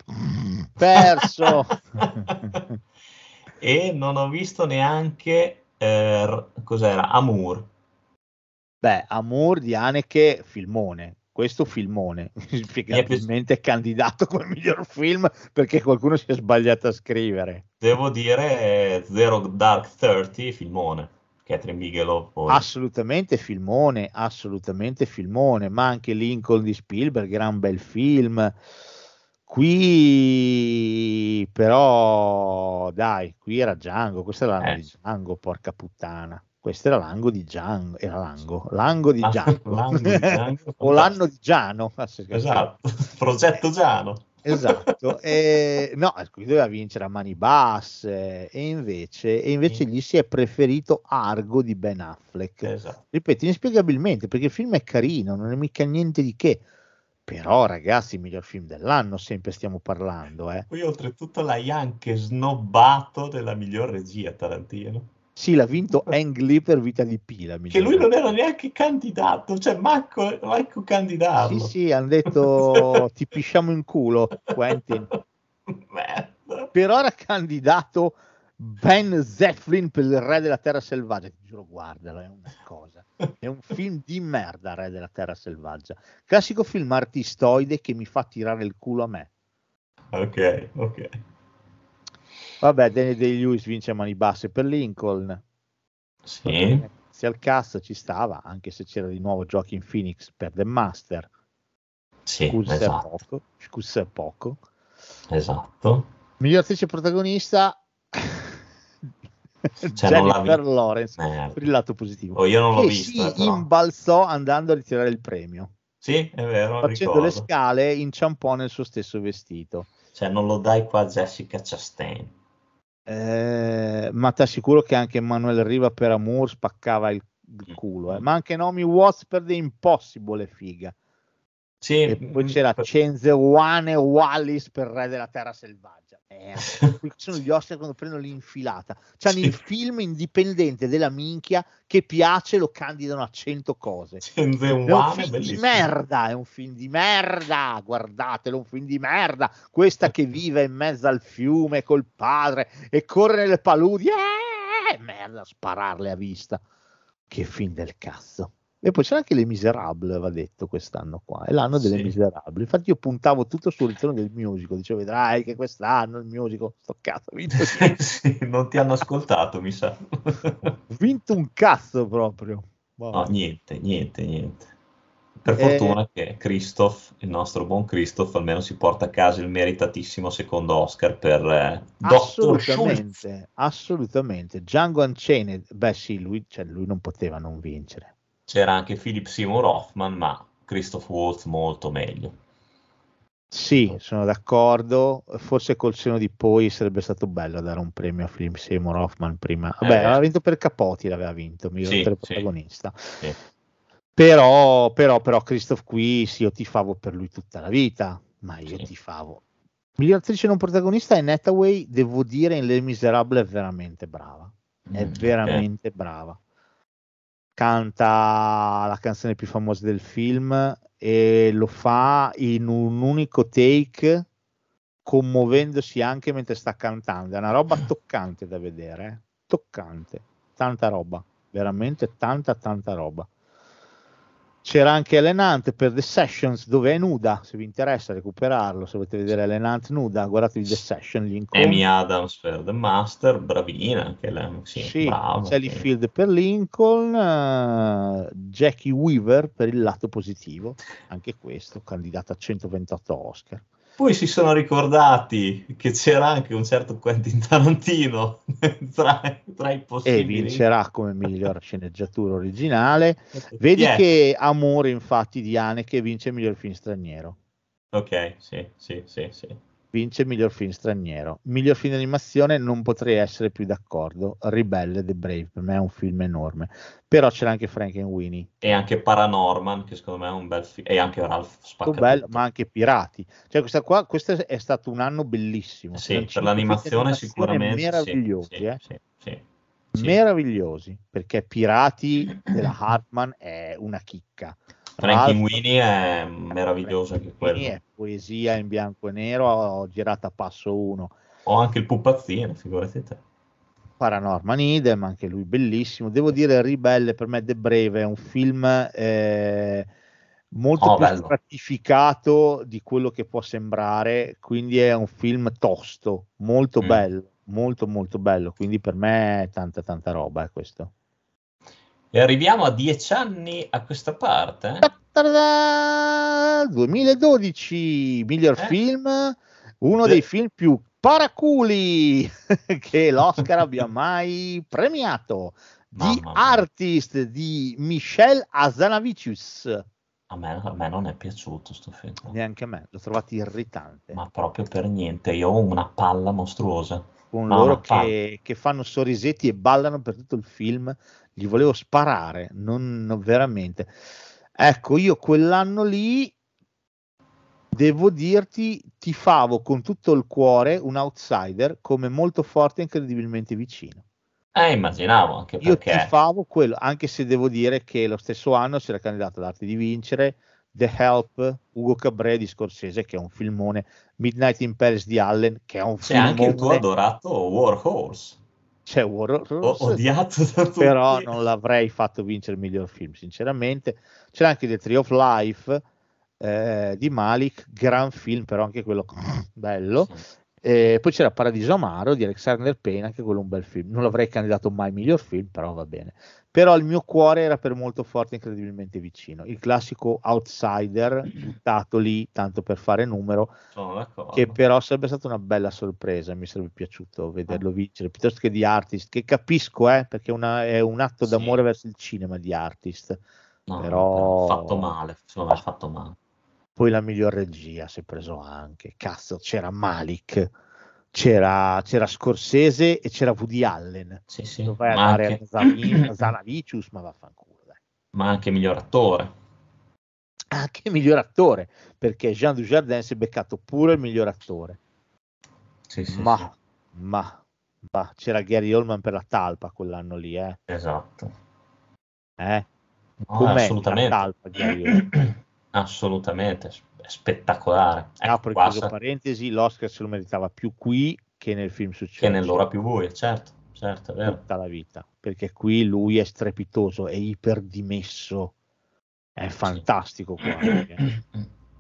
perso? e non ho visto neanche eh, cos'era Amour. Beh, Amour di Haneke, filmone. Questo filmone, spiegabilmente candidato come miglior film perché qualcuno si è sbagliato a scrivere. Devo dire Zero Dark Thirty, filmone. Catherine Bigelow. poi. Assolutamente filmone, assolutamente filmone, ma anche Lincoln di Spielberg era un bel film. Qui però, dai, qui era Django, questo era l'ango Eh. di Django, porca puttana. Questo era l'ango di Django, era l'ango, l'ango di Ah, Django. l'ango di Django, o l'anno di Giano. Esatto, progetto Giano. Esatto, e, no, qui doveva vincere a mani basse e invece, e invece gli si è preferito Argo di Ben Affleck. Esatto. Ripeto, inspiegabilmente perché il film è carino, non è mica niente di che. Però, ragazzi, il miglior film dell'anno, sempre stiamo parlando, eh. Poi oltretutto l'hai anche snobbato della miglior regia Tarantino. Sì, l'ha vinto Ang Lee per Vita di Pila. Che lui non era neanche candidato, cioè manco, manco candidato. Sì, sì, hanno detto ti pisciamo in culo, Quentin. Merda. Però era candidato Ben Zefflin per il Re della Terra Selvaggia. Ti giuro, guardalo, è una cosa. È un film di merda, Re della Terra Selvaggia. Classico film artistoide che mi fa tirare il culo a me. Ok, ok. Vabbè, Danny Day-Lewis vince a mani basse per Lincoln. Sì, Se al cazzo ci stava, anche se c'era di nuovo Joaquin Phoenix per The Master. sì, Scusa esatto, poco. Scusa poco. esatto. Miglior attrice protagonista Cioè, non Jennifer vi- Lawrence Merda. per il lato positivo Oh, io non l'ho che visto, si però. imbalzò andando a ritirare il premio Sì, è vero, facendo le ricordo. scale inciampò nel suo stesso vestito Cioè, non lo dai qua a Jessica Chastain. Eh, ma ti assicuro che anche Emanuele Riva per Amour spaccava il, il Mm. culo eh. ma anche Naomi Watts per The Impossible figa Sì, e poi mm, c'era per- Cenzewane Wallis per Re della Terra Selvaggia eh, sono gli Oscar quando prendono l'infilata c'hanno Sì. il film indipendente della minchia che piace lo candidano a 100 cose è un film di bellissimo. merda, è un film di merda, guardatelo, un film di merda. Questa che vive in mezzo al fiume col padre e corre nelle paludi, eh, merda, spararle a vista. Che film del cazzo. E poi c'era anche Les Miserables, va detto quest'anno qua, è l'anno delle Sì. Miserabili. Infatti io puntavo tutto sul ritorno del musical, dicevo vedrai che quest'anno il musical, sto cazzo, vinto, Sì, non ti hanno ascoltato, mi sa. vinto un cazzo proprio. Boh. No, niente, niente, niente. Per Eh, fortuna che Christoph, il nostro buon Christoph, almeno si porta a casa il meritatissimo secondo Oscar per eh. Assolutamente, assolutamente. Django Unchained, beh sì, lui, cioè, lui non poteva non vincere. C'era anche Philip Seymour Hoffman, ma Christoph Waltz molto meglio. Sì, sono d'accordo. Forse col seno di poi sarebbe stato bello dare un premio a Philip Seymour Hoffman prima. Vabbè, Eh. aveva vinto per Capote, l'aveva vinto, miglior Sì, sì. protagonista. Sì. Però, però, però, Christoph qui, sì, io tifavo per lui tutta la vita, ma io Sì. tifavo. Miglior attrice non protagonista è Hathaway, devo dire, in Les Miserables è veramente brava. È Mm, veramente brava. Canta la canzone più famosa del film e lo fa in un unico take, commuovendosi anche mentre sta cantando. È una roba toccante da vedere, eh. toccante, tanta roba, veramente tanta, tanta roba. C'era anche Ellen Hunt per The Sessions dove è nuda, se vi interessa recuperarlo, se volete vedere Ellen Hunt nuda, guardatevi The Session, gli incontri. Amy Adams per The Master, bravina anche lei, sì, Sì, Sally sì. Field per Lincoln, eh, Jackie Weaver per il lato positivo, anche questo, candidato a 128 Oscar. Poi si sono ricordati che c'era anche un certo Quentin Tarantino tra, tra i E possibili. vincerà come miglior sceneggiatura originale. Vedi è? che Amore, infatti, di Haneke vince miglior film straniero. Ok, sì, sì, sì, sì. Vince miglior film straniero. Miglior film d'animazione non potrei essere più d'accordo. Ribelle The Brave, per me è un film enorme. Però c'era anche Frankenweenie. E anche Paranorman, che secondo me è un bel film. E anche Ralph molto Spaccatutto. bello, ma anche Pirati. Cioè, questa qua, questo è stato un anno bellissimo. Sì, per l'animazione di sicuramente meravigliosi, sì, eh. sì, sì, sì. meravigliosi, perché Pirati della Hartman è una chicca. Frankenweenie è meraviglioso anche quello. È poesia in bianco e nero, girata a passo 1. O anche il pupazzino, figurati te. Paranorman Idem, anche lui bellissimo. Devo dire, Ribelle per me The Brave è un film eh, molto Oh, più bello. stratificato di quello che può sembrare, quindi è un film tosto, molto Mm. bello, molto molto bello, quindi per me è tanta tanta roba è questo. E arriviamo a dieci anni a questa parte. eh? Ta-da! 2012, miglior Eh. film, uno Eh. dei film più paraculi che l'Oscar abbia mai premiato. Mia. Artist di Michel Azanavicius. A me, a me non è piaciuto sto film. Neanche a me, l'ho trovato irritante. Ma proprio per niente. Io ho una palla mostruosa. con no, loro che, che fanno sorrisetti e ballano per tutto il film, gli volevo sparare, non, non veramente. Ecco, io quell'anno lì devo dirti, tifavo con tutto il cuore un outsider come molto forte e incredibilmente vicino. Eh, immaginavo anche Io perché. tifavo quello, anche se devo dire che lo stesso anno si era candidato all'arte di vincere The Help, Ugo Cabré di Scorsese, che è un filmone, Midnight in Paris di Allen, che è un C'è anche il tuo filmone, adorato War Horse. C'è War Ho Horse, odiato da tutti. però non l'avrei fatto vincere il miglior film, sinceramente. C'era anche The Tree of Life eh, di Malik, gran film, però anche quello bello. Sì. E poi c'era Paradiso Amaro di Alexander Payne, anche quello un bel film. Non l'avrei candidato mai miglior film, però va bene. Però il mio cuore era per molto forte, incredibilmente vicino. Il classico outsider buttato lì tanto per fare numero, che però sarebbe stata una bella sorpresa. Mi sarebbe piaciuto vederlo vincere piuttosto che di Artist, che capisco, eh, perché è, una- è un atto Sì. d'amore verso il cinema di Artist. No, però- fatto male, secondo me è fatto male. Poi la miglior regia si è preso anche. Cazzo, c'era Malik, c'era, c'era Scorsese e c'era Woody Allen. Sì, sì. Lo vai a Ma dare anche, a Zanavicius, ma vaffanculo. Dai. ma anche miglior attore. Anche miglior attore, perché Jean Dujardin si è beccato pure il miglior attore. Sì, sì, ma, sì. ma, ma, c'era Gary Oldman per la talpa quell'anno lì, eh? Esatto. eh? No, Com'è la assolutamente. talpa Gary Oldman? assolutamente, è spettacolare. Ecco, Apro qua chiuso parentesi, l'Oscar se lo meritava più qui che nel film che successivo. nell'ora più buia, certo, certo, è vero. tutta la vita, perché qui lui è strepitoso, è iperdimesso, è fantastico qua. eh.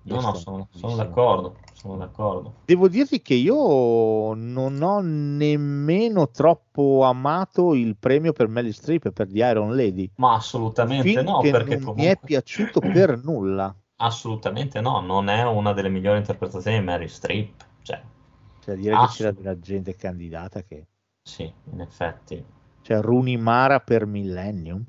No, no, sono, sono d'accordo, sono d'accordo. Devo dirti che io non ho nemmeno troppo amato il premio per Melly Streep per The Iron Lady. Ma assolutamente no, che perché non comunque... mi è piaciuto per nulla. Assolutamente no, non è una delle migliori interpretazioni di Mary Streep. Cioè, Cioè, dire che c'era della gente candidata che... sì, in effetti. Cioè, Rooney Mara per Millennium.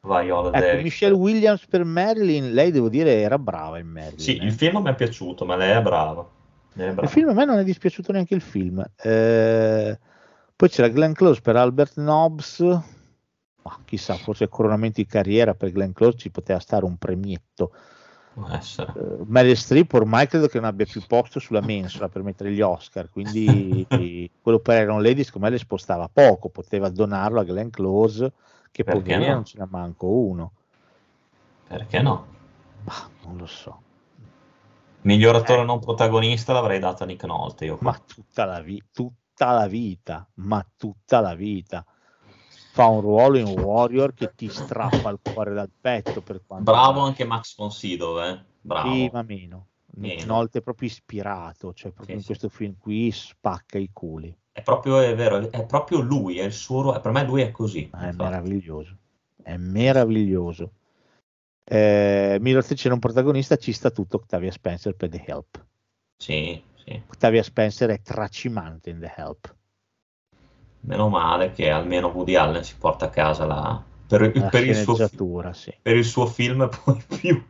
Viola Ecco, Davis. Michelle Williams per Marilyn, lei devo dire era brava in Marilyn. Sì, eh. il film mi è piaciuto, ma lei è brava. Lei è brava. Il film a me non è dispiaciuto neanche il film. Eh, poi c'era Glenn Close per Albert Nobbs. Ma chissà, forse coronamento di carriera per Glenn Close ci poteva stare un premietto. Eh, Meryl Streep ormai credo che non abbia più posto sulla mensola per mettere gli Oscar, quindi quello per Iron Lady secondo me le spostava poco, poteva donarlo a Glenn Close, che poverina no? non ce n'ha manco uno. Perché no? Ma non lo so. Miglior attore non protagonista l'avrei dato a Nick Nolte. Ma tutta la, vi- tutta la vita, ma tutta la vita. Fa un ruolo in Warrior che ti strappa il cuore dal petto per quanto Bravo anche Max von Sydow, eh? Bravo. Sì, ma meno. Meno. Nolte è proprio ispirato, cioè proprio Sì, in sì. questo film qui spacca i culi. È proprio, è vero, è proprio lui, è il suo ruolo. Per me lui è così. Ma È infatti. meraviglioso, è meraviglioso. Eh, miglior attrice non protagonista ci sta tutto Octavia Spencer per The Help. Sì, sì. Octavia Spencer è tracimante in The Help. Meno male che almeno Woody Allen si porta a casa la... per, La per il suo, sì. per il suo film poi più,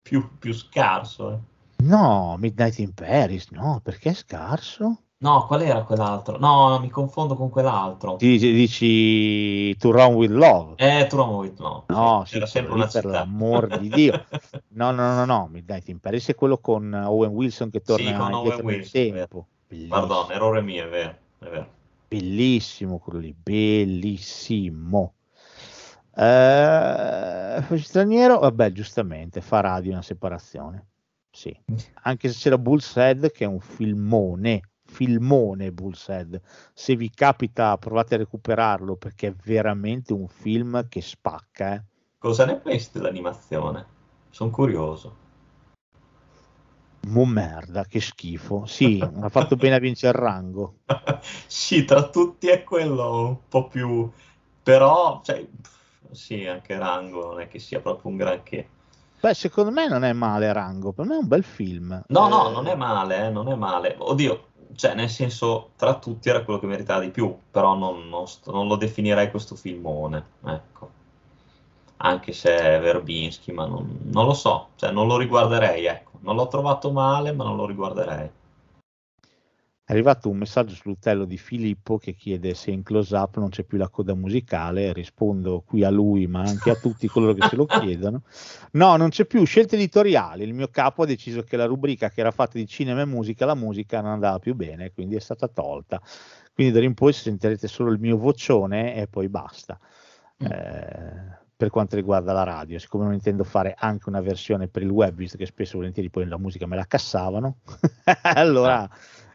più, più scarso. eh. No, Midnight in Paris, no, perché è scarso? No, qual era quell'altro? No, mi confondo con quell'altro. Dici, dici To Run With Love? Eh, True with no. No, Sì, c'era sì, sempre una per città. l'amor di Dio. No, no, no, no, Midnight in Paris è quello con Owen Wilson che torna Sì, con Owen Wilson, tempo. Pardon, errore mio, è vero, è vero. Bellissimo quello lì, bellissimo. Eh, straniero, vabbè, giustamente, farà di una separazione. Sì, anche se c'era Bullshead che è un filmone, filmone Bullshead. Se vi capita, provate a recuperarlo perché è veramente un film che spacca. eh. Cosa ne pensi dell'animazione? Sono curioso. Mo merda, che schifo. Sì, ha fatto bene a vincere il rango. sì, tra tutti è quello un po' più... Però, cioè, sì, anche Rango non è che sia proprio un granché. Beh, secondo me non è male Rango, per me è un bel film. No, no, Eh, non è male, eh, non è male. Oddio, cioè, nel senso, tra tutti era quello che meritava di più, però non, non sto- non lo definirei questo filmone, ecco. Anche se è Verbinski, ma non, non lo so, cioè, non lo riguarderei, ecco. Non l'ho trovato male, ma non lo riguarderei. È arrivato un messaggio sull'utello di Filippo che chiede se in close up non c'è più la coda musicale. Rispondo qui a lui, ma anche a tutti coloro che se lo chiedono. No, non c'è più scelte editoriali. Il mio capo ha deciso che la rubrica che era fatta di cinema e musica, la musica non andava più bene, quindi è stata tolta. Quindi d'ora in poi sentirete solo il mio vocione e poi basta. Mm. Eh, per quanto riguarda la radio, siccome non intendo fare anche una versione per il web, visto che spesso e volentieri poi la musica me la cassavano, allora,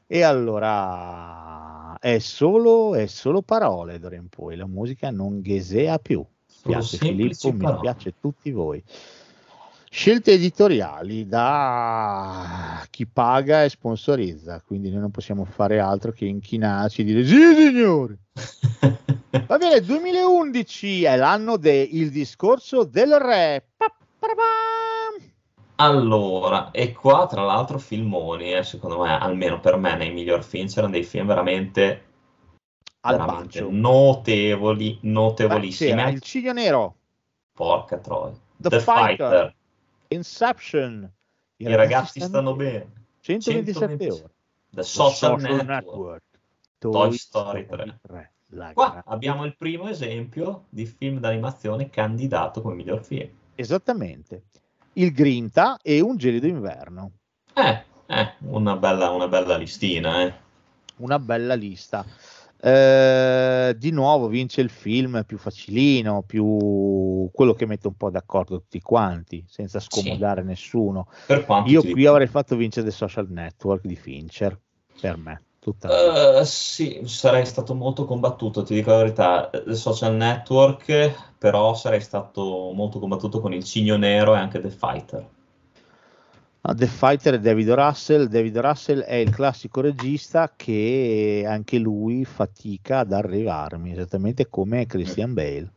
e allora è solo, è solo parole d'ora in poi, la musica non ghesea più. Sono Piace Filippo, mi piace tutti voi. Scelte editoriali da chi paga e sponsorizza, quindi noi non possiamo fare altro che inchinarci e dire sì signore. Va bene, 2011 è l'anno del discorso del re. Allora, e qua tra l'altro filmoni, eh, secondo me, almeno per me, nei miglior film, c'erano dei film veramente, Al veramente bacio. notevoli, notevolissimi. c'era il ciglio nero, Porca troia. The The, Fighter, Fighter. Inception, I ragazzi stanno bene. 127 127. ore. The Social, Network. Network. Toy Story 3. La Qua grande- abbiamo il primo esempio di film d'animazione candidato come miglior film. Esattamente. Il Grinta e un gelido inverno. Eh, eh, una bella, una bella listina, eh. Una bella lista. Eh, di nuovo vince il film più facilino, più quello che mette un po' d'accordo tutti quanti, senza scomodare nessuno. Per quanto Io qui dico- avrei fatto vincere The Social Network di Fincher, per me. Tutta la- Eh, sì, sarei stato molto combattuto, ti dico la verità. The Social Network, però sarei stato molto combattuto con il Cigno Nero e anche The Fighter. Ah, The Fighter è David Russell. David Russell è il classico regista che anche lui fatica ad arrivarmi, esattamente come Christian Bale.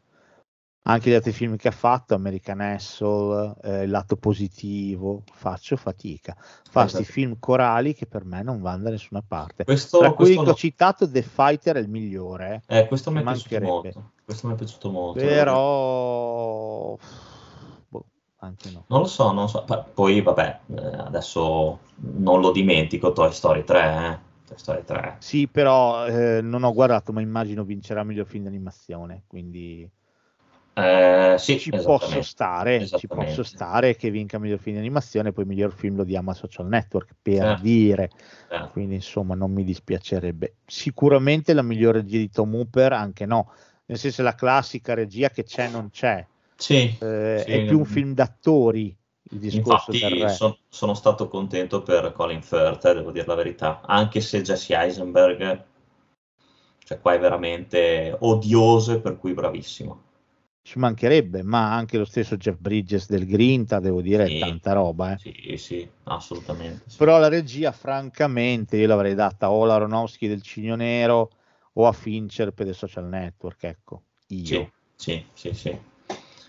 Anche gli altri film che ha fatto, American Hustle, eh, Il lato positivo, faccio fatica. Fa questi Esatto. film corali che per me non vanno da nessuna parte. Questo, Tra quelli questo che ho no. citato, The Fighter è il migliore, eh. Eh, questo mi è piaciuto molto. Questo mi è piaciuto molto. però boh, anche no. Non lo so, non so. Poi, vabbè, eh, adesso non lo dimentico, Toy Story 3, eh. Story 3. Sì, però eh, non ho guardato, ma immagino vincerà miglior film d'animazione, quindi Eh, sì, ci posso stare, ci posso stare che vinca miglior film d'animazione, poi miglior film lo diamo a Social Network per Certo. dire, Eh, quindi insomma non mi dispiacerebbe. Sicuramente la migliore regia di Tom Hooper, anche no, nel senso la classica regia che c'è non c'è, Sì, Eh, sì. è più un film d'attori il discorso Infatti son- sono stato contento per Colin Firth, eh, devo dire la verità, anche se Jesse Eisenberg, cioè qua è veramente odioso e per cui bravissimo. Ci mancherebbe, ma anche lo stesso Jeff Bridges del Grinta, devo dire, Sì. è tanta roba. eh. Sì, sì, assolutamente. sì. Però la regia, francamente, io l'avrei data o a Aronofsky del Cigno Nero o a Fincher per The Social Network. Ecco, io. Sì, sì, sì, sì.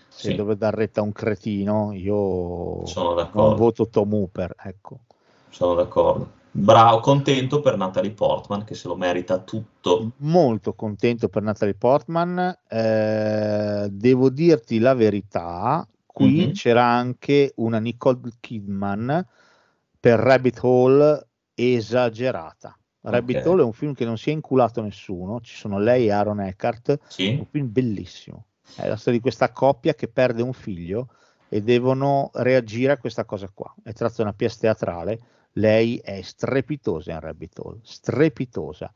Se Sì, devo dar retta a un cretino, io sono non d'accordo, voto Tom Hooper. Ecco. sono d'accordo. Bravo, contento per Natalie Portman che se lo merita tutto. Molto contento per Natalie Portman. Eh, devo dirti la verità, qui Mhm. c'era anche una Nicole Kidman per Rabbit Hole esagerata. Rabbit Ok. Hole è un film che non si è inculato nessuno, ci sono lei e Aaron Eckhart, Sì, un film bellissimo. È la storia di questa coppia che perde un figlio e devono reagire a questa cosa qua. È tratto da una pièce teatrale. Lei è strepitosa in Rabbit Hole, strepitosa.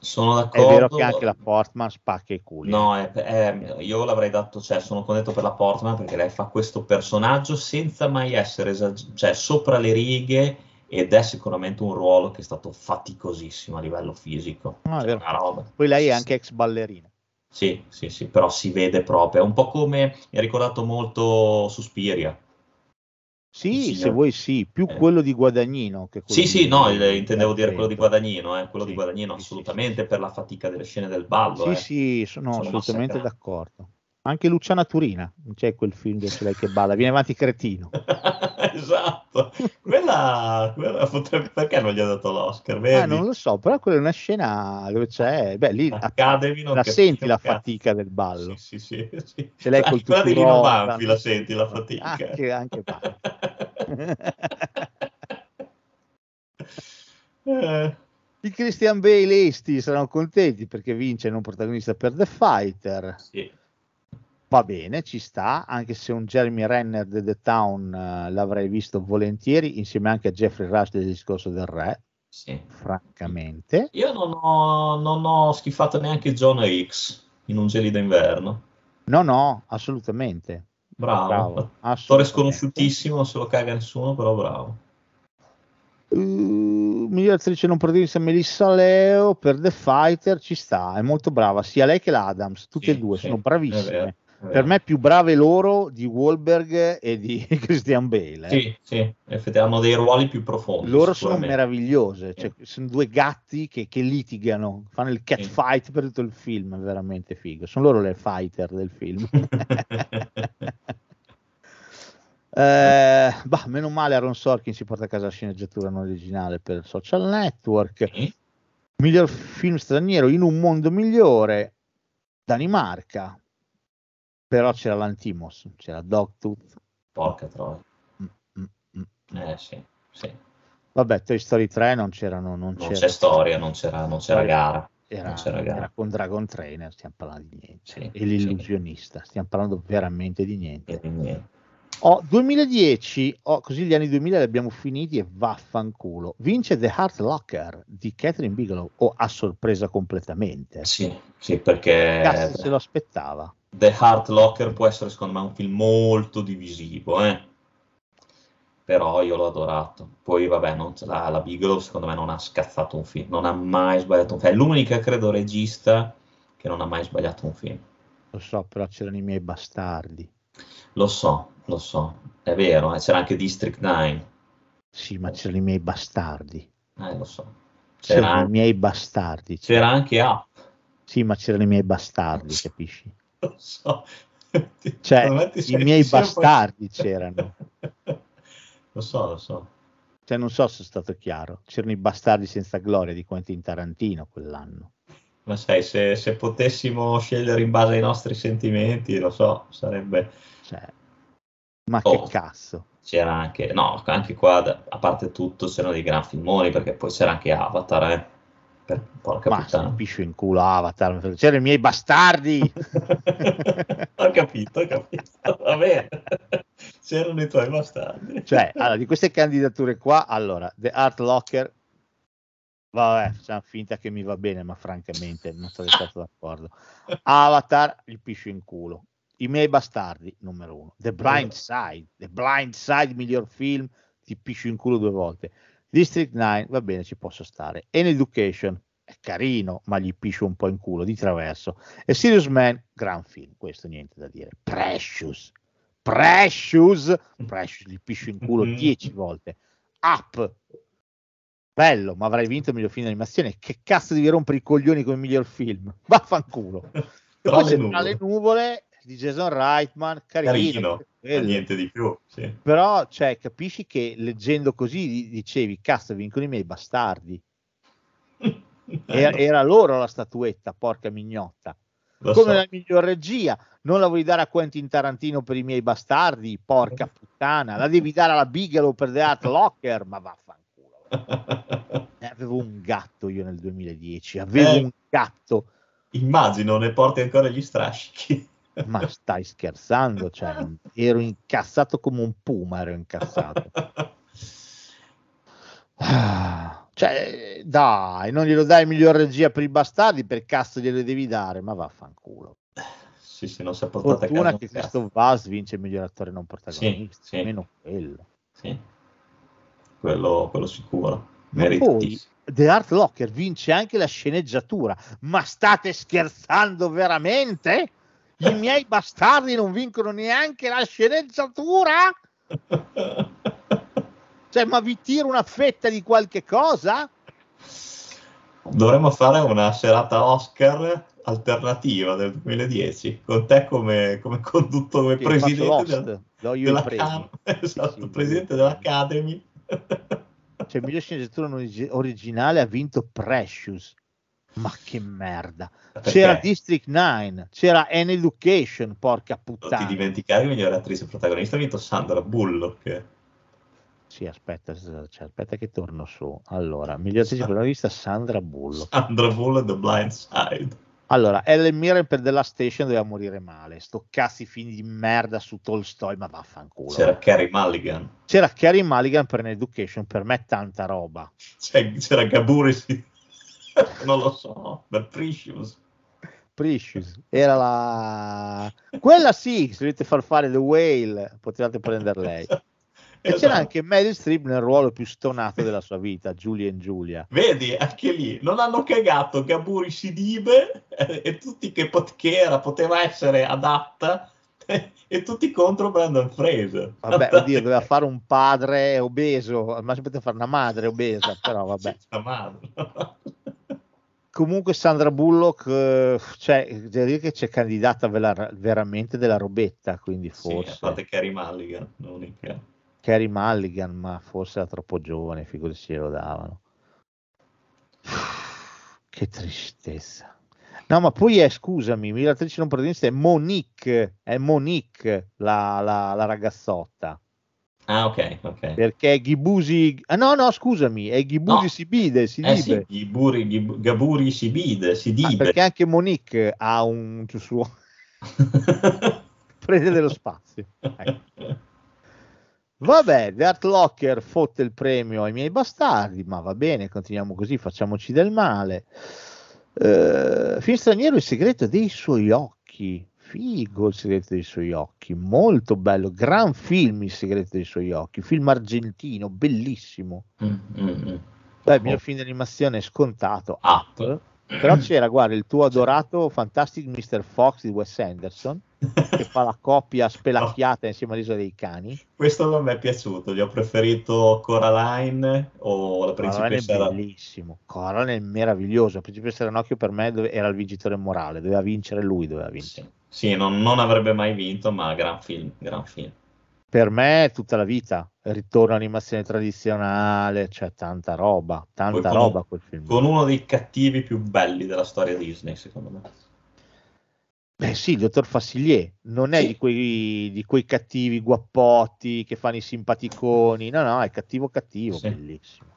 sono È d'accordo. vero che anche la Portman spacca i culi. No, è- è- io l'avrei dato, cioè sono contento per la Portman perché lei fa questo personaggio senza mai essere esag- cioè, sopra le righe ed è sicuramente un ruolo che è stato faticosissimo a livello fisico. No, è Cioè, vero. una roba. Poi lei è anche ex ballerina. Sì, sì, sì, però si vede proprio, è un po' come, mi ha ricordato molto Suspiria. Sì, Sì, se eh. vuoi sì, più Eh. quello di Guadagnino che quello Sì, sì, di- no, il- intendevo dire quello di Guadagnino. Guadagnino, eh, quello Sì, di Guadagnino sì, sì, assolutamente per la fatica delle scene del ballo. Sì, eh. sì, sono Sono assolutamente massacrati. d'accordo. Anche Luciana Turina, c'è quel film dove c'è lei che balla, viene avanti cretino. esatto, quella, quella potrebbe, perché non gli ha dato l'Oscar? Eh, non lo so, però quella è una scena dove c'è, beh, lì Academy la capisce senti la fatica del ballo. Sì, sì, sì, sì. Se lei col Anche quella di Lino Banfi la senti la fatica. Anche, anche Eh, I Christian Bale esti saranno contenti perché vince non protagonista per The Fighter. sì. Va bene, ci sta, anche se un Jeremy Renner di The Town eh, l'avrei visto volentieri, insieme anche a Jeffrey Rush del discorso del re, sì. francamente. Io non ho, non ho schifato neanche John X in un gelido inverno. No, no, assolutamente. Bravo. Attore assolutamente. sconosciutissimo, non se lo caga nessuno, però bravo. Uh, miglior attrice non protagonista Melissa Leo per The Fighter ci sta, è molto brava, sia lei che l'Adams, tutte Sì, e due sì, sono bravissime. Per me più brave loro di Wahlberg e di Christian Bale. eh. Sì, sì, effettivamente hanno dei ruoli più profondi. Loro sono meravigliose, cioè, sono due gatti che, che litigano, fanno il cat Sì. fight per tutto il film, è veramente figo. Sono loro le fighter del film. Eh, bah, meno male Aaron Sorkin si porta a casa la sceneggiatura non originale per Social Network. Sì. Miglior film straniero in un mondo migliore, Danimarca. Però c'era l'Antimos, c'era Dogtooth. Porca troia. Mm, mm, mm. Eh sì, sì. Vabbè, Toy Story 3 non c'erano, non Non c'era, c'è storia, non c'era, non c'era gara. era, non c'era gara. era con Dragon Trainer, stiamo parlando di niente. Sì, e l'illusionista, stiamo parlando veramente di niente. E quindi- Oh, 2010, oh, così gli anni 2000 li abbiamo finiti e vaffanculo. Vince The Heart Locker di Catherine Bigelow, o a sorpresa completamente. Sì, sì, perché Cazzo se lo aspettava. The Heart Locker può essere secondo me un film molto divisivo, eh. Però io l'ho adorato. Poi vabbè, non- la, la Bigelow secondo me non ha scazzato un film, non ha mai sbagliato un film. È l'unica, credo, regista che non ha mai sbagliato un film. Lo so, però c'erano i miei bastardi. Lo so, lo so, è vero, eh, c'era anche District 9, Sì, ma c'erano i miei bastardi. eh, lo so. C'era, C'erano i anche, miei bastardi. c'era anche Up, Sì, ma c'erano i miei bastardi, capisci? Lo so. Cioè, i miei bastardi c'erano. Lo so, lo so. Cioè, non so se è stato chiaro. C'erano i bastardi senza gloria di Quentin Tarantino quell'anno. Ma sai, se, se potessimo scegliere in base ai nostri sentimenti, lo so, sarebbe... Cioè, ma Oh. che cazzo? C'era anche... No, anche qua, a parte tutto, c'erano dei gran filmoni, perché poi c'era anche Avatar, eh. Per, porca Ma puttana. piscio in culo Avatar. C'erano i miei bastardi. ho capito, ho capito. Va bene. C'erano i tuoi bastardi. cioè, allora, di queste candidature qua, allora, The Art Locker, vabbè, facciamo finta che mi va bene, ma francamente non sono stato d'accordo. Avatar, gli piscio in culo. I miei bastardi, numero uno. The Blind Side, The Blind Side, miglior film, ti piscio in culo due volte. District 9, va bene, ci posso stare. In Education, è carino, ma gli piscio un po' in culo di traverso. E Serious Man, gran film, questo niente da dire. Precious, Precious, Precious gli piscio in culo Mhm. dieci volte. Up, bello, ma avrai vinto il miglior film d'animazione. Che cazzo devi rompere i coglioni con il miglior film? Vaffanculo. E poi c'è. Tra le nuvole di Jason Reitman, carino, Carino, e niente di più. Sì. però cioè, capisci che leggendo così di- dicevi cazzo vincono i miei bastardi era, era loro la statuetta porca mignotta Lo come so. la miglior regia non la vuoi dare a Quentin Tarantino per i miei bastardi porca puttana la devi dare alla Bigelow per The Art Locker ma vaffanculo Eh, avevo un gatto io nel 2010 avevo Eh. un gatto Immagino, ne porti ancora gli strascichi. Ma stai scherzando cioè, ero incazzato come un puma ero incazzato Ah, Cioè, dai, non glielo dai miglior regia per i bastardi, per cazzo glielo devi dare, ma vaffanculo. sì, sì, non si è portato a casa Fortuna che questo Vaz vince il miglior attore non protagonista, Sì, sì. meno quello. Sì. Quello, quello sicuro. Poi. The Art Locker vince anche la sceneggiatura, ma state scherzando veramente? I miei bastardi non vincono neanche la sceneggiatura? Cioè, ma vi tiro una fetta di qualche cosa? Dovremmo fare una serata Oscar alternativa del 2010 con te come, come conduttore, Sì, presidente della i premi. Cam- esatto, Sì, sì, presidente dell'Academy. Cioè, miglior sceneggiatura originale ha vinto Precious. Ma che merda. Perché? C'era District 9, c'era An Education, porca Non ti puttana. dimenticare che migliore attrice protagonista ha vinto Sandra Bullock. Sì, aspetta, cioè, aspetta che torno su. Allora, miglior attrice protagonista Sandra Bullock. Sandra Bullock, The Blind Side. Allora, Ellen Mirren per The Last Station doveva morire male. Sto cazzi film di merda su Tolstoi, ma vaffanculo. C'era Carrie Mulligan. C'era Carrie Mulligan per An Education, per me tanta roba. C'è- c'era Gaburis. non lo so, per Precious. Precious era la quella sì, se volete far fare The Whale potevate prendere lei e Esatto. c'era anche Meryl Streep nel ruolo più stonato della sua vita Julie and Giulia Vedi, anche lì non hanno cagato Gaburi Sidibe eh, e tutti che, pot- che era, poteva essere adatta e tutti contro Brandon Fraser. Vabbè, oddio, doveva fare un padre obeso, massimo poteva fare una madre obesa, però vabbè. La madre. Comunque Sandra Bullock, eh, cioè, devo dire che c'è candidata vera- veramente della robetta, quindi Sì, a forse parte Carrie Mulligan, l'unica. Carrie Mulligan, ma forse era troppo giovane, figurati se lo davano. Che tristezza. No, ma poi è, scusami, l'attrice non protagonista è Monique, è Monique la, la- la ragazzotta, Ah, ok, ok. perché Ghibusi, ah no, no, scusami, è Ghibusi No. Sibide, si Eh sì, Giburi, Gib- Gaburi si bide, si Ah, perché anche Monique ha un suo prede dello spazio. Ecco. Vabbè, Dart Locker fotte il premio ai miei bastardi, ma va bene, continuiamo così, facciamoci del male. Eh, film straniero, il segreto dei suoi occhi. Figo il segreto dei suoi occhi, molto bello, gran film il segreto dei suoi occhi, film argentino, bellissimo. Mm, mm, mm. Beh, il mio film d'animazione è scontato, Up. però c'era, guarda, il tuo adorato Fantastic Mr. Fox di Wes Anderson, che fa la coppia spelacchiata insieme all'isola dei cani. Questo non mi è piaciuto, gli ho preferito Coraline o la Coraline è principessa bellissimo, Coraline è meraviglioso. La principessa Ranocchio per me era il vincitore morale, doveva vincere lui, doveva vincere. Sì, sì, non, non avrebbe mai vinto, ma gran film, gran film. Per me è tutta la vita, ritorno all'animazione tradizionale, c'è tanta roba, tanta roba quel film. Con uno dei cattivi più belli della storia Disney, secondo me. Beh sì, il dottor Fassiglier non è Sì. di, quei, di quei cattivi guappotti che fanno i simpaticoni, no, no, è cattivo cattivo, Sì. bellissimo.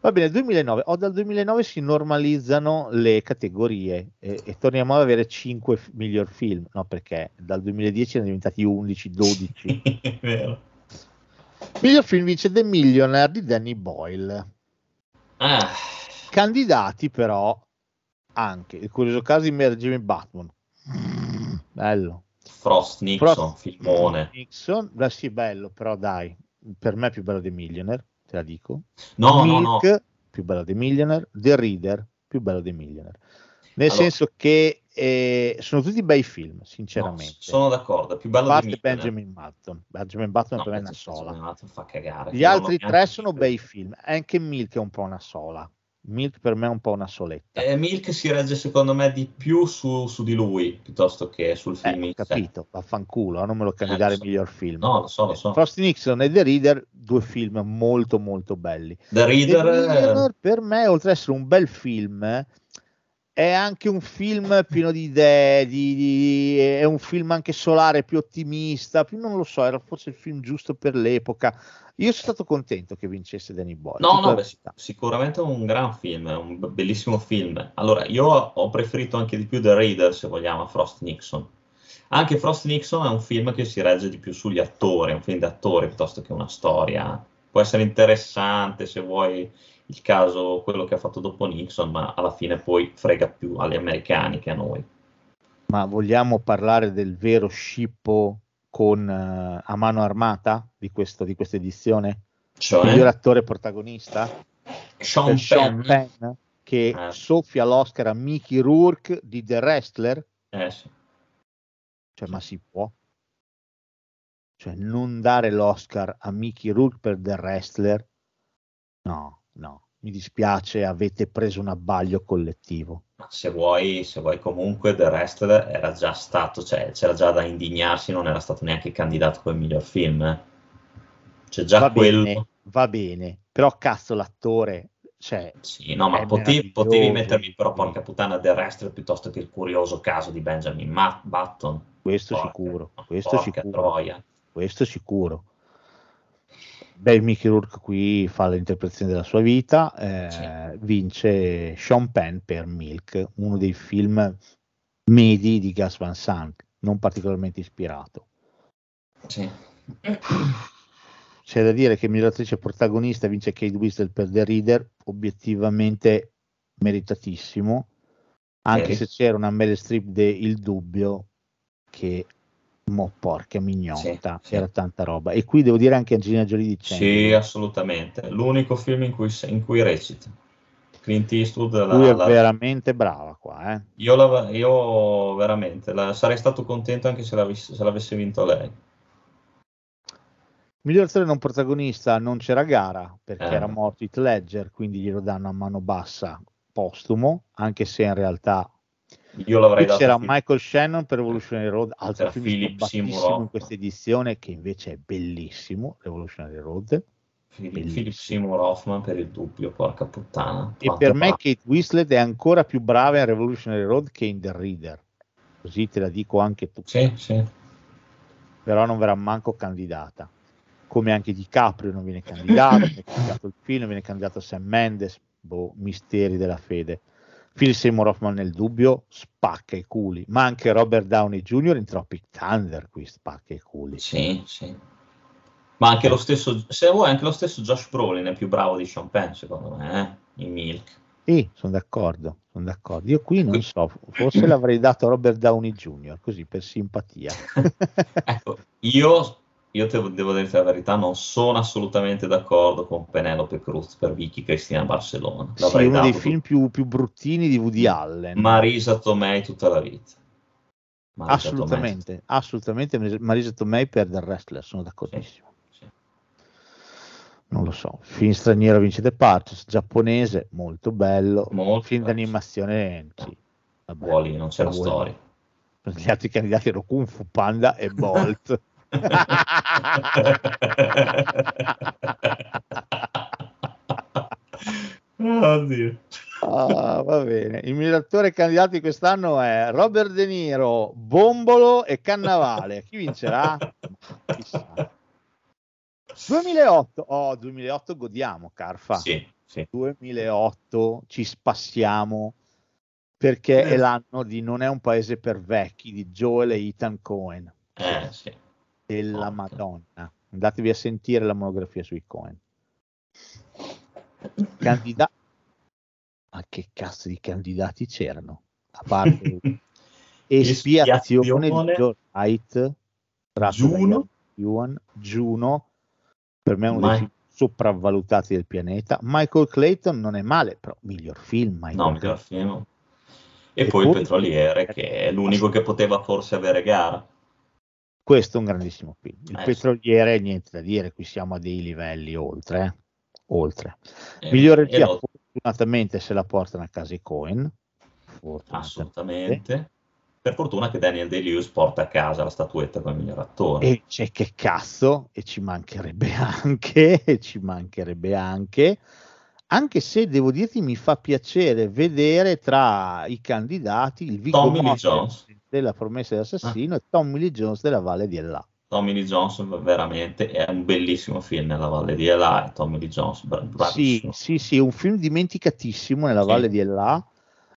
Va bene, 2009, o dal 2009 si normalizzano le categorie e, e torniamo ad avere 5 f- miglior film, no perché dal 2010 erano diventati 11, 12. È vero. miglior film vince The Millionaire di Danny Boyle. Ah, Candidati però anche il curioso caso di Mary Jane Batman. Mm, bello. Frost Nixon, Frost- filmone. Nixon, beh sì, bello, però dai, per me è più bello The Millionaire, te la dico. No, no, no. Milk, più bello The Millionaire. The Reader, più bello The Millionaire. Nel Allora- senso che eh, sono tutti bei film, No, sinceramente. sono d'accordo, più bello di parte Millionaire. Benjamin Button. Benjamin Button No, per me è una sola. Button fa cagare. Gli altri tre sono bei film. Anche Milk è un po' una sola. Milk per me è un po' una soletta. Eh, Milk si regge secondo me di più su, su di lui piuttosto che sul Eh, film ho sé. capito, vaffanculo, non me lo candidare Eh, lo so. miglior film. No, lo so, lo so. Frost Nixon e The Reader, due film molto molto belli. The The Reader, eh, Millionaire, per me, oltre ad essere un bel film, eh, è anche un film pieno di idee, di- di- è un film anche solare, più ottimista, più non lo so, era forse il film giusto per l'epoca. Io sono stato contento che vincesse Danny Boyle. No, no, beh, sicuramente un gran film, un be- bellissimo film. Allora, io ho preferito anche di più The Raider, se vogliamo, a Frost Nixon. Anche Frost Nixon è un film che si regge di più sugli attori, è un film d'attore piuttosto che una storia. Può essere interessante se vuoi il caso, quello che ha fatto dopo Nixon, ma alla fine poi frega più agli americani che a noi. Ma vogliamo parlare del vero scippo con eh, a mano armata di, questo, di questa edizione? Cioè, Il miglior attore protagonista? Sean Sean Penn. Penn, che Eh. soffia l'Oscar a Mickey Rourke di The Wrestler. Eh, sì. Cioè, ma si può? Cioè, non dare l'Oscar a Mickey Rourke per The Wrestler? No, no, mi dispiace, avete preso un abbaglio collettivo. Se vuoi, se vuoi comunque The Wrestler era già stato, cioè c'era già da indignarsi, non era stato neanche candidato come miglior film. eh. C'è già va quello. bene, va bene, però cazzo l'attore, cioè, Sì, no, ma potevi, potevi mettermi però porca puttana The Wrestler piuttosto che il curioso caso di Benjamin Ma- Button. questo Porca- sicuro, questo porca sicuro, troia. questo sicuro. Beh, Mickey Rourke qui fa l'interpretazione della sua vita, eh, vince Sean Penn per Milk, uno dei film medi di Gas Van Sant, non particolarmente ispirato. Sì. C'è da dire che miglior attrice protagonista vince Kate Winslet per The Reader, obiettivamente meritatissimo, anche Ok. se c'era una Meryl Streep de Il Dubbio che, mo porca mignotta, Sì, sì. era tanta roba. E qui devo dire anche Angelina Jolie di Sì, assolutamente. L'unico film in cui, in cui recita. Clint Eastwood la, Lui è la- veramente brava qua, eh. io, la- io veramente la- sarei stato contento anche se, l'avesse, se l'avesse vinto lei. Miglior attore non protagonista non c'era gara perché Eh. era morto Heath Ledger, quindi glielo danno a mano bassa postumo, anche se in realtà Io l'avrei dato c'era Michael Shannon per Revolutionary Road, altro film Philip Seymour in questa edizione che invece è bellissimo, Revolutionary Road. Philip. Philip Seymour Hoffman per il dubbio, porca puttana. E per me Kate Winslet è ancora più brava in Revolutionary Road che in The Reader. Così te la dico anche tu. Sì, sì. Però non verrà manco candidata. Come anche DiCaprio non viene candidato, viene candidato il film, viene candidato Sam Mendes, boh, misteri della fede. Phil Seymour Hoffman nel dubbio spacca i culi, ma anche Robert Downey Jr. in Tropic Thunder qui spacca i culi. Sì, sì. Ma anche lo stesso, se vuoi, anche lo stesso Josh Brolin è più bravo di Sean Penn, secondo me, eh? in Milk. Sì, sono d'accordo, sono d'accordo. Io qui non so, forse l'avrei dato a Robert Downey Jr., così per simpatia. ecco, io, io te- devo dire la verità, non sono assolutamente d'accordo con Penelope Cruz per Vicky Cristina Barcellona. Sì, L'avrei uno dei film più, più bruttini di Woody Allen. Marisa Tomei tutta la vita. Marisa assolutamente, assolutamente. Marisa Tomei per The Wrestler, sono d'accordissimo. Tomei, sì. Non lo so. Film straniero vince The Parts, giapponese, molto bello. Molto film bello. d'animazione, sì. Vabbè, non c'è la storia. Gli altri candidati erano Kung Fu Panda e Bolt. Oddio. Ah, va bene. Il miglior attore candidato di quest'anno è Robert De Niro, Bombolo e Cannavale. Chi vincerà? Chissà. 2008. Oh, 2008 godiamo, Carfa. Sì, sì. 2008 ci spassiamo perché Eh. è l'anno di Non è un paese per vecchi di Joel e Ethan Cohen. Eh, sì. Della. Madonna. Andatevi a sentire la monografia sui Cohen. Candidati. Ma che cazzo di candidati c'erano? A parte Espiazione di. George Wright, Juno. Yuan, Juno, per me è uno dei film sopravvalutati del pianeta. Michael Clayton non è male, però miglior film. Michael No, miglior film. E, E poi il Petroliere, che è l'unico che poteva forse avere gara. Questo è un grandissimo film. Il Eh, petroliere, niente da dire, qui siamo a dei livelli oltre. eh. Oltre. E- Migliore regia, lo- fortunatamente se la portano a casa i Cohen. Assolutamente. Per fortuna che Daniel Day-Lewis porta a casa la statuetta come miglior attore. E c'è che cazzo, e ci mancherebbe anche, e ci mancherebbe anche, anche se devo dirti mi fa piacere vedere tra i candidati il Viggo Tommy Lee Jones. Della promessa dell'assassino e Tommy Lee Jones della Valle di Ella. Tommy Lee Jones veramente è un bellissimo film nella Valle di Ela e Tommy Lee Jones bra- Sì, bravissimo. sì, sì, un film dimenticatissimo nella Sì. Valle di Ella,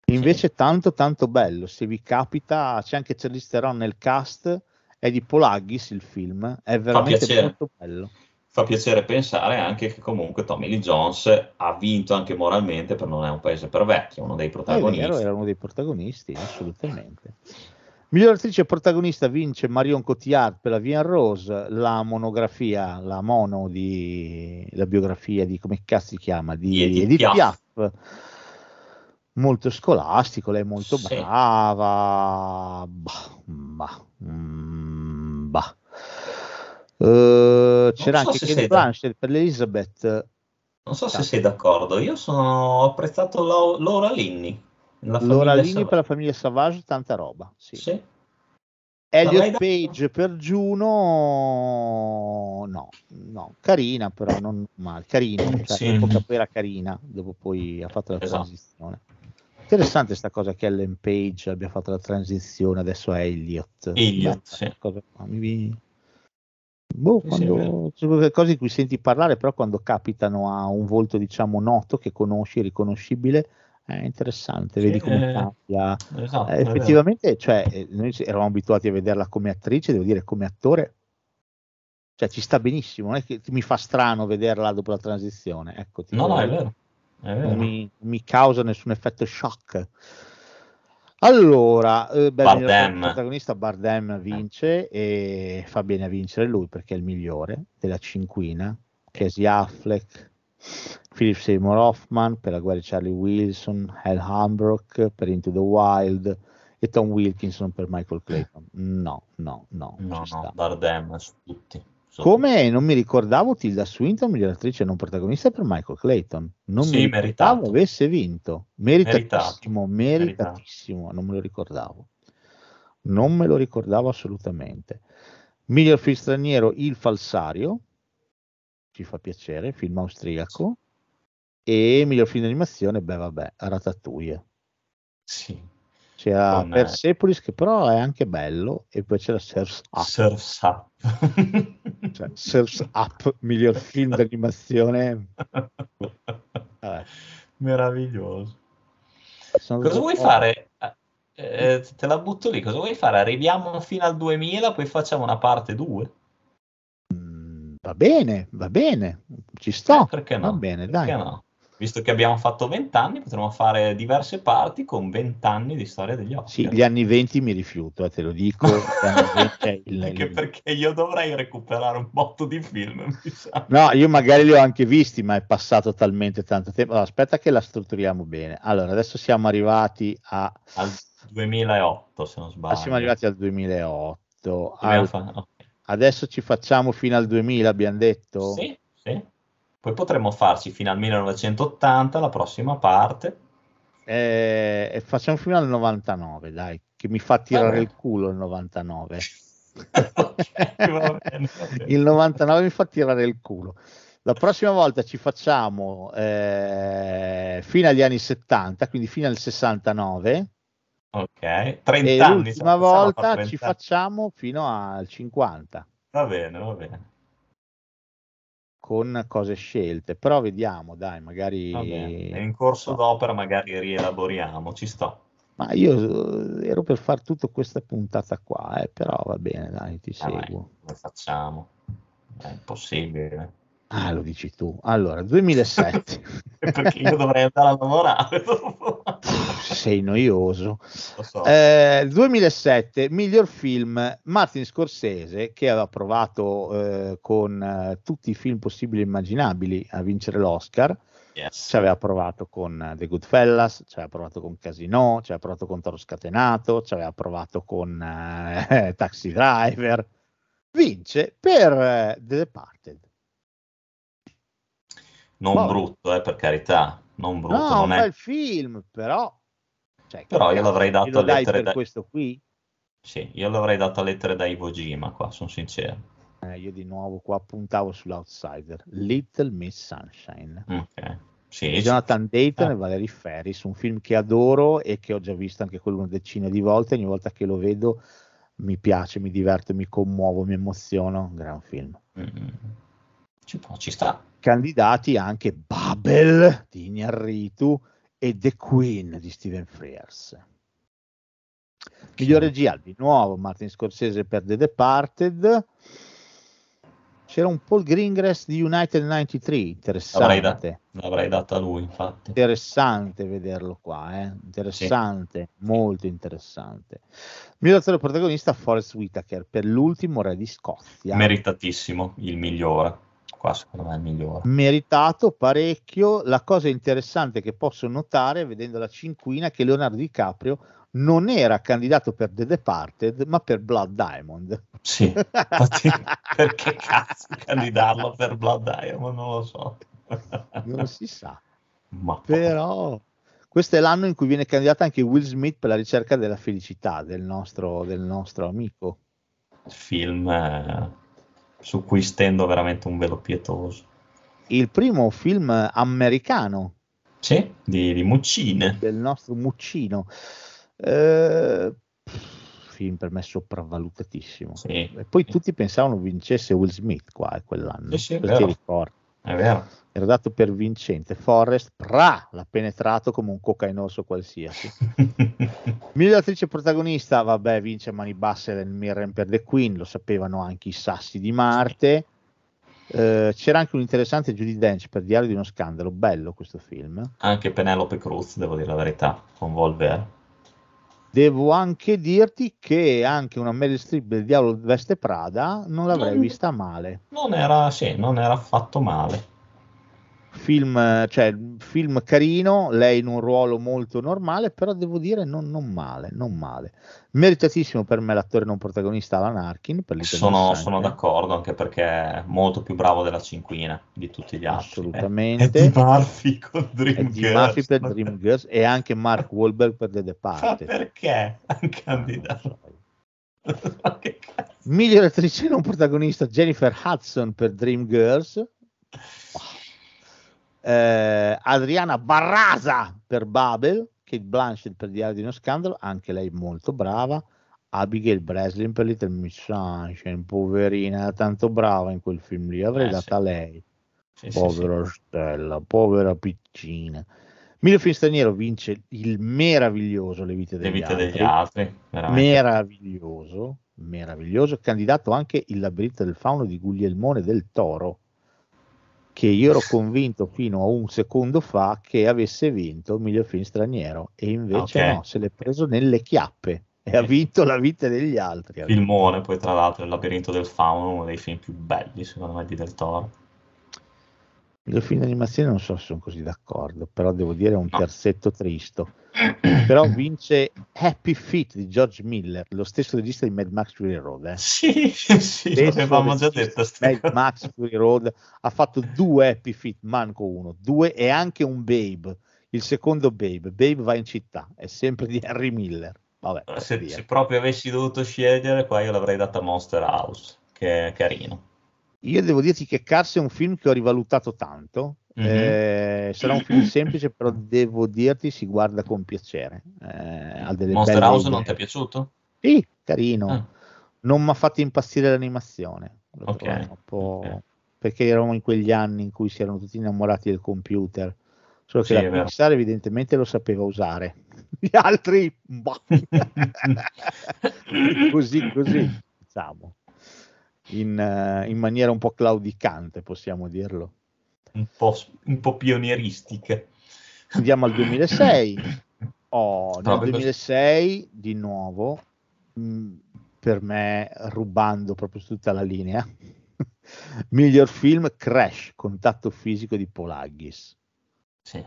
invece tanto tanto bello, se vi capita c'è anche Charlize Theron nel cast, è di Paul Haggis il film, è veramente molto bello. Fa piacere pensare anche che comunque Tommy Lee Jones ha vinto anche moralmente per Non è un paese per vecchi, è uno dei È protagonisti. vero, era uno dei protagonisti, assolutamente. Miglior attrice protagonista vince Marion Cotillard per la Vian Rose, la monografia, la mono di la biografia di come cazzo si chiama di Di Edith Edith Piaf. Piaf. Molto scolastico, lei è molto Sì. brava. Bah, bah, mm, bah. Eh, c'era so anche Kate Blanchett per l'Elizabeth. Non so se sei d'accordo, io sono... ho apprezzato Lau- Laura Linney. Linney Sav- per la famiglia Savage, tanta roba. Sì. Sì. Elliot Page per Juno, no, no, carina però, non male, carina, cioè Sì. all'epoca poi era carina, dopo poi ha fatto la Esatto. transizione. Interessante sta cosa che Ellen Page abbia fatto la transizione, adesso è Elliot. Elliot, sì. cosa mi Boh, Sì, sì, quando, delle cose di cui senti parlare, però quando capitano a un volto diciamo noto, che conosci, riconoscibile, è interessante, vedi Sì, come eh, cambia. Esatto, Eh, effettivamente, cioè, eh, noi eravamo abituati a vederla come attrice, devo dire come attore, cioè ci sta benissimo, non è che mi fa strano vederla dopo la transizione, ecco, No, no, è vero. È non vero. mi, non mi causa nessun effetto shock. Allora, eh, beh, Bardem. il protagonista Bardem vince e fa bene a vincere lui perché è il migliore della cinquina. Casey Affleck, Philip Seymour Hoffman per La guerra di Charlie Wilson, Hal Hambrook per Into the Wild e Tom Wilkinson per Michael Clayton. No, no, no. No, no. Bardem su tutti. Come non mi ricordavo Tilda Swinton, miglior attrice non protagonista per Michael Clayton. Non Sì, mi ricordavo meritato. avesse vinto. Meritatissimo, meritatissimo, non me lo ricordavo. Non me lo ricordavo assolutamente. Miglior film straniero Il Falsario, ci fa piacere, film austriaco. E miglior film d'animazione, beh vabbè, Ratatouille. Sì. C'era Con, eh, Persepolis che però è anche bello e poi c'era Surf's Up. Surf's Up. Cioè, Surf's Up, miglior film d'animazione. Vabbè, Meraviglioso. sono Cosa vuoi d'accordo. fare? Eh, te la butto lì, cosa vuoi fare? Arriviamo fino al 2000, poi facciamo una parte 2? Va bene, va bene, ci sto. Eh, perché no? Va bene, Perché dai. no? Visto che abbiamo fatto 20 anni, potremmo fare diverse parti con 20 anni di storia degli Sì, Oscar. gli anni 20 mi rifiuto, eh, te lo dico. gli anni 20 è il- Anche il- perché io dovrei recuperare un botto di film. No, io magari li ho anche visti, ma è passato talmente tanto tempo. Allora, aspetta che la strutturiamo bene. Allora, adesso siamo arrivati a Al 2008, se non sbaglio. siamo arrivati al 2008. Dobbiamo Al- ok. Adesso ci facciamo fino al 2000, abbiamo detto? Sì, sì. Poi potremmo farci fino al 1980, la prossima parte. Eh, e facciamo fino al 99, dai, che mi fa tirare il culo il 99. Ok, va bene, va bene. il 99 mi fa tirare il culo. La prossima volta ci facciamo eh, fino agli anni 70, quindi fino al 69, Ok, 30 e anni. l'ultima volta ci 30 anni. facciamo fino al 50 Va bene, va bene. con cose scelte. Però vediamo, dai, magari. E in corso d'opera magari rielaboriamo, ci sto. Ma io eh, ero per fare tutta questa puntata qua, eh, però va bene, dai, ti Ah, seguo. lo facciamo. È impossibile. Ah, lo dici tu. Allora, 2007. Perché io dovrei andare a lavorare dopo. Sei noioso. So. Eh, 2007, miglior film Martin Scorsese che aveva provato eh, con eh, tutti i film possibili e immaginabili a vincere l'Oscar. Yes. Ci aveva provato con eh, The Goodfellas, ci aveva provato con Casino, ci aveva provato con Toro Scatenato, ci aveva provato con eh, Taxi Driver. Vince per eh, The Departed. Non Boh. brutto, eh, per carità. Non brutto, No, non un è... bel film, però. Cioè, Però io l'avrei dato dai lettere da- questo qui. Sì, io l'avrei dato a lettere da Iwo Jima qua, sono sincero. Eh, io di nuovo qua puntavo sull'outsider Little Miss Sunshine Ok. Sì. Jonathan Dayton Ah. e Valerie Ferris un film che adoro e che ho già visto anche quello una decina di volte ogni volta che lo vedo mi piace, mi diverto, mi commuovo, mi emoziono un gran film Mm. Ci può, ci sta. candidati anche Babel di Iñárritu e The Queen di Steven Frears. Miglior regia di nuovo Martin Scorsese per The Departed. C'era un Paul Greengrass di United 93 L'avrei, da- interessante l'avrei dato a lui, infatti. interessante vederlo qua eh? interessante molto interessante. Miglior attore protagonista Forrest Whitaker per l'ultimo re di Scozia. Meritatissimo, il migliore. Qua secondo me è il migliore. meritato parecchio. La cosa interessante che posso notare vedendo la cinquina è che Leonardo DiCaprio non era candidato per The Departed, ma per Blood Diamond. Sì, infatti, perché cazzo candidarlo per Blood Diamond? Non lo so. Non si sa, Ma però questo è l'anno in cui viene candidato anche Will Smith per la ricerca della felicità del nostro, del nostro amico. film eh, su cui stendo veramente un velo pietoso. Il primo film americano Sì, di, di Muccine. del nostro Muccino. Eh, film per me sopravvalutatissimo. Sì, E poi tutti pensavano vincesse Will Smith qua eh, quell'anno. Sì, sì, è vero. è vero. Era dato per vincente. Forrest pra, l'ha penetrato come un cocainoso qualsiasi. Miglior attrice protagonista, vabbè, vince a mani basse nel Mirren per The Queen, lo sapevano anche i sassi di Marte. Eh, c'era anche un interessante Judy Dench per Diario di uno scandalo, bello questo film. Anche Penelope Cruz, devo dire la verità, con Volver. Devo anche dirti che anche una Meryl Streep del Diavolo veste Prada non l'avrei Non- vista male. Non era, sì, non era affatto male. Film, cioè, film carino, lei in un ruolo molto normale, però devo dire non, non male, non male. Meritatissimo per me l'attore non protagonista Alan Arkin. Sono, sono d'accordo, anche perché è molto più bravo della cinquina di tutti gli altri. Assolutamente. È, è di Murphy con Dreamgirls. Murphy per Dreamgirls e anche Mark Wahlberg per The Ma Departed. perché? Un candidato. Ma cazzo? Miglior attrice non protagonista Jennifer Hudson per Dreamgirls. Eh, Adriana Barrasa per Babel, Kate Blanchett per Diario di uno scandalo, anche lei molto brava. Abigail Breslin per Little Miss Sunshine, poverina, era tanto brava in quel film lì, avrei Eh, data sì. lei. Sì, Povera sì. Stella, povera piccina. Miglior film straniero vince il meraviglioso Le vite Le degli vite altri. degli altri, veramente. meraviglioso, meraviglioso, candidato anche il labirinto del fauno di Guglielmone del Toro, che io ero convinto fino a un secondo fa che avesse vinto il miglior film straniero e invece Ok. no, se l'è preso nelle chiappe e ha vinto la vita degli altri. Filmone, poi tra l'altro, Il labirinto del fauno, uno dei film più belli, secondo me, di Del Toro. Il film d'animazione non so se sono così d'accordo, però devo dire è un terzetto tristo. però vince Happy Feet di George Miller, lo stesso regista di Mad Max Fury Road. Eh. Sì, sì, l'avevamo già detto. Mad. Max Fury Road ha fatto due Happy Feet, manco uno, due e anche un Babe. Il secondo Babe, Babe va in città, è sempre di Harry Miller. Vabbè, Se, se proprio avessi dovuto scegliere, qua io l'avrei data Monster House, che è carino. Io devo dirti che Cars è un film che ho rivalutato tanto. Mhm. Eh, sarà un film semplice, però devo dirti si guarda con piacere. Eh, Monster House idee. non ti è piaciuto? Sì, carino. Ah, Non mi ha fatto impazzire l'animazione. L'ho Ok, trovato un po'- ok. Perché eravamo in quegli anni in cui si erano tutti innamorati del computer. Solo che Sì, la. Pixar evidentemente lo sapeva usare. Gli altri, boh. così, così, diciamo. In, eh, in maniera un po' claudicante, possiamo dirlo. un, po', un po' pionieristica. Andiamo al 2006. Oh, nel Proprio così. 2006, di nuovo, mh, per me, rubando proprio tutta la linea, miglior film Crash, contatto fisico di Paul Haggis. Sì.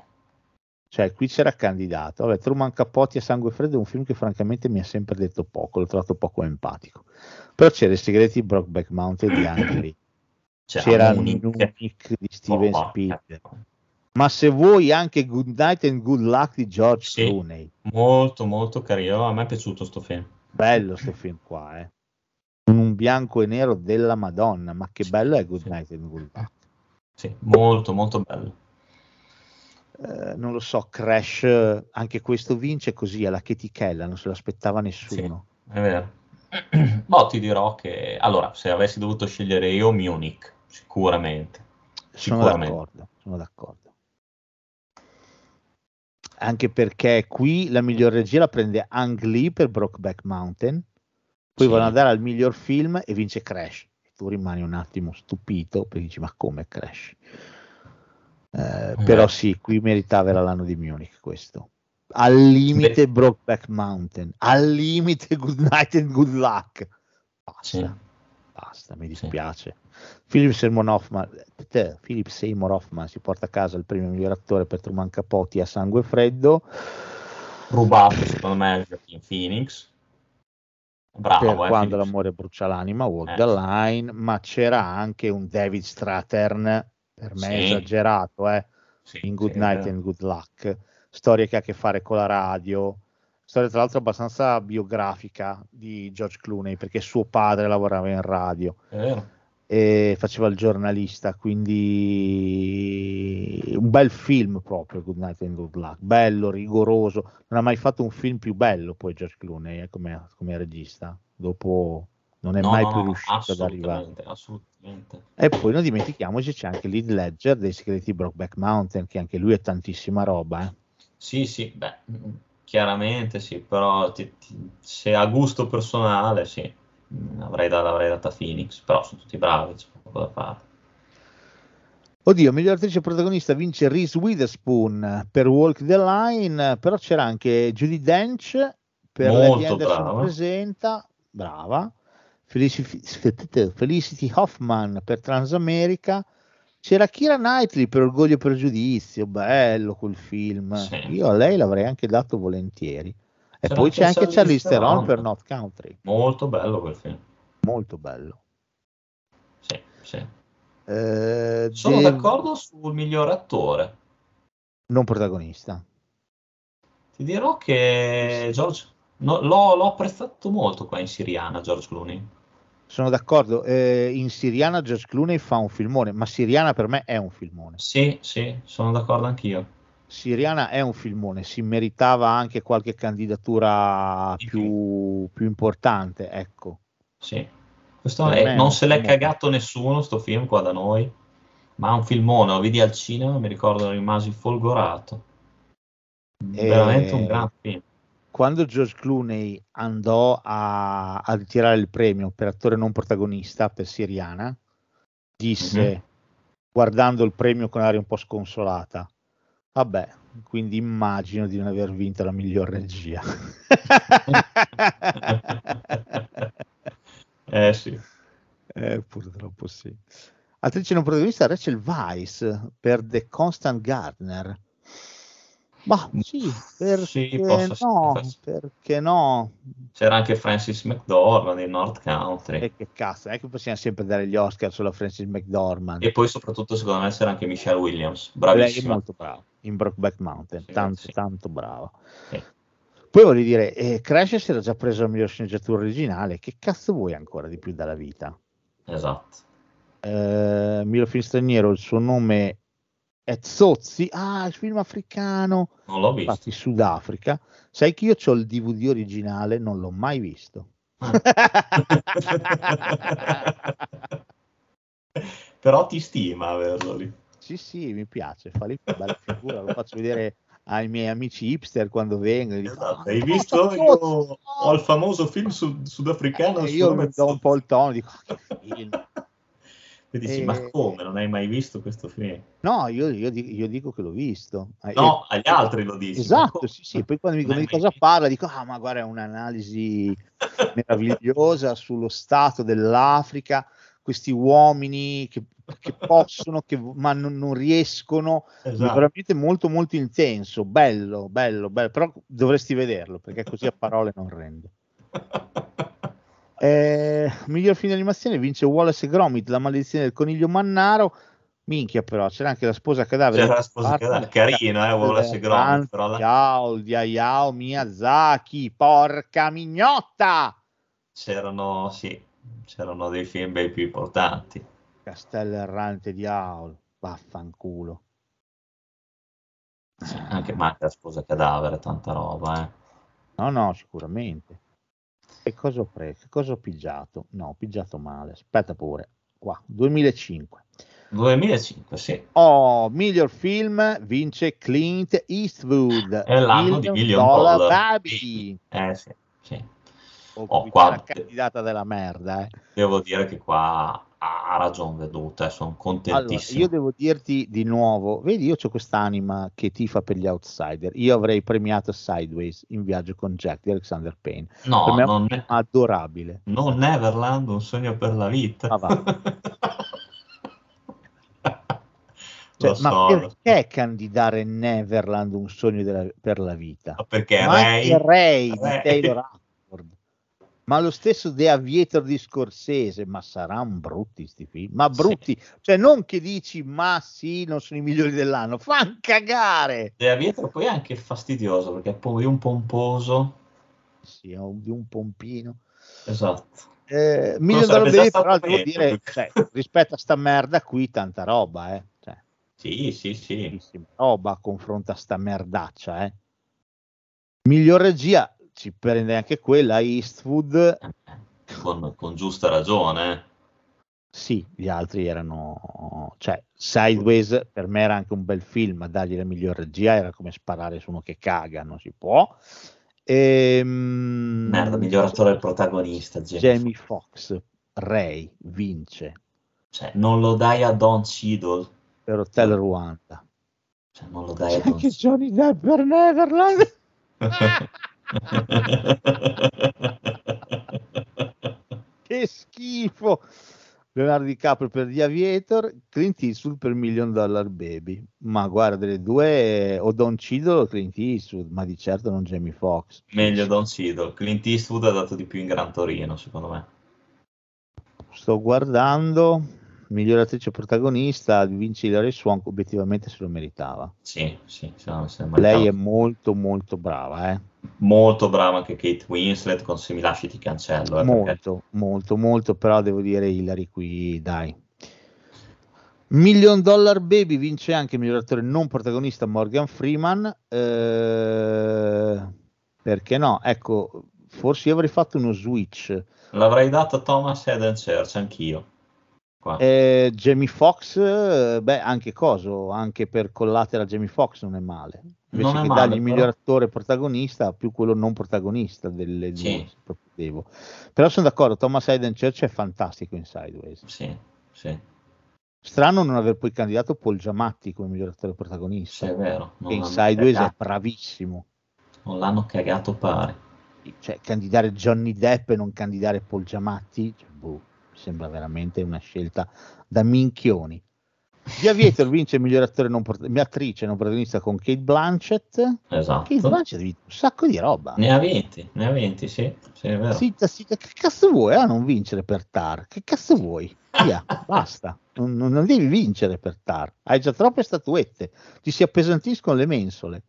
Cioè, qui c'era candidato. Vabbè, Truman Capote a Sangue Freddo è un film che francamente mi ha sempre detto poco, l'ho trovato poco empatico. Però c'era I segreti di Brockback Mountain di Ang Lee. C'era Munich. Di Steven Oh, Spielberg. Ma se vuoi anche Good Night and Good Luck di George Sì. Clooney. Molto, molto carino. A me è piaciuto sto film. Bello sto film qua, eh. Un bianco e nero della Madonna, ma che bello è Good Sì. Night and Good Luck. Sì, molto, molto bello. Eh, non lo so, Crash, eh, anche questo vince così alla chetichella, non se l'aspettava nessuno. È vero. Boh, ti dirò che... Allora, se avessi dovuto scegliere io, Munich, sicuramente. Sono Sicuramente. d'accordo, sono d'accordo. Anche perché qui la miglior regia la prende Ang Lee per Brokeback Mountain, poi Sì. vanno a dare al miglior film e vince Crash. E tu rimani un attimo stupito perché dici ma come Crash? Eh, però Eh. sì, qui meritava l'anno di Munich questo. Al limite Beh. Brokeback Mountain, al limite Good Night and Good Luck. Basta, Sì. basta, mi Sì. dispiace. Philip Seymour Hoffman, te, Philip Seymour Hoffman si porta a casa il premio miglior attore per Truman Capote a sangue freddo Rubato, secondo me, è Joaquin Phoenix. Bravo, per eh, quando Phoenix. l'amore brucia l'anima, Walk Eh, the sì. Line, ma c'era anche un David Stratern, per me Sì. esagerato, eh, Sì, in Good sì, Night eh. and Good Luck, storia che ha a che fare con la radio, storia tra l'altro abbastanza biografica di George Clooney, perché suo padre lavorava in radio. Vero. e faceva il giornalista, quindi un bel film proprio Good Night and Good Luck, bello, rigoroso, non ha mai fatto un film più bello poi George Clooney eh, come, come regista, dopo non è No, mai no, più riuscito ad arrivare. assolutamente. E poi non dimentichiamoci c'è anche Lead Ledger dei segreti di Brokeback Mountain, che anche lui è tantissima roba. eh. Sì, sì, beh, mm, chiaramente sì, però ti- ti- se a gusto personale, sì, mm, avrei, da- l'avrei data a Phoenix, però sono tutti bravi, c'è poco da fare. Oddio, miglior attrice protagonista vince Reese Witherspoon per Walk the Line, però c'era anche Judy Dench per Molto Lady Anderson brava. presenta, brava, Felicity, Felicity Hoffman per Transamerica C'era Kira Knightley per Orgoglio e Pregiudizio, bello quel film. Sì. Io a lei l'avrei anche dato volentieri. E C'era poi anche c'è anche Charlize Charlize Theron per North Country, Molto bello quel film. molto bello. Sì, sì. Eh, Sono de- d'accordo sul miglior attore. Non protagonista. Ti dirò che George no, l'ho, l'ho apprezzato molto qua in Siriana, George Clooney. Sono d'accordo. eh, in Siriana George Clooney fa un filmone, ma Siriana per me è un filmone. Sì, sì, sono d'accordo anchio. Siriana è un filmone, si meritava anche qualche candidatura Di più, più importante, ecco. Sì. Questo è- non se l'è filmone. cagato nessuno, sto film qua da noi. Ma è un filmone, lo vidi al cinema, mi ricordo rimasi folgorato. E- Veramente un gran film. Quando George Clooney andò a, a ritirare il premio per attore non protagonista per Siriana, disse, Mhm. guardando il premio con aria un po' sconsolata, vabbè, quindi immagino di non aver vinto la miglior regia. Eh sì. Eh, purtroppo sì. Attrice non protagonista Rachel Weisz per The Constant Gardener. Ma sì, perché Sì, posso- no? Perché no? C'era anche Francis McDormand di North Country. E che cazzo, non è che possiamo sempre dare gli Oscar solo a Francis McDormand. E poi soprattutto secondo me c'era anche Michelle Williams, Lei è bravissima. molto brava in Brokeback Mountain, Sì, tanto, sì. tanto brava. Poi voglio dire, eh, Crash si era già preso la miglior sceneggiatura originale, che cazzo vuoi ancora di più dalla vita? Esatto. eh, miglior film straniero, il suo nome è Zozzi, ah, il film africano, Non l'ho visto. infatti Sudafrica. Sai che io ho il DVD originale, non l'ho mai visto. Però ti stima averlo lì. sì, sì, mi piace, fa lì una bella figura, lo faccio vedere ai miei amici hipster quando vengono. e dico, Esatto, "Ah, hai visto? Io no!" ho il famoso film sud- sudafricano. E sul io mi do un po' il tono, dico, "Ah, che film". E dici, E- ma come? Non hai mai visto questo film? No, io, io io dico che l'ho visto. Eh, No, agli altri lo dici. Esatto, sì, sì. Poi quando mi dicono di cosa parla, dico, ah, ma guarda, è un'analisi meravigliosa sullo stato dell'Africa, questi uomini che, che possono, che, ma non, non riescono, è Esatto. veramente molto, molto intenso, bello, bello, bello, però dovresti vederlo, perché così a parole non rende. Eh, miglior film di animazione vince Wallace e Gromit, La maledizione del coniglio mannaro. Minchia, però c'era anche la sposa cadavere. C'era la sposa cadavere, carino, eh, Wallace e Gromit, però la- Yao, Miyazaki, porca mignotta! C'erano, sì, c'erano dei film ben più importanti. Castello errante di Aul, vaffanculo. Anche ma anche la sposa cadavere, tanta roba, eh. No, no, sicuramente. Che cosa ho preso? Che cosa ho pigiato? No, ho pigiato male. Aspetta pure. Qua, 2005. 2005, sì. Oh, miglior film vince Clint Eastwood. È l'anno di Million Dollar Baby. Eh sì, sì. Oh, qua- candidata della merda, eh. Devo dire che qua ha, ragione veduta, eh, sono Allora, contentissimo. io devo dirti di nuovo, vedi, io ho quest'anima che tifa per gli outsider. Io avrei premiato Sideways in viaggio con Jack di Alexander Payne. No, non, è, adorabile. non Neverland, un sogno per la vita. Ma va. Cioè, ma so, perché candidare Neverland un sogno della- per la vita? perché ma Ray, anche Ray di Ray- Taylor Hackford. Ma lo stesso The Aviator di Scorsese, ma saranno brutti sti film, ma brutti, cioè non che dici ma sì, non sono i migliori dell'anno, fan cagare. De Aviator poi è anche fastidioso perché è poi un pomposo. Sì, ho di un pompino. Esatto. Eh, Million sarebbe Dollar già Baby, stato però devo meglio. dire, cioè, rispetto a sta merda qui, tanta roba, eh. Cioè, Sì, sì, sì. roba a confronto a sta merdaccia, eh. Miglior regia, ci prende anche quella, Eastwood, Con, con giusta ragione. sì, gli altri erano, cioè, Sideways per me era anche un bel film, ma dargli la miglior regia era come sparare su uno che caga, non si può. Ehm, Merda, miglior attore del protagonista. Jamie. Jamie Foxx, Ray, vince Cioè, non lo dai a Don Cheadle. per Hotel Rwanda. Cioè, non lo dai a C'è Don anche Johnny Depp per Neverland. che schifo. Leonardo DiCaprio per The Aviator, Clint Eastwood per Million Dollar Baby. Ma guarda, delle due o Don Cheadle o Clint Eastwood, ma di certo non Jamie Foxx. Meglio Don Cheadle. Clint Eastwood ha dato di più in Gran Torino, secondo me. Sto guardando, miglior attrice protagonista, vince Hilary Swank, obiettivamente se lo meritava. Sì, sì. se no, se Lei è molto molto brava, eh. Molto brava anche Kate Winslet con Se mi lasci ti cancello. Eh, molto, perché- molto, molto, però devo dire Hilary qui, dai. Million Dollar Baby vince anche miglior attore non protagonista Morgan Freeman. eh, perché no? Ecco, forse io avrei fatto uno switch. L'avrei dato a Thomas Eden Church, anch'io. Eh, Jamie Foxx, eh, beh, anche coso, anche per Collateral Jamie Foxx non è male. Invece Non è che male, dargli il miglior attore protagonista, più quello non protagonista delle Sì. due. Però sono d'accordo, Thomas Hayden Church è fantastico in Sideways. Sì, sì, Strano non aver poi candidato Paul Giamatti come miglior attore protagonista. sì, è vero. Che in Sideways è cagato- bravissimo. non l'hanno cagato pare. Cioè, candidare Johnny Depp e non candidare Paul Giamatti, cioè, boh, sembra veramente una scelta da minchioni. The Aviator vince il miglior attore non prot- attrice non protagonista con Kate Blanchett. Esatto. Kate Blanchett vinto un sacco di roba. Ne ha 20, ne ha 20, sì, sì, è vero. Zitta, zitta, che cazzo vuoi a non vincere per Tar? Che cazzo vuoi? Via, basta. Non, non- devi vincere per Tar. Hai già troppe statuette. Ti si appesantiscono le mensole.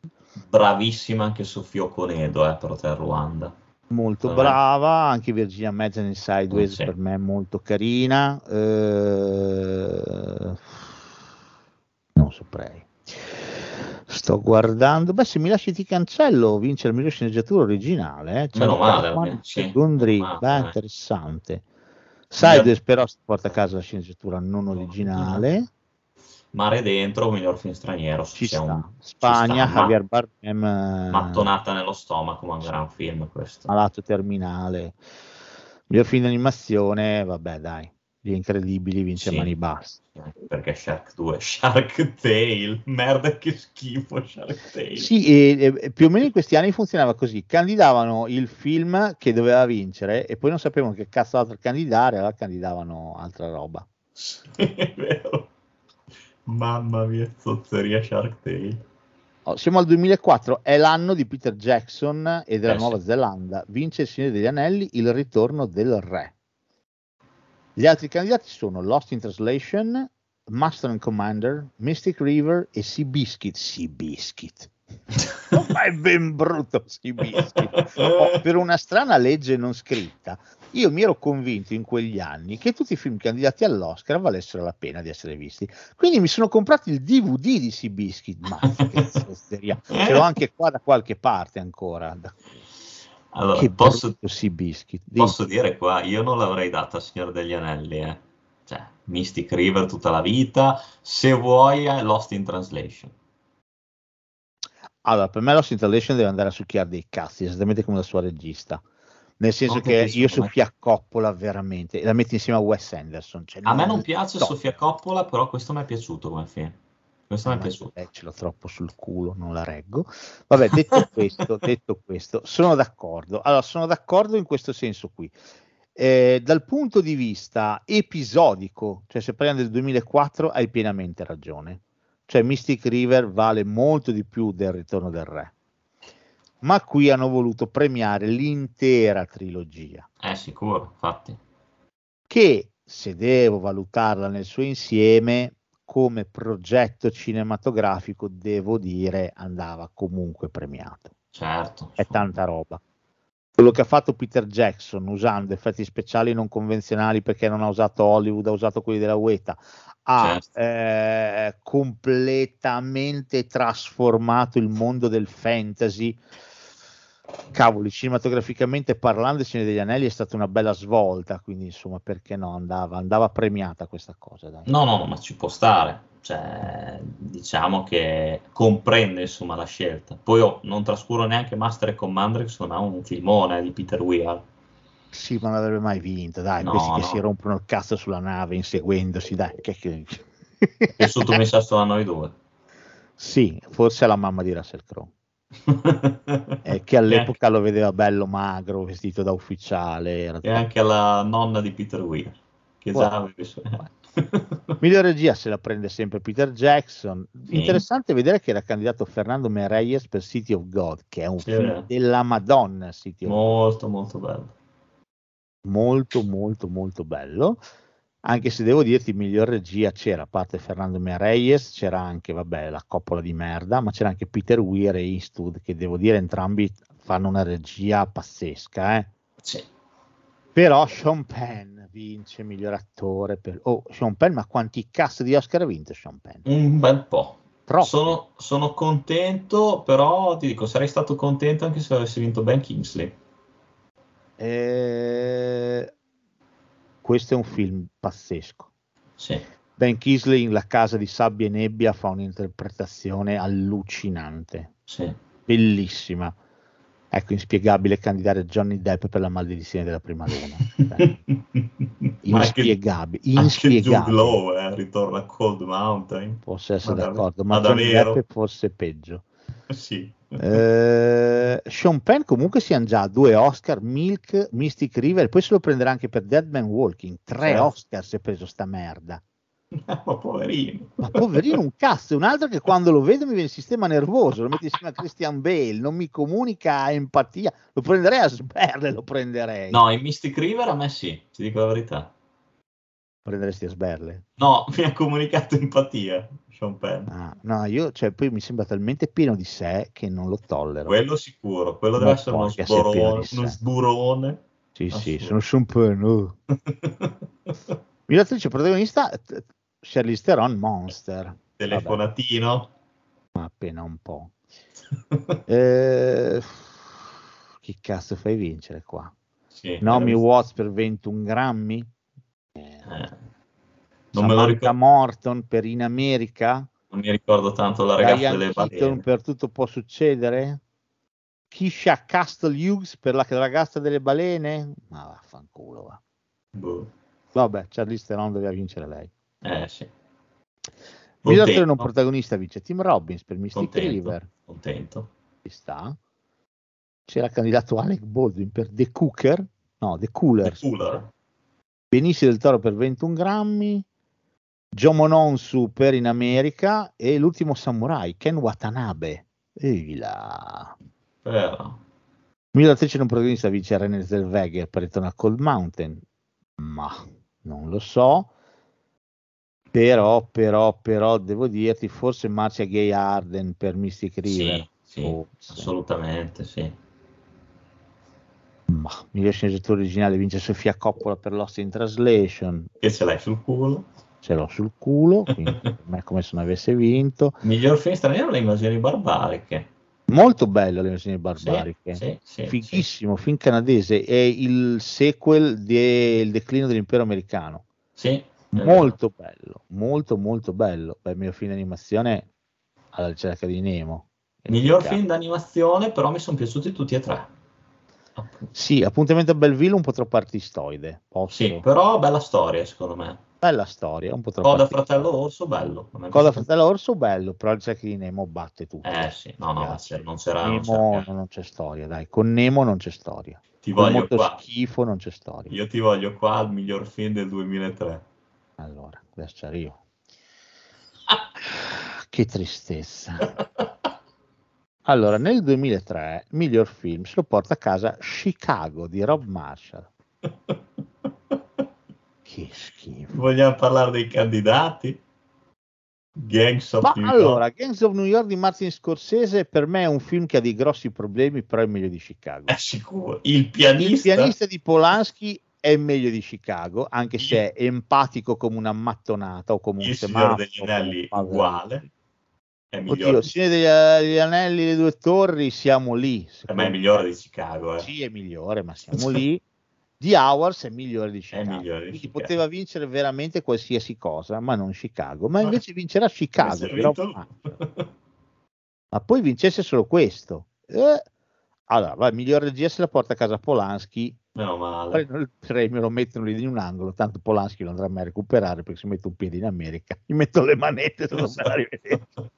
Bravissima anche Sofia Oconedo eh, per Hotel Ruanda. Molto Vabbè. brava. Anche Virginia Madsen in Sideways Sì. per me è molto carina. Eh, Non saprei. Sto guardando. Beh, se mi lasci ti cancello, vince la miglior sceneggiatura originale. Eh? Meno male, Juan almeno, sì, Gondry. meno male, Beh, eh. interessante. Sideways però si porta a casa la sceneggiatura non originale. Mare dentro, miglior film straniero. Ci sta. un- Spagna, ci sta, Javier Bardem, eh, mattonata nello stomaco, ma un gran film questo. malato terminale. Miglior film d'animazione, vabbè dai, gli incredibili vince Sì. Mani Basse. Perché Shark 2, Shark Tale, merda che schifo Shark Tale. Sì, e, e più o meno in questi anni funzionava così, candidavano il film che doveva vincere e poi non sapevano che cazzo altro candidare, allora candidavano altra roba. è vero. Mamma mia, zozzeria Shark Tale. Oh, siamo al 2004, è l'anno di Peter Jackson e della Eh, Nuova sì. Zelanda, vince il Signore degli Anelli, il ritorno del re. Gli altri candidati sono Lost in Translation, Master and Commander, Mystic River e Sea Biscuit. Sea Biscuit. Ma è ben brutto Sea Biscuit. Oh, per una strana legge non scritta, io mi ero convinto in quegli anni che tutti i film candidati all'Oscar valessero la pena di essere visti. Quindi mi sono comprato il DVD di Sea Biscuit. Ma che zozzeria. Ce l'ho anche qua da qualche parte ancora. Allora, che posso, brutto Sea Biscuit. Dimmi. posso dire qua, io non l'avrei data al Signore degli Anelli, eh. Cioè, Mystic River tutta la vita, se vuoi eh, Lost in Translation. Allora, per me Lost in Translation deve andare a succhiare dei cazzi, esattamente come la sua regista. Nel senso che io Sofia Coppola veramente la metti insieme a Wes Anderson. cioè, A me non piace top. Sofia Coppola, però questo mi è piaciuto come film. Questo mi è Ma piaciuto. eh, ce l'ho troppo sul culo, non la reggo. Vabbè, detto questo, detto questo, sono d'accordo. Allora, sono d'accordo in questo senso qui. Eh, dal punto di vista episodico, cioè se parliamo del 2004, hai pienamente ragione. Cioè Mystic River vale molto di più del Ritorno del Re. Ma qui hanno voluto premiare l'intera trilogia Eh, sicuro, infatti. che se devo valutarla nel suo insieme come progetto cinematografico devo dire andava comunque premiato Certo. è tanta roba quello che ha fatto Peter Jackson usando effetti speciali non convenzionali perché non ha usato Hollywood ha usato quelli della Weta ha Certo. eh, completamente trasformato il mondo del fantasy cavoli, cinematograficamente parlando, il Signore degli Anelli è stata una bella svolta, quindi insomma, perché no, andava, andava premiata questa cosa. Dai. No, no, ma ci può stare. Cioè, diciamo che comprende insomma la scelta. Poi oh, non trascuro neanche Master e Commander, che secondo me è un filmone di Peter Weir. Sì, ma non avrebbe mai vinto, dai, No, questi che no. si rompono il cazzo sulla nave inseguendosi, dai. Che, che... È piaciuto mi sa solo a noi due. sì, forse alla mamma di Russell Crowe, eh, che all'epoca lo vedeva bello magro, vestito da ufficiale. Era E anche alla nonna di Peter Weir, che su- Miglior regia se la prende sempre Peter Jackson. Sì. Interessante vedere che era candidato Fernando Mereyes per City of God, che è un Sì, film vero. della Madonna. City of God. molto molto bello. Molto, molto, molto bello. Anche se devo dirti, miglior regia c'era, a parte Fernando Mereyes, c'era anche, vabbè, la coppola di merda, ma c'era anche Peter Weir e Eastwood, che devo dire entrambi fanno una regia pazzesca, eh. Sì. Però Sean Penn vince miglior attore per... Oh, Sean Penn, ma quanti cast di Oscar ha vinto Sean Penn? Un bel po'. Sono, sono contento, però ti dico, sarei stato contento anche se avessi vinto Ben Kingsley. Eh, Questo è un film pazzesco. Sì. Ben Kisley in La casa di sabbia e nebbia fa un'interpretazione allucinante, Sì. bellissima. Ecco, inspiegabile candidare Johnny Depp per la maledizione della prima luna. Cioè, Ma anche, inspiegabile, anche inspiegabile. Law eh, ritorna a Cold Mountain. Posso essere Ma d'accordo, ma ma Johnny davvero? Depp forse peggio. Sì. Eh, Sean Penn comunque si hanno già due Oscar, Milk, Mystic River, poi se lo prenderà anche per Dead Man Walking. Tre Certo. Oscar si è preso sta merda. ma poverino. Ma poverino, un cazzo, un altro che quando lo vedo mi viene il sistema nervoso, lo metti insieme a Christian Bale, non mi comunica empatia, lo prenderei a sberle, lo prenderei. No, in Mystic River a me sì, ti dico la verità. Prenderesti a sberle? No, mi ha comunicato empatia, Sean Penn. Ah, no, io, cioè, poi mi sembra talmente pieno di sé che non lo tollero. Quello sicuro, quello Ma deve essere uno, sborone, uno sburone. Sì, sì, assurdo. sono Sean Penn. oh. Miglior attrice protagonista, Charlize Theron, Monster. Telefonatino. Ma appena un po'. Eh, chi cazzo fai vincere qua? Sì, Naomi era- Watts per 21 grammi? eh, non me lo Samantha ricordo, Morton per In America? non mi ricordo tanto la ragazza Diane delle balene. per Tutto può succedere? Kisha Castle Hughes per La ragazza delle balene? Ma vaffanculo va. Boh. Vabbè, Charlize Theron doveva vincere lei. Eh sì. Miglior non protagonista vince Tim Robbins per Mystic contento, River. contento. Ci sta. C'era candidato Alec Baldwin per The Cooker. No, The Cooler. The Cooler. Benicio del Toro per 21 grammi. John Mononsu per In America. E l'ultimo samurai, Ken Watanabe. Ehi là. Però, Miglior attrice non protagonista vince Renée Zellweger per Return a Cold Mountain. Ma non lo so. Però, però, però, devo dirti, forse Marcia Gay Arden per Mystic River. sì, sì, Forse. assolutamente sì. Ma miglior sceneggiatore originale vince Sofia Coppola per Lost in Translation. Che ce l'hai sul culo. Ce l'ho sul culo, quindi per me è come se non avesse vinto. Miglior film straniero, le invasioni barbariche. Molto bello le invasioni Sì, barbariche. sì, sì, Fighissimo, film canadese. È il sequel del declino dell'impero americano. sì. Sì, Molto bello, molto molto bello. Beh, il mio film d'animazione alla ricerca di Nemo. Miglior film d'animazione, però mi sono piaciuti tutti e tre. Appunto. Sì, appuntamento a Belleville un po' troppo artistoide. Posso- Sì, però bella storia, secondo me. Bella storia, un po' troppo Coda. Fratello Orso, bello. Coda. Fratello Orso bello, però il cerchio di Nemo batte tutto. Eh sì, no, no, c'è- non c'era... non Nemo c'era- non c'è storia, dai, con Nemo non c'è storia. Ti Con voglio molto qua. schifo non c'è storia. Io ti voglio qua al miglior film del 2003. Allora, adesso arrivo. Che tristezza. Allora, nel 2003, il miglior film se lo porta a casa Chicago di Rob Marshall. Che schifo. Vogliamo parlare dei candidati? Gangs of Ma New York. allora, Gangs of New York di Martin Scorsese per me è un film che ha dei grossi problemi, però è meglio di Chicago. È sicuro. Il Il pianista, pianista di Polanski è meglio di Chicago, anche se è empatico come una mattonata o come un il semaforo. Signore degli Anelli, uguale. È migliore, Oddio, di- Signore degli, Anelli, le due torri, siamo lì. secondo è migliore di Chicago. Eh. Sì, è migliore, ma siamo lì. The Hours è migliore di Chicago. migliore di Quindi Chicago. poteva vincere veramente qualsiasi cosa, ma non Chicago. Ma invece vincerà Chicago. Però- ma, ma poi vincesse solo questo. Eh, allora, va, miglior regia se la porta a casa Polanski. Meno male. Prendono il premio, lo mettono lì in un angolo. Tanto Polanski lo andrà mai a recuperare perché si mette un piede in America. Gli mettono le manette. sono per arrivederci.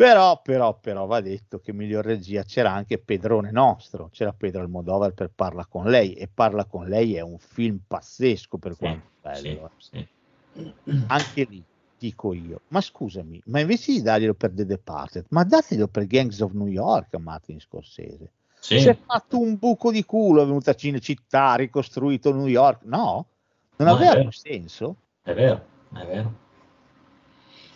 Però, però, però va detto che miglior regia c'era anche Pedrone nostro, c'era Pedro Almodovar per Parla con lei e Parla con lei è un film pazzesco per quanto bello. sì, eh. sì. Anche lì dico io, ma scusami, ma invece di darglielo per The Departed, ma dateglielo per Gangs of New York a Martin Scorsese. Sì. Si è fatto un buco di culo, è venuto a Cinecittà, ha ricostruito New York. No, non No, aveva più senso. È vero, è vero.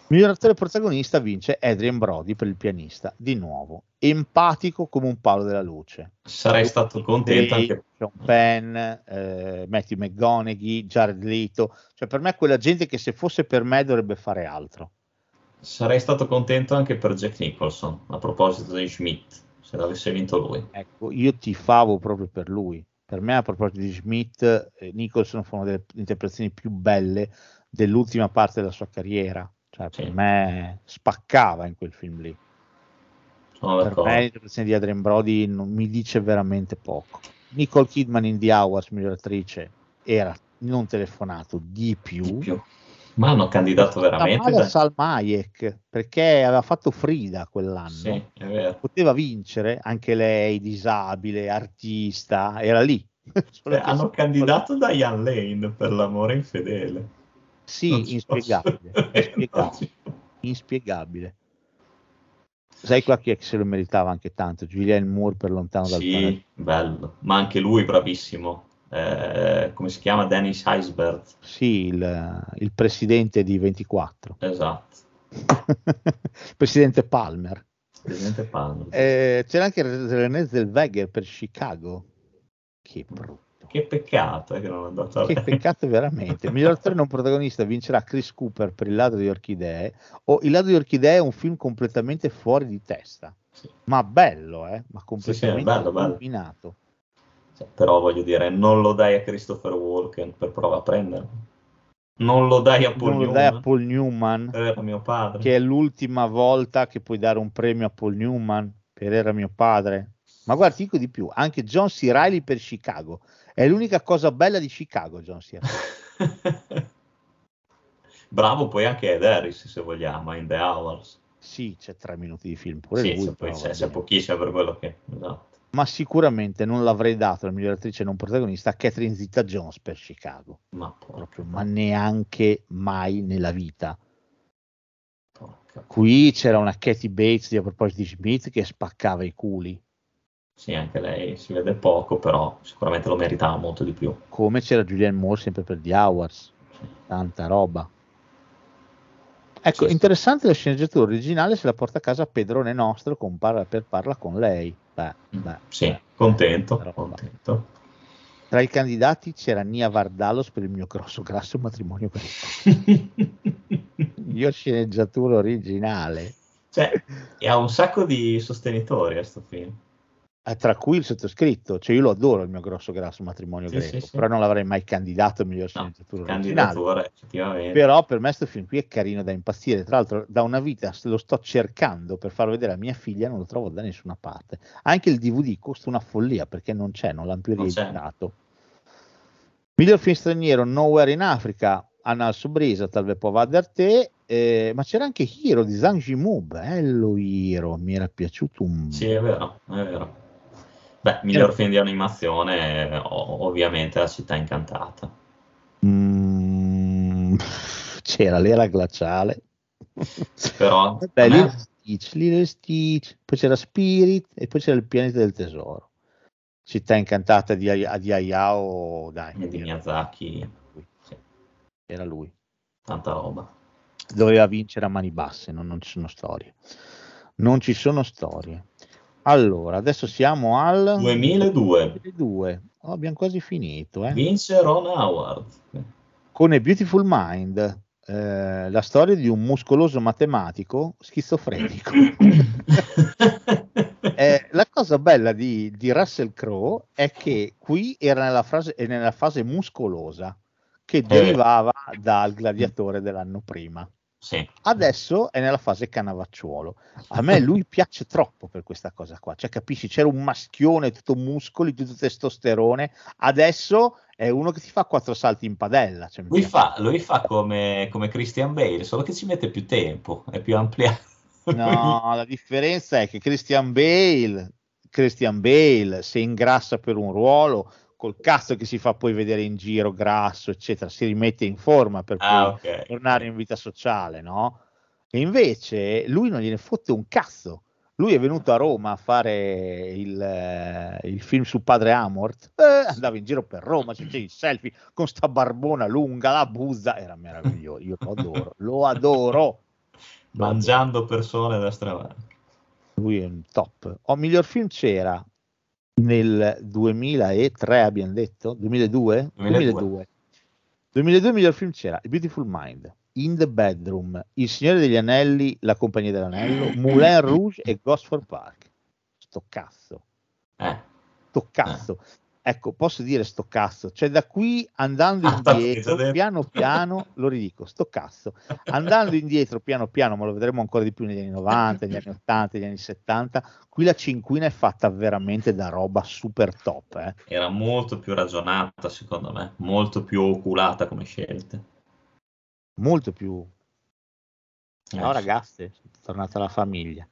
Miglior attore protagonista vince Adrian Brody per il pianista, di nuovo, empatico come un palo della luce. Sarei stato contento Dave, anche Sean Penn, eh, Matthew McGonaghy, Jared Leto, cioè per me è quella gente che se fosse per me dovrebbe fare altro. Sarei stato contento anche per Jack Nicholson, a proposito di Schmidt, se l'avesse vinto lui. Ecco, io tifavo proprio per lui. Per me, a proposito di Schmidt, eh, Nicholson fu una delle interpretazioni più belle dell'ultima parte della sua carriera. Cioè, per Sì. me spaccava in quel film lì. Sono Per d'accordo. me l'interpretazione di Adrian Brody non mi dice veramente poco. Nicole Kidman in The Hours, miglior attrice, era non telefonato di più. Di più. Ma hanno candidato veramente? Da- Salma Hayek perché aveva fatto Frida quell'anno. Sì. Poteva vincere anche lei, disabile, artista, era lì. Che- hanno candidato Diane Lane per l'amore infedele. Sì, inspiegabile, posso- inspiegabile, inspiegabile. Sai qua chi è che se lo meritava anche tanto? Julianne Moore per Lontano dal Paradiso. Sì, bello. Ma anche lui bravissimo. Eh, come si chiama? Dennis Heisbert. Sì, il, il presidente di 24. Esatto. presidente Palmer. Presidente Palmer. Eh, c'era anche René Zellweger per Chicago. Che brutto. Che peccato eh, che non è andato a Che peccato veramente. Miglior attore non protagonista vincerà Chris Cooper per Il ladro di orchidee. O Il ladro di orchidee è un film completamente fuori di testa. Sì. Ma bello, eh? Ma sì, completamente bello, bello. illuminato. Cioè, però voglio dire, non lo dai a Christopher Walken per prova a prenderlo. Non lo dai a Paul Non lo dai a Newman. Paul Newman, Era mio padre. che è l'ultima volta che puoi dare un premio a Paul Newman per Era mio padre. Ma guarda, ti dico di più, anche John C. Reilly per Chicago. È l'unica cosa bella di Chicago, John C. Reilly. Bravo poi anche Ed Harris, se vogliamo, in The Hours. Sì, c'è tre minuti di film pure Sì, lui, c'è, poi c'è, c'è pochissimo per quello che... Esatto. ma sicuramente non l'avrei dato la miglior attrice non protagonista a Catherine Zeta Jones per Chicago Ma proprio, ma neanche mai nella vita porca. qui c'era una Katie Bates di a proposito di Smith che spaccava i culi Sì, anche lei si vede poco, però sicuramente lo meritava molto di più. come c'era Julianne Moore sempre per The Hours tanta roba ecco Sì. interessante la sceneggiatura originale se la porta a casa Pedrone nostro con parla per parla con lei beh, beh, Mm. Sì, beh. contento, contento. tra i candidati c'era Nia Vardalos per il mio grosso grasso matrimonio greco Io sceneggiatura originale, cioè, e ha un sacco di sostenitori a sto film. Tra cui il sottoscritto, cioè io lo adoro il mio grosso grasso matrimonio Sì, greco, sì, sì. però non l'avrei mai candidato a miglior No, sceneggiatura originale. candidatura, effettivamente. Però per me questo film qui è carino da impazzire, tra l'altro da una vita lo sto cercando per farlo vedere a mia figlia, non lo trovo da nessuna parte. Anche il DVD costa una follia perché non c'è, non l'hanno più reeditato. Miglior film straniero, Nowhere in Africa, Anna Sorpresa, Talve può vader te, eh, ma c'era anche Hiro di Zhang Yimou, bello Hiro, mi era piaciuto un Sì, è vero, è vero. Beh, miglior film di animazione, eh, ovviamente La città incantata. Mm, c'era l'era glaciale. Però, me- Lilo Stitch, Lilo Stitch, poi c'era Spirit e poi c'era il pianeta del tesoro. Città incantata di, di Hayao, dai, di Miyazaki, sì, era lui. tanta roba. Doveva vincere a mani basse, non, non ci sono storie. Non ci sono storie. Allora, adesso siamo al 2002, 2002. Oh, abbiamo quasi finito, eh. vince Ron Howard. con A Beautiful Mind, eh, la storia di un muscoloso matematico schizofrenico. Eh, la cosa bella di, di Russell Crowe è che qui era nella, frase, nella fase muscolosa che derivava dal gladiatore dell'anno prima. Sì, Adesso è nella fase canavacciuolo. A me lui piace troppo per questa cosa qua. Cioè, capisci? C'era un maschione tutto muscoli, tutto testosterone. Adesso è uno che ti fa quattro salti in padella. Cioè, lui fa, lui fa come, come Christian Bale, solo che ci mette più tempo, è più ampliato. No, la differenza è che Christian Bale, Christian Bale se ingrassa per un ruolo col cazzo che si fa poi vedere in giro grasso, eccetera, si rimette in forma per Ah, poi ok. tornare in vita sociale, no? E invece lui non gliene fotte un cazzo. Lui è venuto a Roma a fare il, eh, il film su Padre Amort, eh, andava in giro per Roma, c'è il selfie con sta barbona lunga, la buzza, era meraviglioso, io lo adoro, lo adoro. Mangiando persone a destra e a manca. Lui è un top. O miglior film c'era nel 2003, abbiamo detto? 2002? 2002. 2002. 2002 miglior film c'era Beautiful Mind, In the Bedroom, Il Signore degli Anelli, La Compagnia dell'Anello, Moulin Rouge e Gosford Park. Sto cazzo, Eh. sto cazzo. Ecco, posso dire sto cazzo, cioè da qui andando Ah, indietro, piano piano, lo ridico, sto cazzo, andando indietro piano piano, ma lo vedremo ancora di più negli anni 90, negli anni 80, negli anni 70, qui la cinquina è fatta veramente da roba super top, eh. Era molto più ragionata, secondo me, molto più oculata come scelte. molto più Eh, No, sì. ragazze, sono tornata alla famiglia.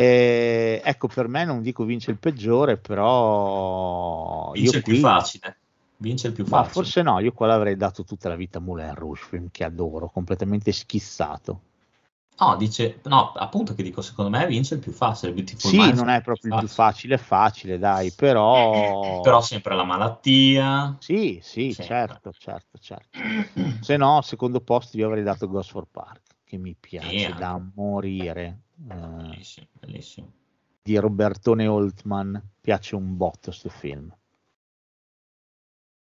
E, ecco, per me non dico vince il peggiore, però Vince il qui, più facile. Vince il più ma facile. forse no, io qua l'avrei dato tutta la vita a Moulin Rouge, film che adoro, completamente schizzato. No, dice, no, appunto che dico, secondo me vince il più facile. Beautiful Sì, non è proprio il più facile, facile, dai, però... Però sempre la malattia. Sì, sì, Sempre. certo, certo, certo. Se no, secondo posto io avrei dato Gosford Park, che mi piace anche. da morire. Eh, Bellissimo, bellissimo. di Robertone Holtman, piace un botto sto film.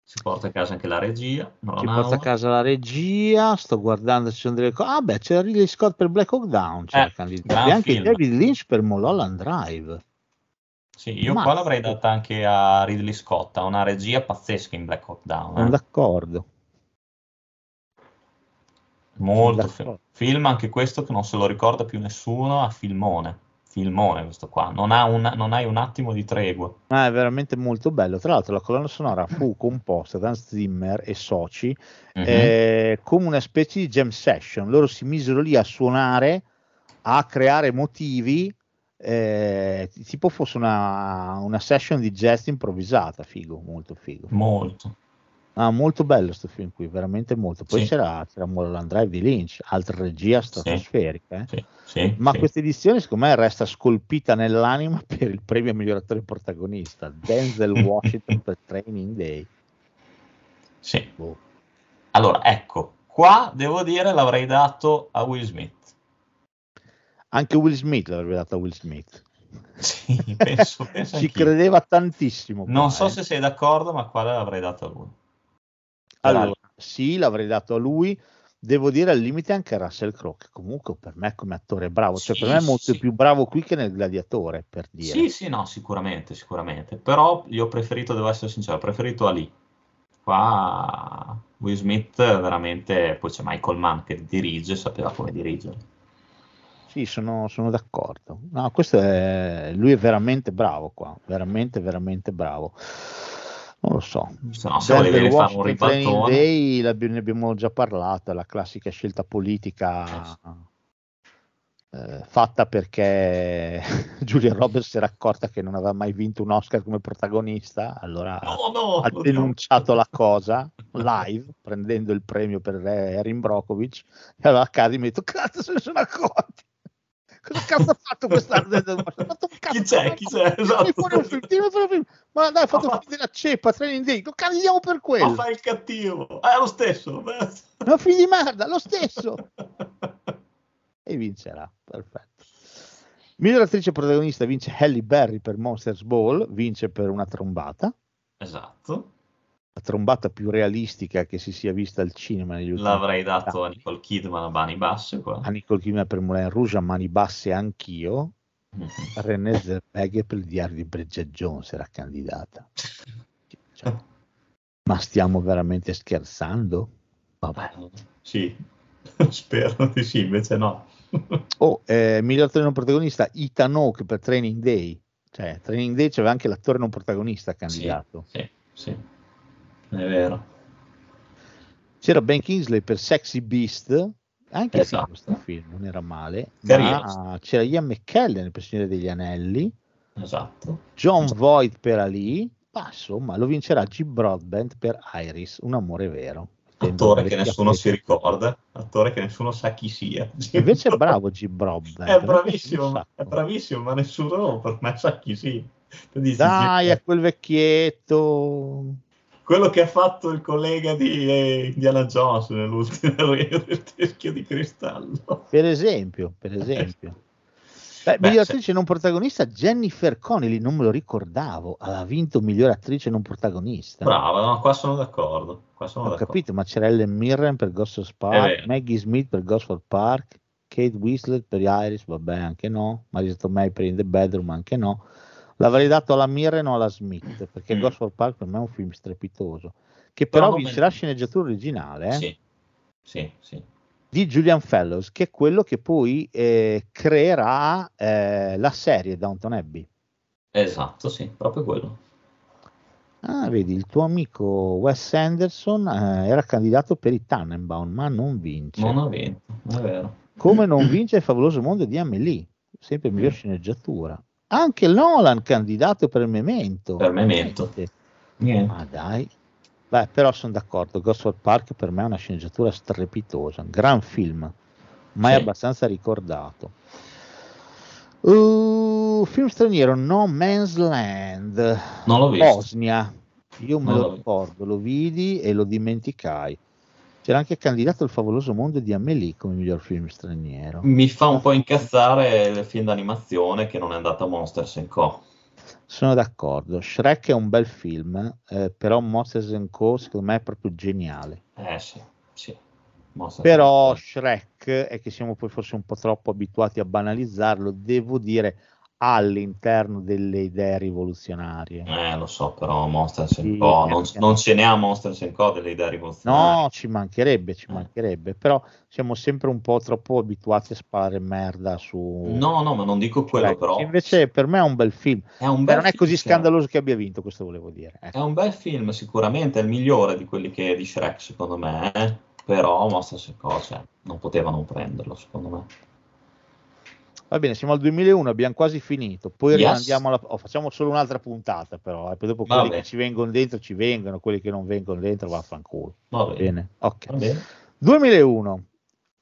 Si porta a casa anche la regia. Non Ci porta a casa la regia, sto guardando se ci sono delle cose. Ah, beh, c'era Ridley Scott per Black Hawk Down, c'era Eh, anche film. David Lynch per Mulholland Drive. Sì, io Ma- qua l'avrei data anche a Ridley Scott, ha una regia pazzesca in Black Hawk Down. Eh. d'accordo. Molto d'accordo. fi- film, anche questo che non se lo ricorda più nessuno, a filmone. Filmone questo qua, non, ha un- non hai un attimo di tregua. Ma è veramente molto bello. Tra l'altro, la colonna sonora fu composta da Hans Zimmer e soci Mhm. eh, come una specie di jam session. Loro si misero lì a suonare, a creare motivi, eh, tipo fosse una, una session di jazz improvvisata. Figo, molto figo. Molto. Ah, molto bello questo film qui, veramente molto. Poi Sì. c'era, c'era Mulholland Drive di Lynch, altra regia stratosferica. eh. Sì, sì, Ma questa edizione, secondo me, resta scolpita nell'anima per il premio miglior attore protagonista, Denzel Washington per Training Day. Sì. Boh. Allora, ecco, qua devo dire l'avrei dato a Will Smith. Anche Will Smith l'avrebbe dato a Will Smith. Sì, penso, penso Ci anch'io. credeva tantissimo. qua, Non so eh. se sei d'accordo, ma qua l'avrei dato a lui. Allora, sì, l'avrei dato a lui. Devo dire al limite anche a Russell Crowe, che comunque per me come attore è bravo, cioè Sì, per me è molto sì. più bravo qui che nel Gladiatore, per dire. Sì, sì, no, sicuramente, sicuramente. Però io ho preferito, devo essere sincero, ho preferito Ali. Qua Will Smith veramente, poi c'è Michael Mann che dirige, sapeva come dirigere. Sì, sono, sono d'accordo. No, questo è, lui è veramente bravo qua, veramente, veramente bravo. Non lo so. Se no, se un Washington Training ribaltone. Day ne abbiamo già parlato, la classica scelta politica eh, fatta perché Julia Roberts si era accorta che non aveva mai vinto un Oscar come protagonista, allora No, no, ha no. denunciato la cosa live, prendendo il premio per Erin Brockovich, e allora Academy ha detto, cazzo se ne sono accorti. Cosa cazzo ha fatto quest'anno? Ha fatto un cazzo, Chi c'è? Chi c'è? Esatto. fuori un film, tieni fuori un film. Ma dai, ha fatto film della ceppa, Training Day, lo candidiamo per Ma quello. fai il cattivo, è lo stesso. Ma figli di merda, lo stesso. E vincerà, perfetto. Miglior attrice protagonista vince Halle Berry per Monsters Ball, vince per una trombata, Esatto, la trombata più realistica che si sia vista al cinema negli ultimi l'avrei dato a anni. Nicole Kidman a mani basse qua. a Nicole Kidman per Moulin Rouge a mani basse anch'io Mhm. René Zellweger per il diario di Bridget Jones era candidata Cioè, ma stiamo veramente scherzando? Vabbè. Sì, spero di sì, invece no. Oh, eh, miglior attore non protagonista Ethan Hawke per Training Day cioè Training Day c'aveva anche l'attore non protagonista candidato Sì, sì, è vero. c'era Ben Kingsley per Sexy Beast Anche Esatto. questo film non era male, Carino. ma c'era Ian McKellen nel Signore degli Anelli, Esatto. John Voight per Ali, ma insomma lo vincerà G. Broadbent per Iris, un amore vero. Attore che nessuno si ricorda, attore che nessuno sa chi sia. Invece è bravo G. Broadbent. È bravissimo, è bravissimo, ma nessuno per me sa chi sia. Dici, Dai, è quel vecchietto. Quello che ha fatto il collega di eh, Indiana Jones nell'ultimo del teschio di cristallo. Per esempio, per esempio. Beh, Beh, miglior se- attrice non protagonista Jennifer Connelly, non me lo ricordavo, ha vinto miglior attrice non protagonista. Brava, no, qua sono d'accordo. Qua sono Ho d'accordo. capito, ma c'era Ellen Mirren per Gosford Park. Maggie Smith per Gosford Park, Kate Winslet per Iris, vabbè, anche no, Marisa Tomei per In the Bedroom, anche no. L'avrei dato alla Mirren o alla Smith, perché Mm. Gosford Park per me è un film strepitoso, che però Però vincerà me- sceneggiatura originale, eh? Sì, sì, sì. di Julian Fellows, che è quello che poi eh, creerà eh, la serie Downton Abbey. Esatto, sì, proprio quello. Ah, vedi, il tuo amico Wes Anderson eh, era candidato per i Tannenbaum, ma non vince. Non ha vinto, è vero. Come non vince il favoloso mondo di Amelie, sempre miglior Mm. sceneggiatura. Anche Nolan candidato per Memento. Per Memento. Niente. Ma dai. Beh, però sono d'accordo, Gosford Park per me è una sceneggiatura strepitosa, un gran film, mai Sì. abbastanza ricordato. Uh, film straniero No Man's Land, Non l'ho visto. Bosnia, io me Non lo visto. ricordo, lo vidi e lo dimenticai. C'era anche candidato il favoloso mondo di Amélie come miglior film straniero. Mi fa un po' incazzare il film d'animazione che non è andato a Monsters Co. Sono d'accordo, Shrek è un bel film, eh, però Monsters Co secondo me è proprio geniale. Eh sì, sì. Monsters Però. Shrek è che siamo poi forse un po' troppo abituati a banalizzarlo, devo dire all'interno delle idee rivoluzionarie. Eh, lo so, però Monsters Sì, Co. Non, non ce ne ha Monsters Co. delle idee rivoluzionarie. No, ci mancherebbe, ci Eh. mancherebbe, però siamo sempre un po' troppo abituati a sparare merda su No, no, ma non dico quello, Shrek. però. Invece per me è un bel film, È un Beh, bel non è film, così sì. scandaloso che abbia vinto, questo volevo dire. È Ecco. un bel film, sicuramente, è il migliore di quelli che di Shrek, secondo me. eh. Però Monsters Co. Cioè, non potevano prenderlo, secondo me. Va bene, siamo al 2001, abbiamo quasi finito. Poi Yes. rimandiamo alla... oh, facciamo solo un'altra puntata, però. E poi dopo Va quelli che ci vengono dentro ci vengono, quelli che non vengono dentro vaffanculo. Va bene. Bene, ok. Va bene. 2001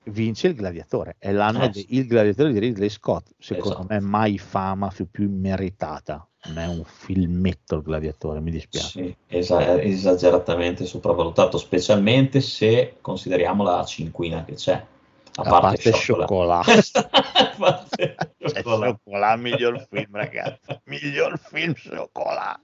vince il gladiatore, è l'anno Eh, del gladiatore di Ridley Scott. Secondo Esatto. me, mai fama più, più immeritata. Non è un filmetto il gladiatore, mi dispiace. Sì, esa- esageratamente sopravvalutato, specialmente se consideriamo la cinquina che c'è. A parte. A parte Cioè, miglior film, ragazzi. Miglior film, Scioccola.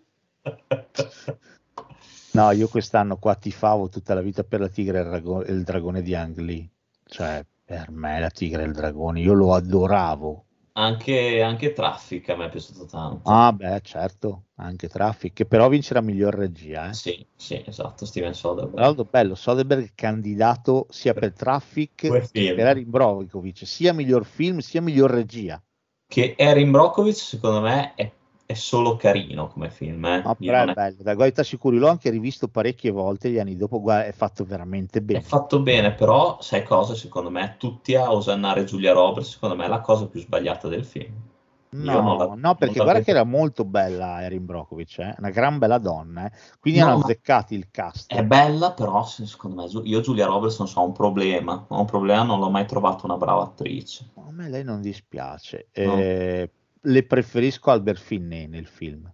No, io quest'anno qua tifavo tutta la vita per la tigre e il, rago- e il dragone di Ang Lee. Cioè, per me la tigre e il dragone, io lo adoravo. Anche, anche Traffic a me è piaciuto tanto. Ah, beh, certo, anche Traffic, che però vincerà miglior regia. Eh. Sì, sì, esatto, Steven Soderbergh. Tra l'altro, bello, Soderbergh candidato sia per Traffic Due che per Erin Brockovich, sia miglior film sia miglior regia. Che Erin Brockovich, secondo me, è, è solo carino come film. Eh. Io però è è- bello, da guarda sicuri, l'ho anche rivisto parecchie volte gli anni dopo, guarda, è fatto veramente È bene. fatto bene, però sai cosa? Secondo me, tutti a osannare Giulia Roberts, secondo me è la cosa più sbagliata del film. No, la- no, perché guarda che era molto bella Erin Brockovich, eh? una gran bella donna, eh? quindi No, hanno azzeccati il cast. È bella, però se- secondo me io Giulia Roberts non so, ho un problema. Ho un problema, non l'ho mai trovata una brava attrice. A me lei non dispiace. No. Eh, le preferisco Albert Finney nel film.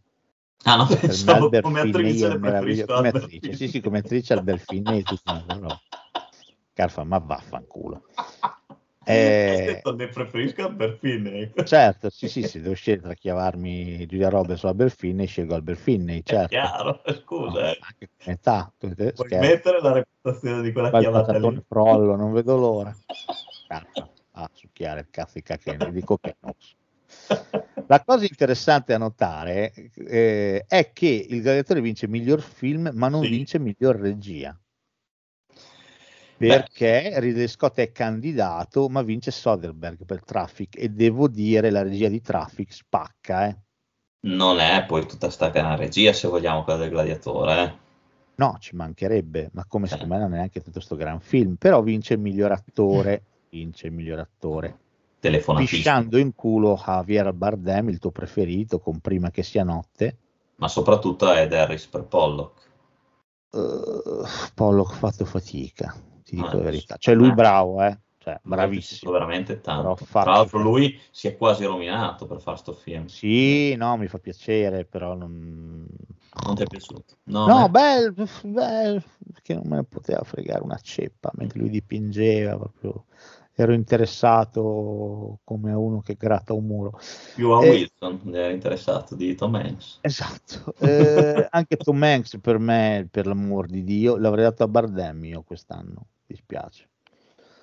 Ah, no, Per me pensavo Albert come Finney attrice le preferisco Come attrice, sì, sì, come attrice Albert Finney è tutta una roba. Carfa, ma vaffanculo. Eh, ne preferisco Albert Finney. certo, sì, sì, se devo scegliere tra chiavarmi Giulia Roberts o Albert Finney, scelgo Albert Finney, È certo. chiaro, scusa. No, eh. età, Puoi scherzi. mettere la reputazione di quella Quel chiamata lì. frollo, non vedo l'ora. Carfa, a succhiare il cazzo di cacchene, dico che no. La cosa interessante a notare eh, è che il gladiatore vince miglior film, ma non Sì. vince miglior regia. Perché Ridley Scott è candidato, ma vince Soderbergh per Traffic. E devo dire, la regia di Traffic spacca, eh. Non è poi tutta sta gran regia, se vogliamo, quella del gladiatore. eh. No, ci mancherebbe, ma come Eh. secondo me non è neanche tutto sto gran film. Però vince il miglior attore vince il miglior attore. Pisciando in culo Javier Bardem, il tuo preferito, con Prima che sia notte. Ma soprattutto Ed Harris per Pollock. Uh, Pollock ha fatto fatica, ti dico Ah, la verità. Cioè lui eh. bravo, eh? Cioè, bravissimo. veramente tanto. Tra l'altro lui si è quasi rovinato per fare sto film. Sì, no, mi fa piacere, però non... Non ti è piaciuto? No, No, me- beh, beh, che non me ne poteva fregare una ceppa mentre lui dipingeva, proprio ero interessato come a uno che gratta un muro. più a eh. Wilson era interessato di Tom Hanks. Esatto, Eh, anche Tom Hanks per me, per l'amor di Dio, l'avrei dato a Bardem io quest'anno, dispiace.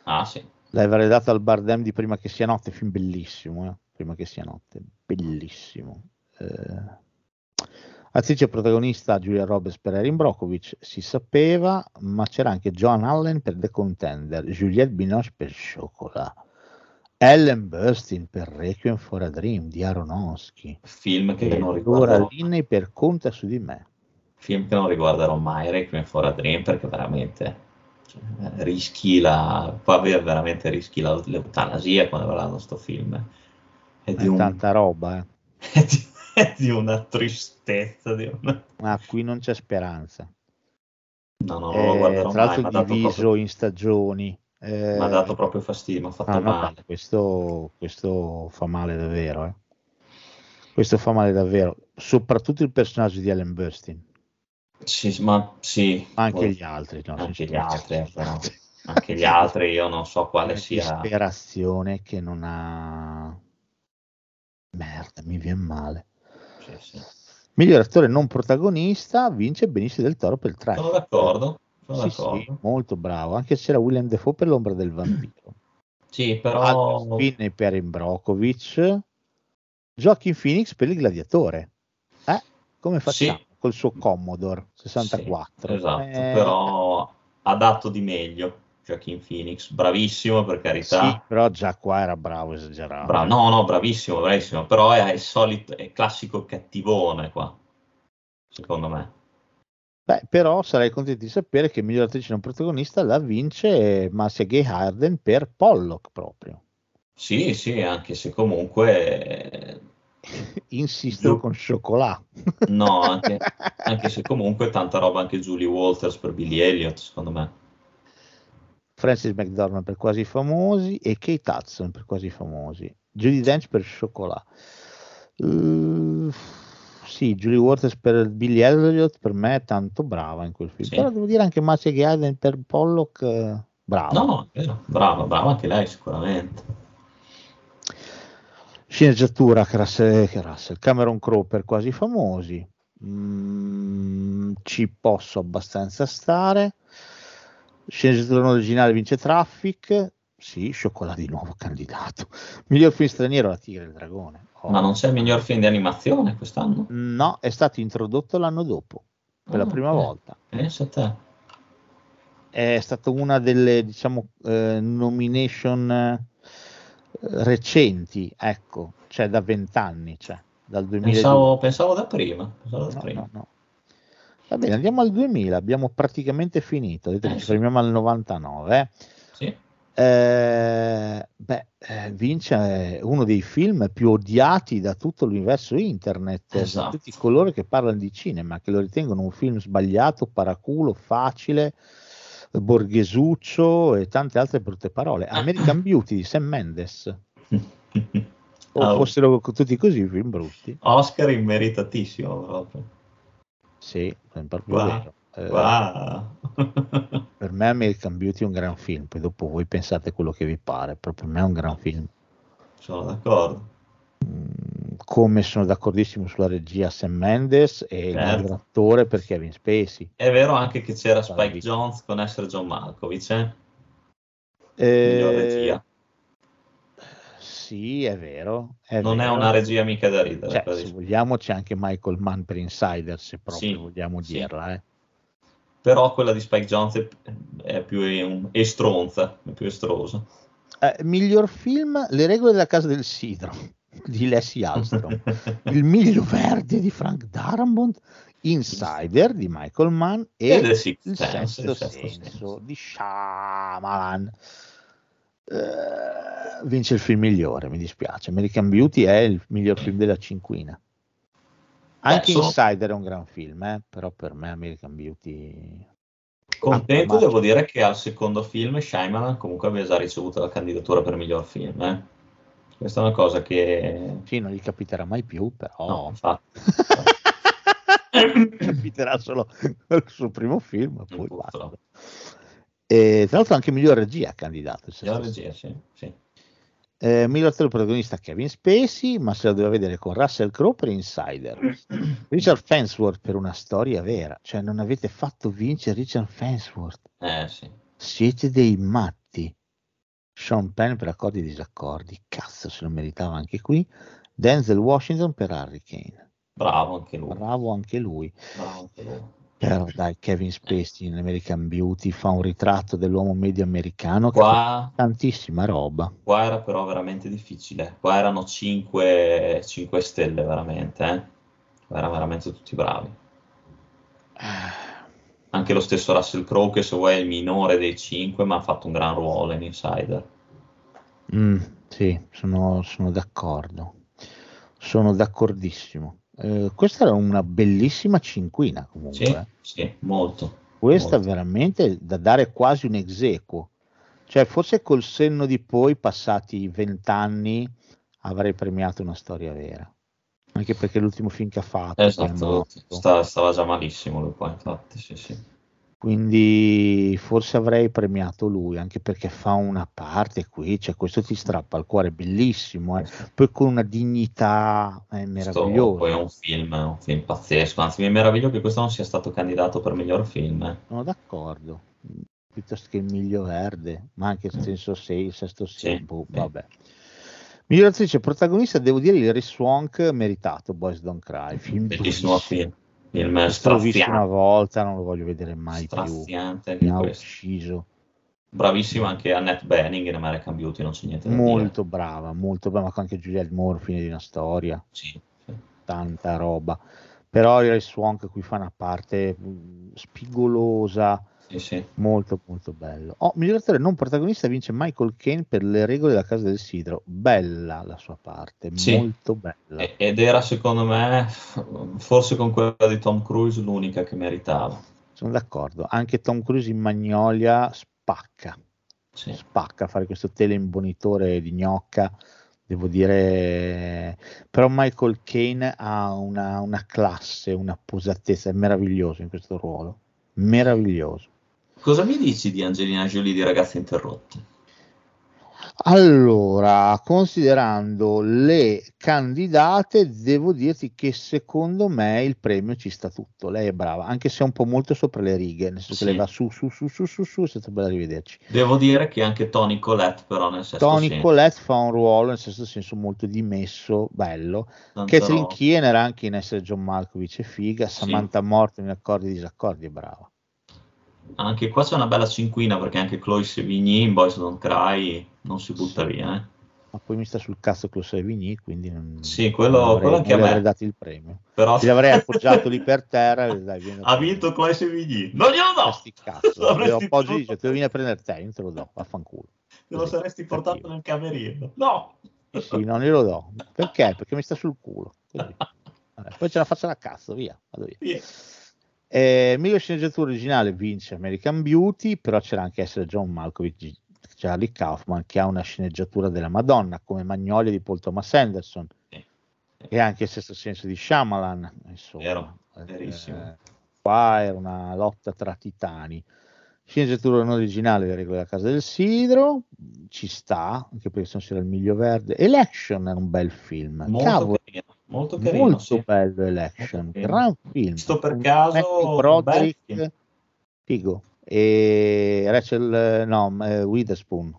Ah sì, L'avrei dato al Bardem di Prima che sia notte, film bellissimo, eh? Prima che sia notte, bellissimo. Eh, Attrice protagonista Julia Roberts per Erin Brockovich, si sapeva, ma c'era anche Joan Allen per The Contender, Juliette Binoche per Chocolat, Ellen Burstyn per Requiem for a Dream di Aronofsky, film che non riguarderò, Linney per Conta su di me. film che non riguarderò mai, Requiem for a Dream, perché veramente rischi la, avere veramente rischi la- l'eutanasia quando guardando sto film. È di, È un- tanta roba, eh. è di- è di una tristezza, di una- ma qui non c'è speranza. No, no, lo Eh, guarderò tra mai, l'altro dato diviso proprio- in stagioni. Eh, mi ha dato proprio fastidio, mi ha fatto ah, no, male. questo, questo fa male davvero. eh. Questo fa male davvero, soprattutto il personaggio di Ellen Burstyn, Sì, ma sì, anche poi- gli altri. no, anche gli altri, eh, però. anche gli altri io non so quale sia. disperazione che non ha. Merda, mi viene male. Sì, sì. Miglior attore non protagonista vince Benicio del Toro per il trash. Sono d'accordo, sono Sì, d'accordo. molto bravo. Anche se c'era William Defoe per l'ombra del vampiro. Sì, però Spinney per Imbrokovic, Joaquin Phoenix per il gladiatore. Eh, come facciamo? Col suo Commodore 64. Sì, esatto, Eh, però ha dato di meglio Joaquin Phoenix, bravissimo per carità. Sì, però già qua era bravo, esagerato. Bra- no, no, bravissimo, bravissimo, però è il solito, è classico cattivone qua, secondo me. Beh, però sarei contento di sapere che miglior attrice non protagonista la vince Marcia Gay Harden per Pollock proprio. Sì, sì, anche se comunque, eh, Insisto Giù. con Chocolat. no, anche, anche se comunque tanta roba anche Julie Walters per Billy Elliot, secondo me. Francis McDormand per Quasi Famosi e Kate Hudson per Quasi Famosi. Judy Dench per Chocolat. Uh, sì, Julie Waters per Billy Elliot per me è tanto brava in quel film. Sì. Però devo dire anche Marcia Gay Harden per Pollock, eh, brava. No, vero, brava, brava anche lei sicuramente. Sceneggiatura Russell, Russell, Cameron Crowe per Quasi Famosi. Mm, ci posso abbastanza stare. Sceneggiatura originale vince Traffic. Sì, Chocolat di nuovo candidato. Miglior film straniero La Tigre e il Dragone. Oh. Ma non c'è il miglior film di animazione quest'anno? No, è stato introdotto l'anno dopo, per la Ah, prima ok. volta. Pensa a te. È stata una delle, diciamo, eh, nomination eh, recenti, ecco, cioè da vent'anni, cioè dal 2002. Pensavo, pensavo da prima. Pensavo da No, prima. no, no. Va bene, andiamo al 2000, abbiamo praticamente finito, che Eh, ci sì. fermiamo al 99. eh. Sì. Eh, beh, eh, vince uno dei film più odiati da tutto l'universo internet, da Esatto. tutti coloro che parlano di cinema, che lo ritengono un film sbagliato, paraculo, facile, borghesuccio e tante altre brutte parole. American Beauty di Sam Mendes. O Ah, fossero tutti così film brutti? Oscar immeritatissimo proprio. Sì, è proprio Wow. vero. Eh, Wow. Per me American Beauty è un gran film, poi dopo voi pensate quello che vi pare, però per me è un gran film. Sono d'accordo. Come sono d'accordissimo sulla regia Sam Mendes e il Certo. miglior attore per Kevin Spacey. È vero anche che c'era Spike Bravissimo. Jones con essere John Malkovich, eh? Eh, regia. Sì, è vero. è Non è vero. una regia mica da ridere. Cioè, se vogliamo c'è anche Michael Mann per Insider, se proprio Sì, vogliamo sì. dirla. eh. Però quella di Spike Jones è, è più estronza, è più estrosa. Eh, miglior film Le regole della casa del sidro di Leslie Alstrom. Il miglio verde di Frank Darabont, Insider di Michael Mann e è Sixth Il Sense, sesto il sesto senso senso. di Shyamalan. Eh, vince il film migliore, mi dispiace. American Beauty è il miglior film della cinquina. Anche sono- Insider è un gran film, eh, però per me American Beauty... Contento, Ah, devo dire che al secondo film Shyamalan comunque aveva già ricevuto la candidatura per miglior film. eh. Questa è una cosa che... Sì, non gli capiterà mai più, però... No, infatti. capiterà solo col suo primo film, poi basta. E, tra l'altro anche miglior regia ha candidato. il Miglior regia, sì, sì. Eh, miglior attore protagonista Kevin Spacey, ma se la doveva vedere con Russell Crowe per Insider. Richard Fensworth per una storia vera, cioè non avete fatto vincere Richard Fensworth, Eh, sì. siete dei matti. Sean Penn per accordi e disaccordi, cazzo se lo meritava anche qui. Denzel Washington per Hurricane, Bravo anche lui. bravo anche lui. Bravo anche lui. Però dai, Kevin Spacey in American Beauty fa un ritratto dell'uomo medio americano Qua, tantissima roba. qua era però veramente difficile. Qua erano 5, stelle veramente. Eh. Qua erano veramente tutti bravi. Anche lo stesso Russell Crowe, che se vuoi è il minore dei 5, ma ha fatto un gran ruolo in Insider. Mm, sì, sono, sono d'accordo. Sono d'accordissimo. Eh, questa era una bellissima cinquina comunque. Sì, eh. sì, molto. Questa molto. veramente da dare quasi un exequo. Cioè, forse col senno di poi, passati vent'anni, avrei premiato una storia vera. Anche perché l'ultimo film che ha fatto Esatto, sta- stava già malissimo lui poi, infatti, sì, sì. Quindi forse avrei premiato lui, anche perché fa una parte qui, cioè questo ti strappa al cuore, bellissimo, eh. poi con una dignità eh, Questo poi è meravigliosa. un film, un film pazzesco, anzi mi meraviglio che questo non sia stato candidato per miglior film. eh. Sono d'accordo, piuttosto che il miglio verde, ma anche il senso 6, il sesto Sì, senso, sì. vabbè. Miglior attrice protagonista, devo dire, il Swank meritato, Boys Don't Cry, film Bellissimo film, film l'ho visto una volta, non lo voglio vedere mai più. Mi ha ucciso. Bravissima anche Annette Bening in American Beauty, non c'è niente da dire. Molto brava, molto brava, ma anche Juliette Moore, fine di una storia. Sì, sì. tanta roba. Però il Swank qui fa una parte mh, spigolosa, Sì, sì. molto molto bello. Oh, miglior attore non protagonista vince Michael Caine per le regole della casa del sidro. Bella la sua parte, Sì. molto bella. Ed era secondo me, forse con quella di Tom Cruise, l'unica che meritava. Sono d'accordo. Anche Tom Cruise in Magnolia spacca, Sì. spacca fare questo teleimbonitore di gnocca. Devo dire, però Michael Caine ha una, una classe, una posatezza, è meraviglioso in questo ruolo, meraviglioso. Cosa mi dici di Angelina Jolie di Ragazzi Interrotti? Allora, considerando le candidate, devo dirti che secondo me il premio ci sta tutto. Lei è brava, anche se è un po' molto sopra le righe, nel senso Sì. che lei va su, su, su, su, su, su, è stato bello rivederci. Devo dire che anche Tony Collette, però, nel sesto Tony senso, Collette fa un ruolo, nel senso, senso molto dimesso, bello. Catherine roba. Keener anche in essere John Malkovich è figa. Sì. Samantha Morton in accordi e disaccordi è brava. Anche qua c'è una bella cinquina perché anche Chloe Sevigny in Boys Don't Cry non si butta via. eh. Ma poi mi sta sul cazzo Chloe Sevigny, quindi non, Sì, quello- non avrei, quello anche non a me. dato il premio. Però Ti l'avrei appoggiato lì per terra e dai, vieni ha vinto Chloe Sevigny. Non glielo do! Sti cazzo, tenuto- cioè, te lo vieni a prendere te, io non te lo do, vaffanculo. Te lo saresti portato cattivo. nel camerino. No! Sì, sì, non glielo do. Perché? Perché mi sta sul culo. Vabbè, poi ce la faccio a cazzo, via, vado via. Sì. Eh, miglior sceneggiatura originale vince American Beauty, però c'era anche essere John Malkovich, Charlie Kaufman, che ha una sceneggiatura della Madonna, come Magnolia di Paul Thomas Anderson, Sì. e anche il sesto senso di Shyamalan. Insomma, Vero, Eh, verissimo. qua era una lotta tra titani. Sceneggiatura non originale, le regole della casa del sidro, ci sta, anche perché se non c'era il miglio verde. Election era un bel film. Molto Cavolo, carino. Molto carino, molto sì. bello Election, Molto gran film. Visto per caso, Broderick, figo, e Rachel, no, eh, Witherspoon,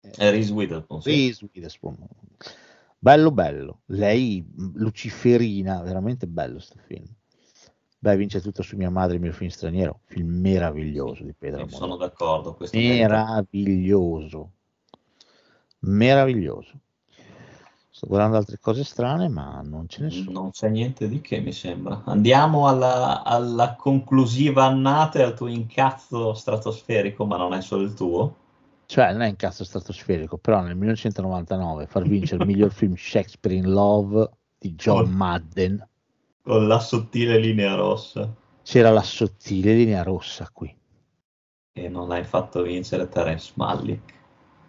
Eh, Reese Witherspoon, sì. Reese Witherspoon. Bello bello, lei luciferina, veramente bello sto film. Beh, vince tutto su mia madre, il mio film straniero, film meraviglioso di Pedro sono d'accordo. Merita. Meraviglioso, meraviglioso. Sto guardando altre cose strane, ma non ce ne sono. Non c'è niente di che, mi sembra. Andiamo alla, alla conclusiva annata e al tuo incazzo stratosferico, ma non è solo il tuo. Cioè, non è un cazzo stratosferico, però nel 1999 far vincere il miglior film Shakespeare in Love di John Oh. Madden, Con la sottile linea rossa. c'era la sottile linea rossa qui. E non l'hai fatto vincere Terence Malick.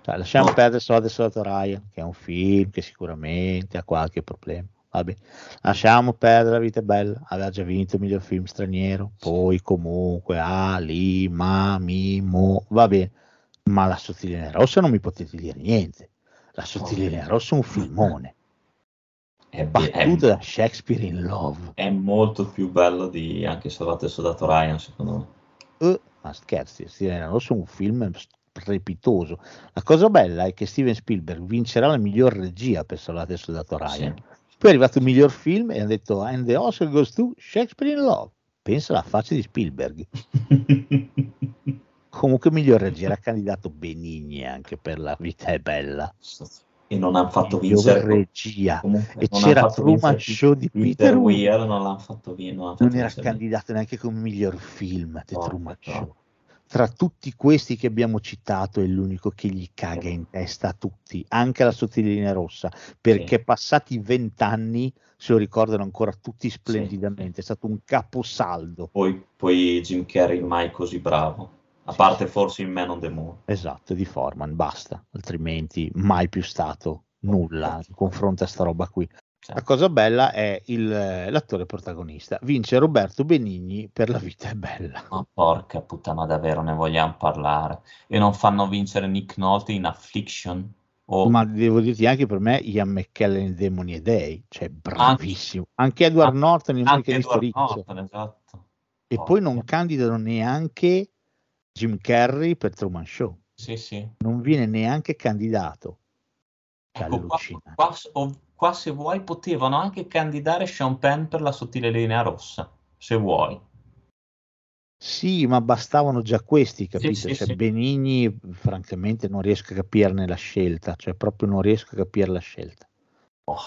Cioè, lasciamo No. perdere Soldato Soldato Ryan, che è un film che sicuramente ha qualche problema. Vabbè. Lasciamo perdere La vita è bella, aveva già vinto il miglior film straniero, poi comunque Ali, Ma, Mi, Mo, va bene. Ma la sottile linea rossa non mi potete dire niente. La sottile linea rossa è un filmone, È, battuto da Shakespeare in Love. è molto più bello di anche Salvato il Soldato Ryan, secondo me. Eh, ma scherzi, Steven Rosso è un film strepitoso. La cosa bella è che Steven Spielberg vincerà la miglior regia per Salvate il Soldato Ryan. Sì. Poi è arrivato il miglior film e hanno detto And the Oscar goes to Shakespeare in Love. Pensa alla faccia di Spielberg. Comunque miglior regia era candidato Benigni anche per La vita è bella. e non hanno fatto Miglior vincere regia. comunque E c'era Truman Show di Peter, Peter Weir non l'hanno fatto vincere non, non era candidato neanche come miglior film No, Truman no. Show. Tra tutti questi che abbiamo citato è l'unico che gli caga in testa a tutti, anche la sottilinea rossa, perché passati vent'anni se lo ricordano ancora tutti splendidamente, è stato un caposaldo. poi, poi Jim Carrey mai così bravo a parte forse in Man on the Moon. Esatto, di Forman, basta, altrimenti mai più stato nulla in confronto a sta roba qui. La cosa bella è il, l'attore protagonista, vince Roberto Benigni per La vita è bella. ma porca puttana davvero ne vogliamo parlare e non fanno vincere Nick Nolte in Affliction o Ma devo dirti anche per me Ian McKellen in Demoni e Dei, cioè bravissimo. Anche Edward Anche- Norton in anche Edward. Norton esatto E poi non candidano neanche Jim Carrey per Truman Show. sì sì Non viene neanche candidato. Ecco, qua, qua- qua se vuoi potevano anche candidare Sean Penn per la sottile linea rossa, se vuoi. Sì, ma bastavano già questi, capito? sì, cioè, sì. Benigni, francamente, non riesco a capirne la scelta, cioè proprio non riesco a capire la scelta. Oh,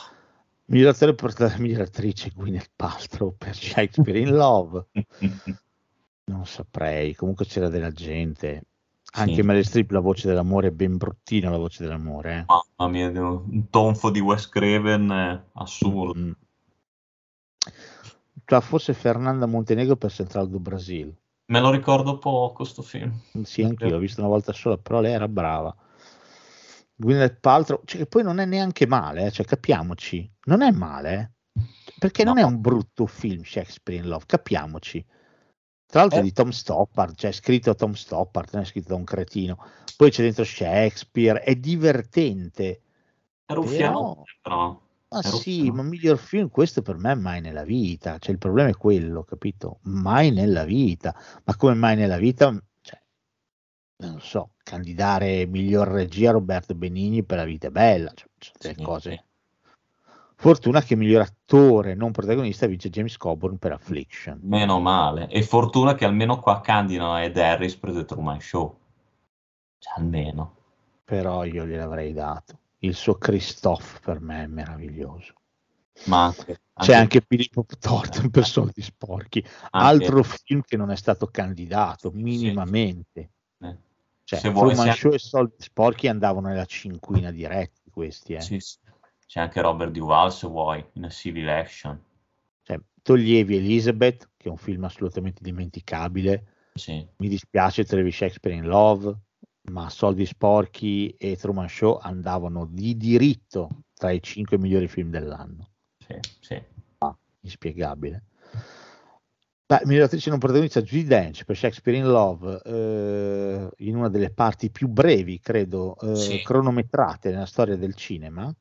Miglior attore per miglior attrice Gwyneth Paltrow per Shakespeare in Love. Non saprei, comunque c'era della gente. Anche Sì. Meryl Streep, la voce dell'amore è ben bruttina, la voce dell'amore. Eh. Mamma mia, un tonfo di Wes Craven eh, assurdo. Mm. Cioè, forse Fernanda Montenegro per Central do Brasil. Me lo ricordo poco sto film. Sì, anch'io l'ho visto una volta sola, però lei era brava. Gwyneth Paltrow, cioè, che poi non è neanche male, eh, cioè, capiamoci, non è male, eh. perché non No. è un brutto film Shakespeare in Love, capiamoci. Tra l'altro Eh. di Tom Stoppard, cioè scritto Tom Stoppard, non è scritto da un cretino. Poi c'è dentro Shakespeare, è divertente. È ruffiano, Però-. Ma È sì, ma miglior film questo per me mai nella vita, cioè il problema è quello, capito? Mai nella vita, ma come mai nella vita, cioè, non so, candidare miglior regia Roberto Benigni per La vita è bella, cioè, ci sono delle Sì, cose. Sì. Fortuna che miglior attore non protagonista vince James Coburn per Affliction. Meno male. E fortuna che almeno qua candidano Ed Harris per The Truman Show. Cioè, almeno. Però io gliel'avrei dato. Il suo Christophe per me è meraviglioso. Ma anche, C'è anche Filippo Thornton per Soldi Sporchi, anche- altro film che non è stato candidato minimamente. eh, Cioè, se vuoi, Truman c'è- Show e Soldi Sporchi andavano nella cinquina diretti questi. Eh. sì, sì. C'è anche Robert Duval se vuoi, in A Civil Action. Cioè, toglievi Elizabeth, che è un film assolutamente dimenticabile. Sì. Mi dispiace, toglievi Shakespeare in Love, ma Soldi Sporchi e Truman Show andavano di diritto tra i cinque migliori film dell'anno. Sì, sì. inspiegabile. Beh, miglior attrice non protagonista Judy Dench per Shakespeare in Love eh, in una delle parti più brevi, credo, eh, Sì. cronometrate nella storia del cinema.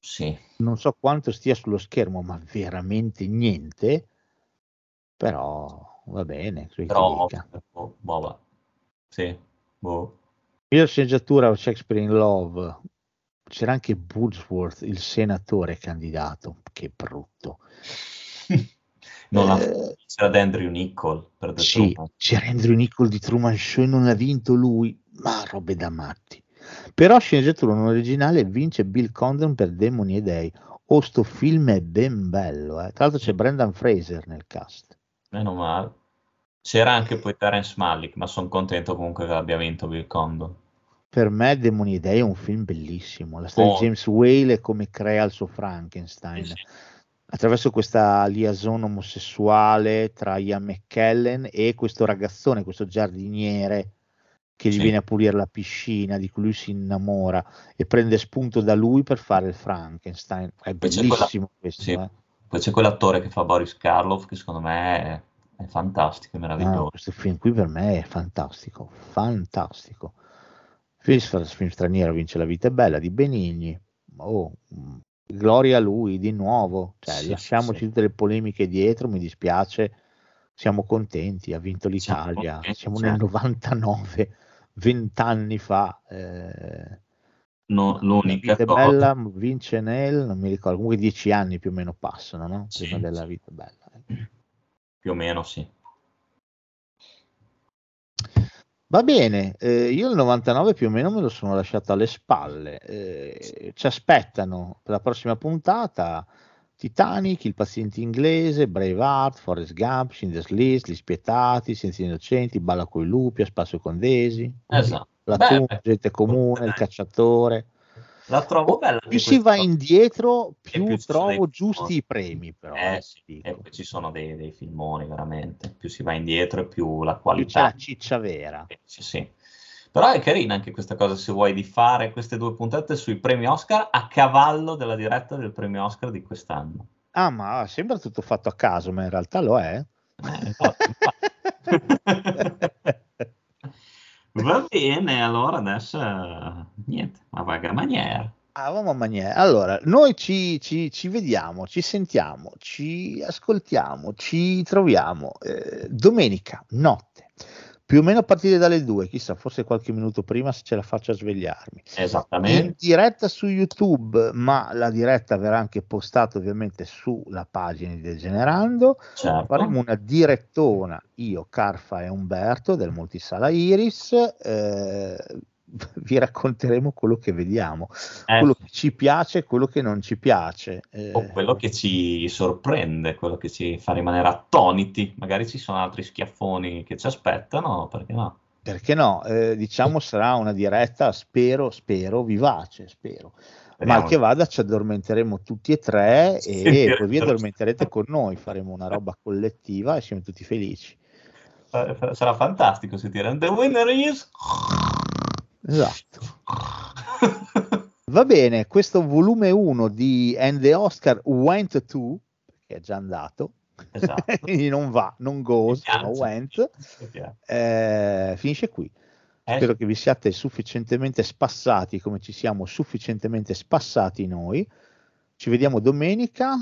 Sì. Non so quanto stia sullo schermo, ma veramente niente. Però va bene. Però, boh, boh, va. Sì, boh. Miglior sceneggiatura Shakespeare in Love. C'era anche Wordsworth, il senatore candidato. Che brutto. Non ha Eh, c'era Andrew Niccol per The Sì, Truman. c'era Andrew Niccol di Truman Show e non ha vinto lui, ma robe da matti. Però sceneggiatura non originale vince Bill Condon per Demoni e Dei. Oh, sto film è ben bello, eh. Tra l'altro c'è Brendan Fraser nel cast. Meno male. C'era anche poi Terence Malick, ma sono contento comunque che abbia vinto Bill Condon. Per me Demoni e Dei è un film bellissimo. La storia Oh. di James Whale e come crea il suo Frankenstein. Sì, sì. Attraverso questa liaison omosessuale tra Ian McKellen e questo ragazzone, questo giardiniere che gli Sì. viene a pulire la piscina, di cui lui si innamora e prende spunto da lui per fare il Frankenstein. È Poi bellissimo quella- questo. sì. eh. Poi c'è quell'attore che fa Boris Karloff che secondo me è, è fantastico, è No, meraviglioso. questo film qui per me è fantastico, fantastico. Film, film straniero vince La vita è bella di Benigni. Oh, mm, gloria a lui di nuovo. Cioè, Sì, lasciamoci sì. tutte le polemiche dietro, mi dispiace. Siamo contenti, ha vinto Siamo l'Italia. Siamo certo. nel 99, vent'anni fa. eh, No- l'unica vita cosa, bella vince nel, non mi ricordo, comunque dieci anni più o meno passano, no? Sì, Prima della vita bella. eh. più o meno sì. Va bene, eh, io il 99 più o meno me lo sono lasciato alle spalle. eh, ci aspettano per la prossima puntata Titanic, Il paziente inglese, Braveheart, Forrest Gump, Schindler's List, Gli spietati, Senza innocenti, Balla coi lupi, A spasso con Desi, Esatto. Platoon, Beh, Gente comune, Il cacciatore. La trovo bella. Più si va indietro, più, più trovo giusti i premi, però. Eh eh, sì, ci sono dei, dei filmoni veramente. Più si va indietro e più la Più c'è qualità. la ciccia vera. Eh, Sì, sì. Però è carina anche questa cosa, se vuoi, di fare queste due puntate sui premi Oscar a cavallo della diretta del premio Oscar di quest'anno. Ah, ma sembra tutto fatto a caso, ma in realtà lo è. Eh. Va bene, allora adesso niente, ma vaga maniera. Ah, mamma mia. Allora, noi ci, ci- ci vediamo, ci sentiamo, ci ascoltiamo, ci troviamo eh, domenica notte, più o meno a partire dalle due, chissà, forse qualche minuto prima se ce la faccio a svegliarmi. In Esattamente. diretta su YouTube, ma la diretta verrà anche postata ovviamente sulla pagina di Degenerando. Certo. Faremo una direttona, io, Carfa e Umberto del Multisala Iris. eh, vi racconteremo quello che vediamo, Eh, quello che ci piace e quello che non ci piace. eh, o quello che ci sorprende, quello che ci fa rimanere attoniti. Magari ci sono altri schiaffoni che ci aspettano, perché no? perché no? eh, diciamo sarà una diretta, spero, spero, vivace, spero. Mal che vada, ci addormenteremo tutti e tre Sì, e poi vi addormenterete con noi. Faremo una roba collettiva e siamo tutti felici. Eh, Sarà fantastico sentire. The winner is... Esatto. Va bene, questo volume 1 di And the Oscar Went to, che è già andato, Esatto. quindi non va, non goes, ma went, eh, finisce qui. Eh, Spero che vi siate sufficientemente spassati come ci siamo sufficientemente spassati noi. Ci vediamo domenica,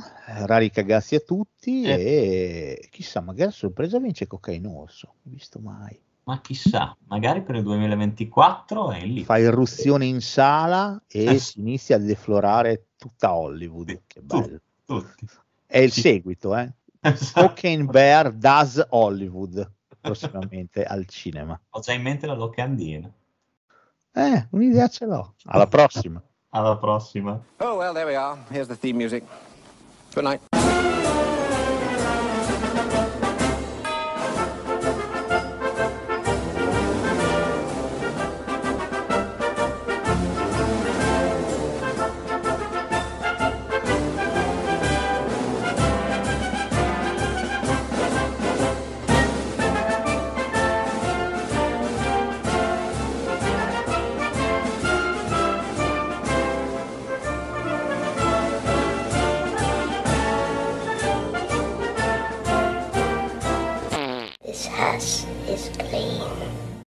rari cagazzi a tutti Eh. e chissà, magari a sorpresa vince Cocaine Orso, visto mai. Ma chissà, magari per il 2024 è lì. Fa irruzione in sala e Eh. si inizia a deflorare tutta Hollywood. Che bello. Tutti. È il Sì. seguito, eh? Esatto. Cocaine Bear does Hollywood prossimamente al cinema. Ho già in mente la locandina. Eh, un'idea ce l'ho. Alla prossima. Alla prossima. Oh, well, there we are. Here's the theme music. Good night.